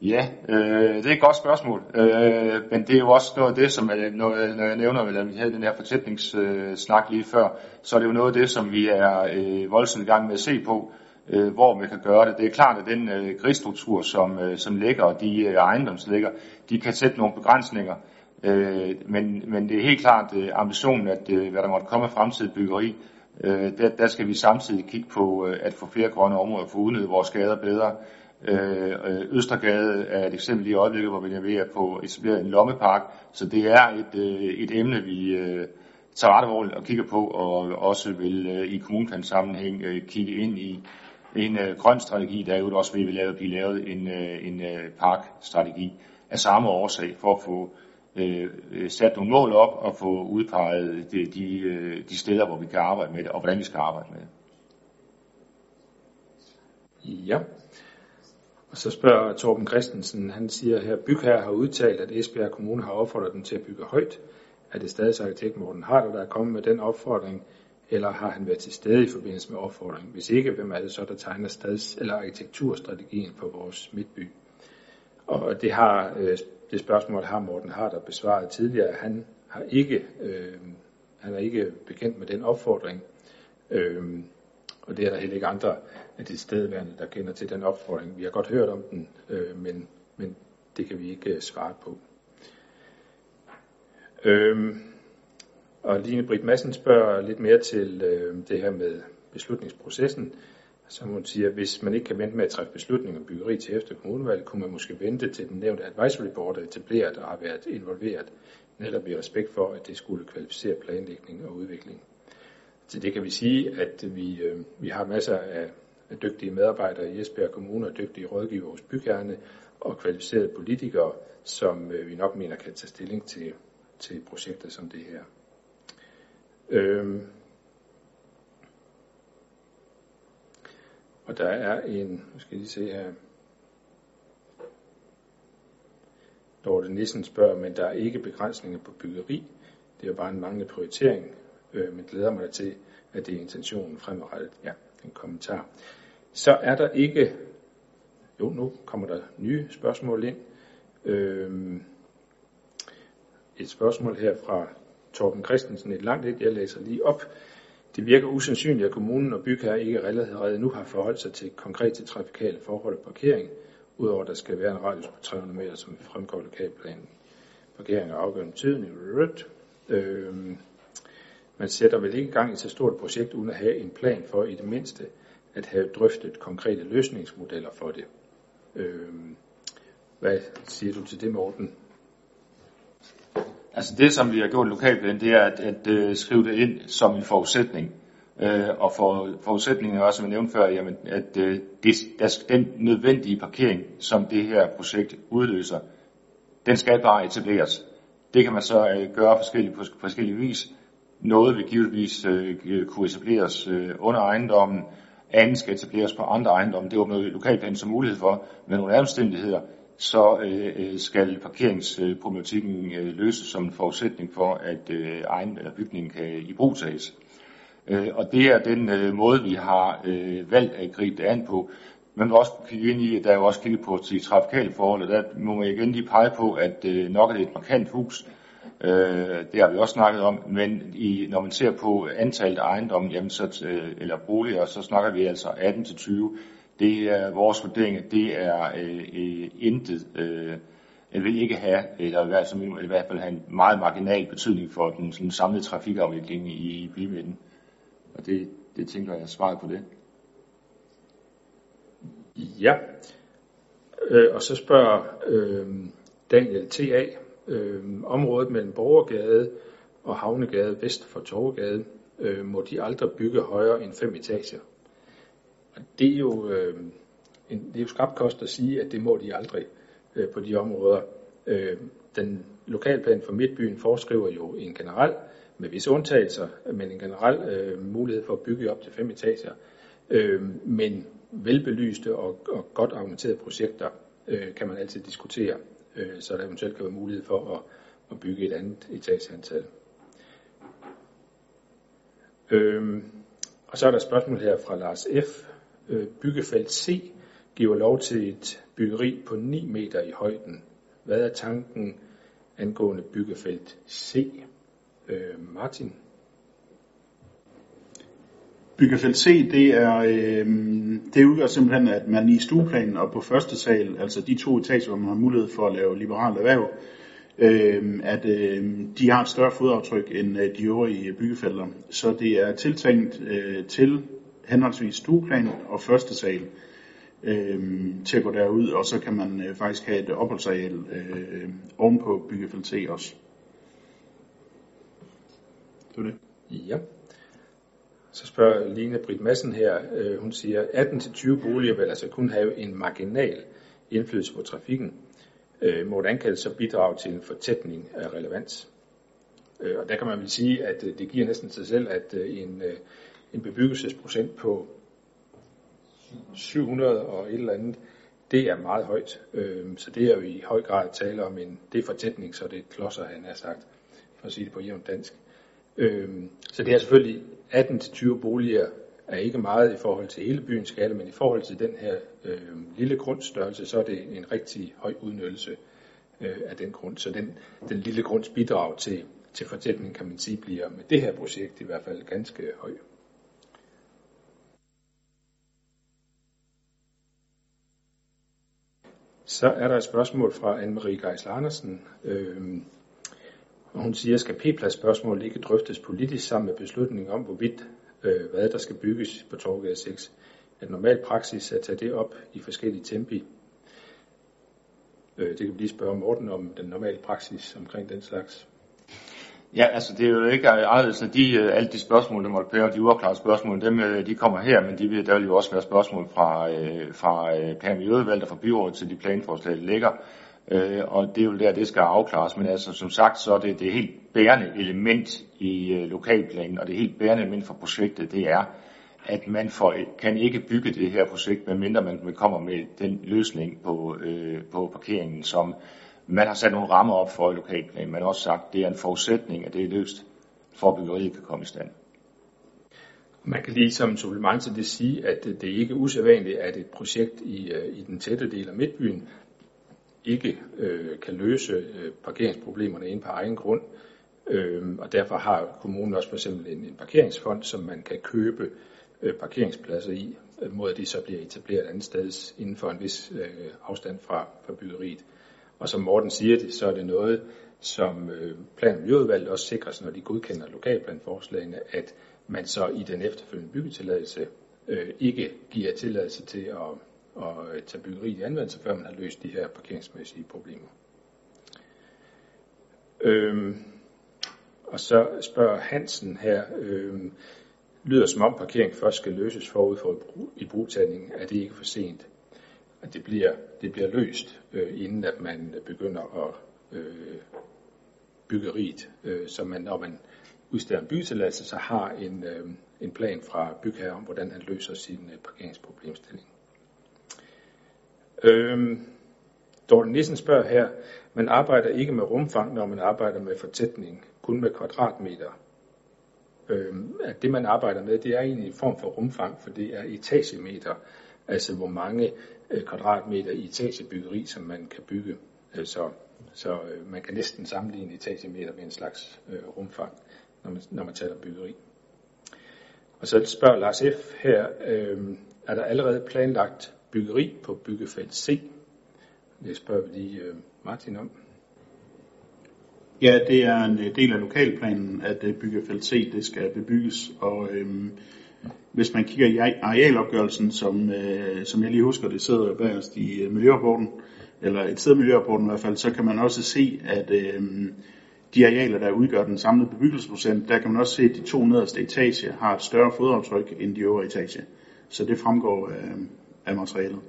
Ja, øh, det er et godt spørgsmål, øh, men det er jo også noget af det, som jeg, når, jeg, når jeg nævner, at vi havde den her fortætningssnak lige før, så er det jo noget af det, som vi er øh, voldsomt i gang med at se på, øh, hvor man kan gøre det. Det er klart, at den øh, gridstruktur, som, øh, som ligger, og de øh, ejendomsligger, de kan sætte nogle begrænsninger, øh, men, men det er helt klart øh, ambitionen, at øh, hvad der måtte komme af fremtidig byggeri, øh, der, der skal vi samtidig kigge på øh, at få flere grønne områder, få udnyttet vores gader bedre, Øh, Østergade er et eksempel i øjeblikket, hvor vi er ved at få etableret en lommepark. Så det er et, øh, et emne, vi øh, tager ret alvorligt og kigger på, og også vil øh, i kommunplans sammenhæng øh, kigge ind i en øh, grøn strategi, der er jo også vil lave, blive lavet en, øh, en øh, parkstrategi af samme årsag, for at få øh, sat nogle mål op og få udpeget de, de, øh, de steder, hvor vi kan arbejde med det, og hvordan vi skal arbejde med det. Ja, og så spørger Torben Christensen, han siger her, bygherre har udtalt, at Esbjerg Kommune har opfordret dem til at bygge højt. Er det stadig arkitekt Morten Harder, der er kommet med den opfordring, eller har han været til stede i forbindelse med opfordringen? Hvis ikke, hvem er det så, der tegner stads- eller arkitekturstrategien for vores midtby? Og det, har, øh, det spørgsmål har Morten Harder besvaret tidligere. Han har ikke, øh, han er ikke bekendt med den opfordring. Øh, og det er der heller ikke andre af de stedværende, der kender til den opfordring. Vi har godt hørt om den, øh, men, men det kan vi ikke øh, svare på. Øhm, og Line Britt Madsen spørger lidt mere til øh, det her med beslutningsprocessen. Som hun siger, hvis man ikke kan vente med at træffe beslutninger om byggeri til efter kommunevalget, kunne man måske vente til den nævnte advisory board er etableret og har været involveret, netop i respekt for, at det skulle kvalificere planlægning og udvikling. Så det kan vi sige, at vi, øh, vi har masser af, af dygtige medarbejdere i Esbjerg Kommune og dygtige rådgiver hos byggerne og kvalificerede politikere, som øh, vi nok mener kan tage stilling til, til projekter som det her. Øhm. Og der er en, nu skal lige se her, Dorte Nissen spørger, men der er ikke begrænsninger på byggeri. Det er jo bare en manglende prioritering øh, men glæder mig til, at det er intentionen fremadrettet. Ja, en kommentar. Så er der ikke, jo nu kommer der nye spørgsmål ind. Øh, et spørgsmål her fra Torben Christensen, et langt et, jeg læser lige op. Det virker usandsynligt, at kommunen og bygherre ikke allerede nu har forholdt sig til konkrete trafikale forhold og parkering, udover at der skal være en radius på 300 meter, som fremgår lokalplanen. Parkering er afgørende betydning. Øh, man sætter vel ikke gang i så stort projekt, uden at have en plan for i det mindste at have drøftet konkrete løsningsmodeller for det. Øh, hvad siger du til det, Morten? Altså det, som vi har gjort lokalt, det er at, at, at uh, skrive det ind som en forudsætning. Uh, og for, forudsætningen er også, som jeg nævnte før, jamen, at uh, det, der, den nødvendige parkering, som det her projekt udløser, den skal bare etableres. Det kan man så uh, gøre forskellige, på forskellige vis. Noget vil givetvis øh, kunne etableres øh, under ejendommen, andet skal etableres på andre ejendomme. Det åbner lokalplanen som mulighed for, med nogle omstændigheder, så øh, øh, skal parkeringsproblematikken øh, løses som en forudsætning for, at øh, egen, eller bygningen kan i brug tages. Øh, og det er den øh, måde, vi har øh, valgt at gribe det an på. Man må også kigge ind i, at der er jo også kigget på de trafikale forhold, og der må man igen lige pege på, at øh, nok er det et markant hus, Øh, det har vi også snakket om, men i, når man ser på antallet af ejendomme, jamen så, øh, eller boliger, så snakker vi altså 18-20. Det er vores vurdering, det er øh, øh intet, øh, vil ikke have, eller i hvert fald, i hvert fald have en meget marginal betydning for den sådan, samlede trafikafvikling i, i bymidten. Og det, det tænker jeg er svaret på det. Ja, øh, og så spørger øh, Daniel T.A. Øh, området mellem Borgergade og Havnegade vest for Torvegade, øh, må de aldrig bygge højere end fem etager. Og det er jo, øh, en, det er jo skrabt kost at sige, at det må de aldrig øh, på de områder. Øh, den lokalplan for Midtbyen foreskriver jo en generel, med visse undtagelser, men en generel øh, mulighed for at bygge op til fem etager. Øh, men velbelyste og, og godt argumenterede projekter øh, kan man altid diskutere, øh, så der eventuelt kan være mulighed for at, at bygge et andet etageantal. Øh, og så er der et spørgsmål her fra Lars F. Øh, byggefelt C giver lov til et byggeri på 9 meter i højden. Hvad er tanken angående byggefelt C? Øh, Martin? Byggefelt C, det er, øh, det udgør simpelthen, at man i stueplanen og på første sal, altså de to etager, hvor man har mulighed for at lave liberalt erhverv, øh, at øh, de har et større fodaftryk end øh, de øvrige byggefelter. Så det er tiltænkt øh, til henholdsvis stueplan og første sal øh, til at gå derud, og så kan man øh, faktisk have et opholdsareal øh, ovenpå byggefelt C også. Det var det. Ja. Så spørger Line Britt Madsen her, øh, hun siger, 18-20 boliger vil altså kun have en marginal indflydelse på trafikken. Øh, hvordan kan det så bidrage til en fortætning af relevans? Øh, og der kan man vel sige, at øh, det giver næsten sig selv, at øh, en, øh, en bebyggelsesprocent på 700 og et eller andet, det er meget højt. Øh, så det er jo i høj grad tale om en, det er fortætning, så det er klodser, han har sagt, for at sige det på jævnt dansk. Øh, Øhm, så det er selvfølgelig 18-20 boliger er ikke meget i forhold til hele byens skala, men i forhold til den her øh, lille grundstørrelse, så er det en rigtig høj udnyttelse øh, af den grund. Så den, den lille grunds bidrag til, til fortætning, kan man sige, bliver med det her projekt i hvert fald ganske høj. Så er der et spørgsmål fra Anne-Marie Geisler Andersen. Øh, og hun siger, skal P-plads-spørgsmålet ikke drøftes politisk sammen med beslutningen om, hvorvidt øh, hvad der skal bygges på Torgade 6. At normal praksis er at tage det op i forskellige tempi. Øh, det kan vi lige spørge Morten om den normale praksis omkring den slags. Ja, altså det er jo ikke øh, anderledes, at de, øh, alle de spørgsmål, der måtte være, de uafklarede spørgsmål, dem, øh, de kommer her, men de vil, der vil jo også være spørgsmål fra, fra Per Miljøudvalget og fra byrådet til de planforslag, der ligger. Øh, og det er jo der, det skal afklares. Men altså, som sagt, så er det det helt bærende element i øh, lokalplanen, og det helt bærende element for projektet, det er, at man får, kan ikke bygge det her projekt, medmindre man kommer med den løsning på, øh, på parkeringen, som man har sat nogle rammer op for i lokalplanen. Man har også sagt, at det er en forudsætning, at det er løst, for at byggeriet kan komme i stand. Man kan lige som supplement til det sige, at det ikke er usædvanligt, at et projekt i, øh, i den tætte del af Midtbyen ikke øh, kan løse øh, parkeringsproblemerne ind på egen grund. Øh, og derfor har kommunen også for eksempel en, en parkeringsfond, som man kan købe øh, parkeringspladser i, øh, mod at de så bliver etableret andet sted inden for en vis øh, afstand fra, fra byggeriet. Og som Morten siger det, så er det noget, som øh, plan- og miljøudvalget også sikrer når de godkender lokalplanforslagene, at man så i den efterfølgende byggetilladelse øh, ikke giver tilladelse til at at øh, tage byggeriet i anvendelse, før man har løst de her parkeringsmæssige problemer. Øhm, og så spørger Hansen her, øhm, lyder som om parkering først skal løses forud for i brugtagning, er det ikke for sent? At det bliver, det bliver løst, øh, inden at man begynder at øh, byggeriet, øh, så man, når man udsteder en byggetilladelse, så har en, øh, en plan fra bygherre om, hvordan han løser sin øh, parkeringsproblemstilling. Øhm, Dorte Nissen spørger her, man arbejder ikke med rumfang, når man arbejder med fortætning, kun med kvadratmeter. Øhm, at det man arbejder med, det er egentlig en form for rumfang, for det er etagemeter, altså hvor mange øh, kvadratmeter i etagebyggeri, som man kan bygge. Øh, så, Så øh, man kan næsten sammenligne etagemeter med en slags øh, rumfang, når man, når man taler byggeri. Og så spørger Lars F. her, øh, er der allerede planlagt byggeri på byggefelt C? Det spørger vi lige øh, Martin om. Ja, det er en øh, del af lokalplanen, at øh, byggefelt C det skal bebygges, og øhm, hvis man kigger i arealopgørelsen, som, øh, som jeg lige husker, det sidder bagerst i øh, miljørapporten, eller et sted i miljørapporten i hvert fald, så kan man også se, at øh, de arealer, der udgør den samlede bebyggelsesprocent, der kan man også se, at de to nederste etager har et større fodaftryk end de øvrige etager. Så det fremgår af, af materialet.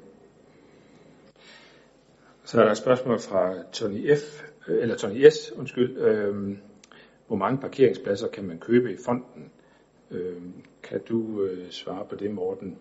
Så er der et spørgsmål fra Tony F. Eller Tony S. Undskyld. Øh, hvor mange parkeringspladser kan man købe i fonden? Øh, kan du øh, svare på det, Morten?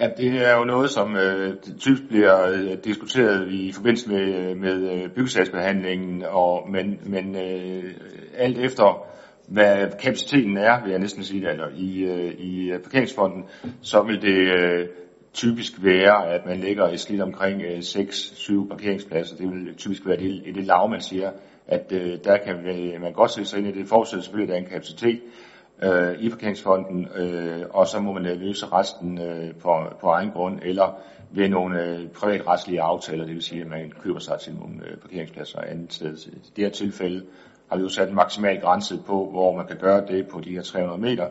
Ja, det er jo noget, som øh, typisk bliver øh, diskuteret i forbindelse med, med øh, byggesagsbehandlingen, og, men, men øh, alt efter hvad kapaciteten er, vil jeg næsten sige, eller i, øh, i parkeringsfonden, så vil det øh, typisk være, at man lægger et slidt omkring øh, 6-7 parkeringspladser. Det vil typisk være det, det lav, man siger, at der kan man godt sætte sig ind i det. Forudsætter selvfølgelig, at der er en kapacitet, øh, i parkeringsfonden, øh, og så må man løse resten øh, på, på egen grund, eller ved nogle øh, privatretslige aftaler, det vil sige, at man køber sig til nogle øh, parkeringspladser andet sted. I det her tilfælde har vi jo sat en maksimal grænse på, hvor man kan gøre det på de her 300 meter,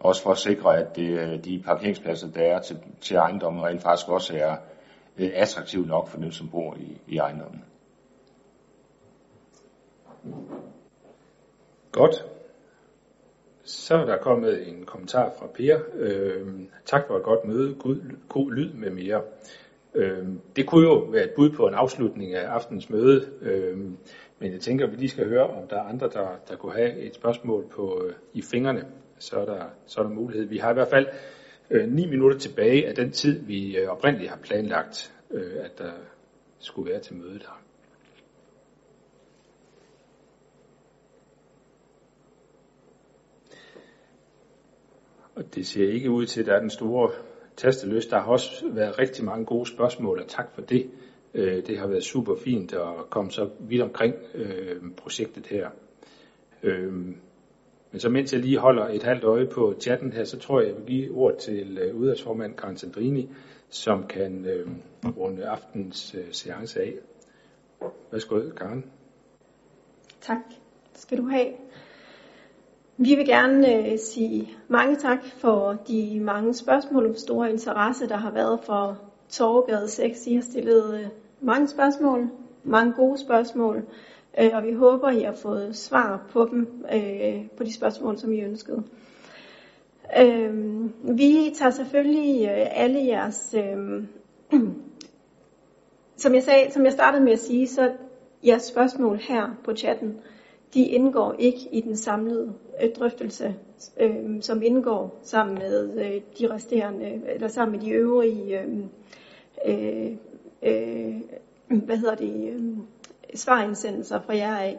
også for at sikre, at det, øh, de parkeringspladser, der er til, til ejendommen, rent faktisk også er øh, attraktive nok for dem, som bor i, i ejendommen. Godt. Så er der kommet en kommentar fra Per. Øh, tak for et godt møde. God, god lyd med mere. Øh, det kunne jo være et bud på en afslutning af aftens møde, øh, men jeg tænker, at vi lige skal høre, om der er andre, der, der kunne have et spørgsmål på, øh, i fingrene. Så er, der, så er der mulighed. Vi har i hvert fald øh, 9 minutter tilbage af den tid, vi øh, oprindeligt har planlagt, øh, at der skulle være til mødet her. Og det ser ikke ud til, at der er den store tasteløs. Der har også været rigtig mange gode spørgsmål, og tak for det. Øh, det har været super fint at komme så vidt omkring øh, projektet her. Øh, men så mens jeg lige holder et halvt øje på chatten her, så tror jeg, jeg vil give ord til øh, udvalgsformand Karen Sandrini, som kan øh, runde aftens øh, seance af. Værsgo, Karen. Tak skal du have. Vi vil gerne øh, sige mange tak for de mange spørgsmål og store interesse, der har været for Torgade 6. I har stillet øh, mange spørgsmål, mange gode spørgsmål, øh, og vi håber, I har fået svar på dem, øh, på de spørgsmål, som I ønskede. Øh, vi tager selvfølgelig øh, alle jeres, øh, som jeg sagde, som jeg startede med at sige, så jeres spørgsmål her på chatten, de indgår ikke i den samlede øh, drøftelse, øh, som indgår sammen med øh, de resterende, eller sammen med de øvrige, øh, øh, øh, hvad hedder det, øh, svarindsendelser fra jer af,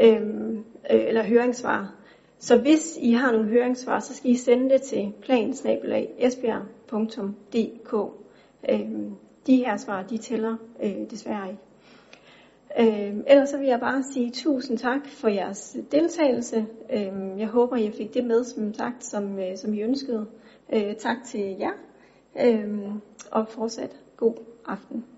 øh, øh, eller høringssvar. Så hvis I har nogle høringssvar, så skal I sende det til plansnabelag.esbjerg.dk. Øh, de her svar, de tæller øh, desværre ikke. Øh, ellers så vil jeg bare sige tusind tak for jeres deltagelse. Øh, jeg håber, I fik det med, som sagt, som, øh, som I ønskede. Øh, tak til jer, øh, og fortsat god aften.